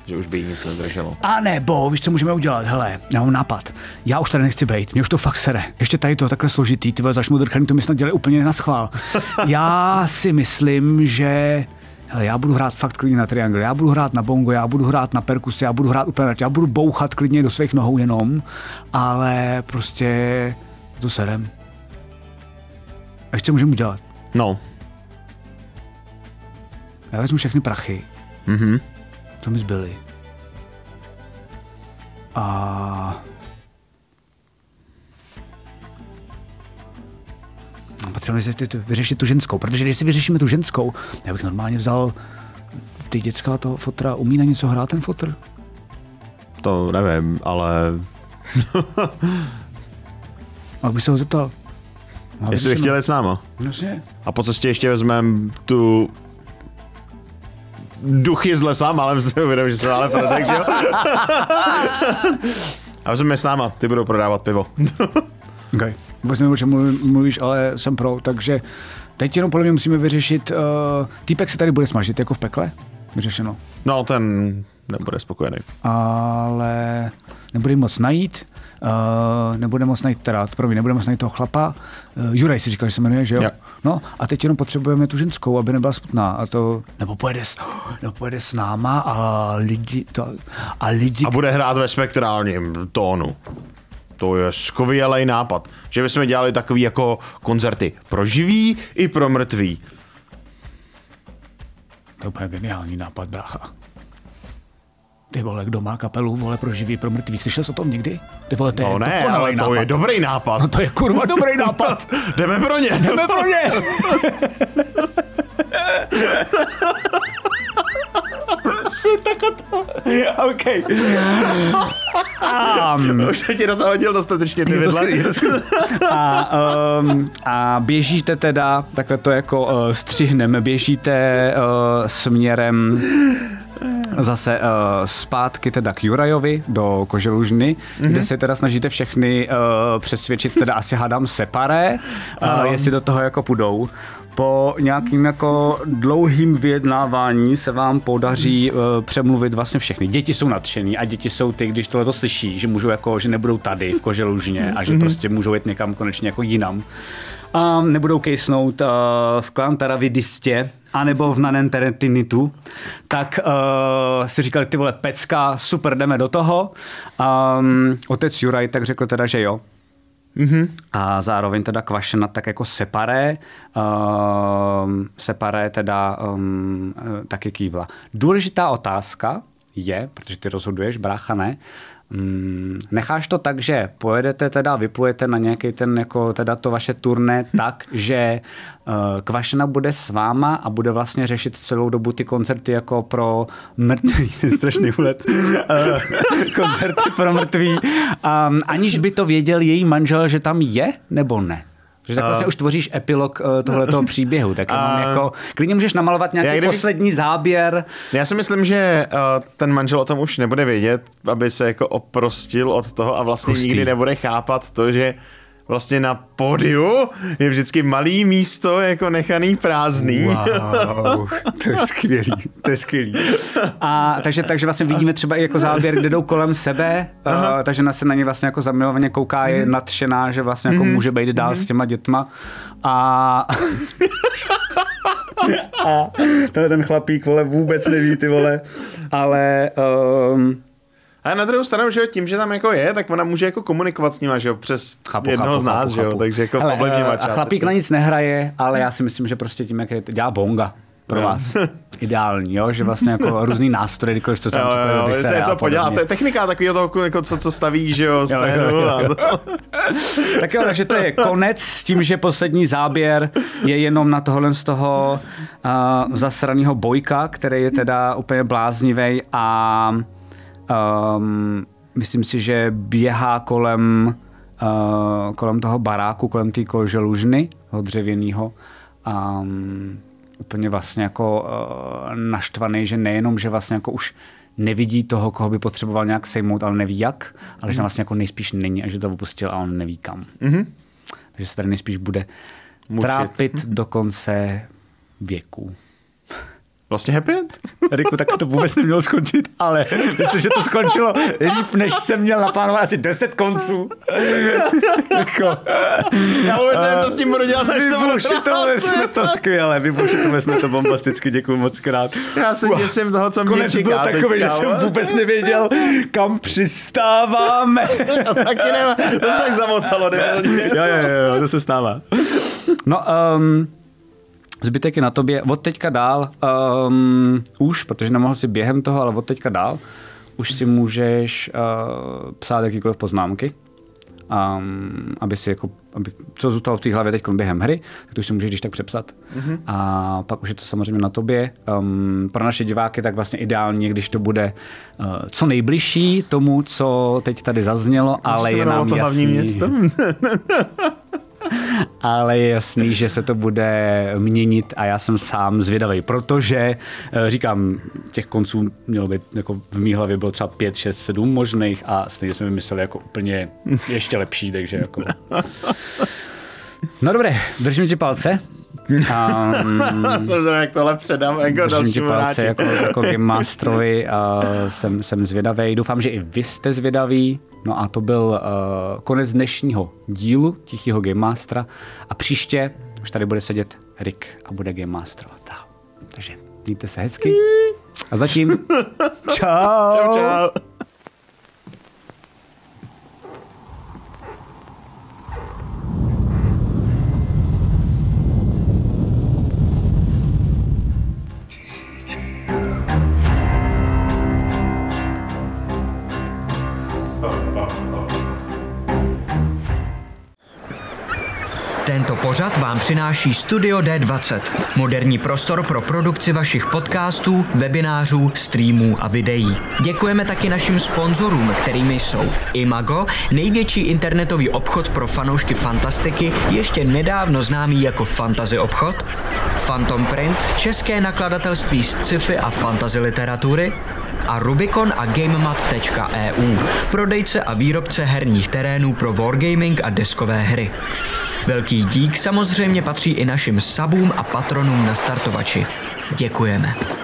Že už by jí nic nedrželo. A nebo, víš, co můžeme udělat? Hele, já mám nápad. Já už tady nechci být, mě už to fakt sere. Ještě tady to takhle složitý, ty vole, zašmudrchaný, to mi snad dělají úplně na schvál. Já si myslím, že Hele, já budu hrát fakt klidně na triangle, já budu hrát na bongo, já budu hrát na perkusy, já budu hrát úplně, na- já budu bouchat klidně do svých nohou jenom, ale prostě to serem. A ještě můžeme udělat. No, Já vezmu všechny prachy, mhm. co mi zbyly. A... Ty- vyřešit tu ženskou, protože když si vyřešíme tu ženskou, já bych normálně vzal ty děcka toho fotra. Umí na něco hrát ten fotr? to nevím, ale A bych se ho zeptal. No, jestli bych chtěl jít s náma. Jasně. A po cestě ještě vezmeme tu duchy z lesa, ale si uvědomím, že jsme ale protek, že jo? A vezmeme s náma, ty budou prodávat pivo. Okay. Vůbec nevím, o čem mluví- mluvíš, ale jsem pro, takže teď jenom podle mě musíme vyřešit, uh, týpek se tady bude smažit jako v pekle, vyřešeno. No, ten nebude spokojený. ale nebude moc najít, uh, nebude moc najít, teda, promiň, nebude moc najít toho chlapa. Uh, Juraj si říkal, že se jmenuje, že jo? Jo. No a teď jenom potřebujeme tu ženskou, aby nebyla smutná. A to, nebo pojede, s, nebo pojede s náma a lidi, to, a lidi, A bude hrát ve spektrálním tónu. To je skvělý nápad. Že bychom dělali takový jako koncerty pro živý i pro mrtvý. to je úplně geniální nápad, brácha. Ty vole, kdo má kapelu, vole, pro živý, pro mrtvý. Slyšel jsi o tom někdy? Ty vole, to je No ne, dokonalý ale to nápad. je dobrý nápad. No to je kurva dobrý nápad. Jdeme pro ně. Jdeme pro ně. Tak to. OK. Um, Už jsem ti do toho hodil dostatečně ty je vidla. je. A, um, a běžíte teda, takhle to jako uh, střihneme, běžíte uh, směrem zase uh, zpátky teda k Jurajovi do Koželužny, mm-hmm. kde se teda snažíte všechny uh, přesvědčit, teda asi hádám separé, uh, jestli do toho jako půjdou. Po nějakým jako dlouhým vyjednávání se vám podaří uh, přemluvit vlastně všechny. Děti jsou nadšený a děti jsou ty, když tohle to slyší, že můžou jako, že nebudou tady v Koželužně a že prostě můžou jít někam konečně jako jinam. A nebudou kejsnout uh, v Klantaravidistě anebo v Nanenteretinitu, tak uh, si říkali, ty vole, pecka, super, jdeme do toho. Um, otec Juraj tak řekl teda, že jo. Mm-hmm. A zároveň teda Kvašena tak jako separé, um, separé teda um, taky kývla. Důležitá otázka je, protože ty rozhoduješ, brácha ne, Mm, necháš to tak, že pojedete teda, vyplujete na nějaký ten, jako teda to vaše turné tak, že uh, Kvašena bude s váma a bude vlastně řešit celou dobu ty koncerty jako pro mrtvý, strašný úlet, uh, koncerty pro mrtvý, um, aniž by to věděl její manžel, že tam je, nebo ne? Že tak vlastně uh, už tvoříš epilog uh, tohletoho příběhu, tak uh, jako, klidně můžeš namalovat nějaký kdyby, poslední záběr. Já si myslím, že uh, ten manžel o tom už nebude vědět, aby se jako oprostil od toho a vlastně Pustý. nikdy nebude chápat to, že vlastně na pódiu je vždycky malý místo jako nechaný prázdný. Wow, to je skvělý, to je skvělý. A takže, takže vlastně vidíme třeba i jako záběr, kde jdou kolem sebe, uh, takže na se na ně vlastně jako zamilovaně kouká, je mm. nadšená, že vlastně jako mm. může být dál mm. s těma dětma. A a tenhle ten chlapík, vole, vůbec neví, ty vole, ale um, a na druhou stranu, že jo, tím, že tam jako je, tak ona může jako komunikovat s nima, že jo, přes chápu, jednoho chápu, z nás, chápu, že jo, takže jako Hele, uh, A chlapík na nic nehraje, ale já si myslím, že prostě tím, jak je, dělá bonga pro no. vás. Ideální, jo? že vlastně jako různý nástroje, když to tam jo, jo, jo, se něco podělá. To je technika takového toho, jako co, co staví, že jo, scénu. Jo, jo, jo, jo. tak jo, takže to je konec s tím, že poslední záběr je jenom na tohle z toho uh, zasraného bojka, který je teda úplně bláznivý a Um, myslím si, že běhá kolem, uh, kolem toho baráku, kolem té koželužny, toho dřevěného. Um, úplně vlastně jako uh, naštvaný, že nejenom, že vlastně jako už nevidí toho, koho by potřeboval nějak sejmout, ale neví jak, ale že tam vlastně jako nejspíš není a že to opustil a on neví kam. Mm-hmm. Takže se tady nejspíš bude Mučit. trápit do konce věku. Vlastně happy end? Riku, tak to vůbec nemělo skončit, ale myslím, že to skončilo líp, než jsem měl naplánovat asi 10 konců. jako, Já vůbec nevím, co s tím budu dělat, než to budu jsme to skvěle, vybušitovali jsme to bombasticky, děkuji moc krát. Já se těším toho, co mě čeká. byl takový, že jsem vůbec nevěděl, kam přistáváme. Já taky nemám, to se tak zamotalo, jo, jo, jo, to se stává. No, um, Zbytek je na tobě. Od teďka dál, um, už, protože nemohl si během toho, ale od teďka dál, už si můžeš uh, psát jakýkoliv poznámky, um, aby si jako, aby, co zůstalo v té hlavě teď během hry, tak to už si můžeš když tak přepsat. Mm-hmm. A pak už je to samozřejmě na tobě. Um, pro naše diváky tak vlastně ideálně, když to bude uh, co nejbližší tomu, co teď tady zaznělo, ale je nám jasný. město? ale je jasný, že se to bude měnit a já jsem sám zvědavý, protože eh, říkám, těch konců mělo být, jako v mý hlavě bylo třeba 5, 6, 7 možných a stejně jsme vymysleli jako úplně ještě lepší, takže jako... No dobré, držím ti palce. Um, jsem jak tohle předám jako Držím ti palce jako, jako Game Masterovi a jsem, jsem zvědavý. Doufám, že i vy jste zvědaví. No a to byl uh, konec dnešního dílu Tichýho Game Mastera a příště už tady bude sedět Rick a bude Game Masterovat. Takže mějte se hezky a zatím čau. Čau, čau. Tento pořad vám přináší Studio D20, moderní prostor pro produkci vašich podcastů, webinářů, streamů a videí. Děkujeme taky našim sponzorům, kterými jsou Imago, největší internetový obchod pro fanoušky fantastiky, ještě nedávno známý jako Fantasy obchod, Phantom Print, české nakladatelství z sci-fi a fantasy literatury, a Rubicon a GameMat.eu, prodejce a výrobce herních terénů pro wargaming a deskové hry. Velký dík samozřejmě patří i našim sabům a patronům na startovači. Děkujeme.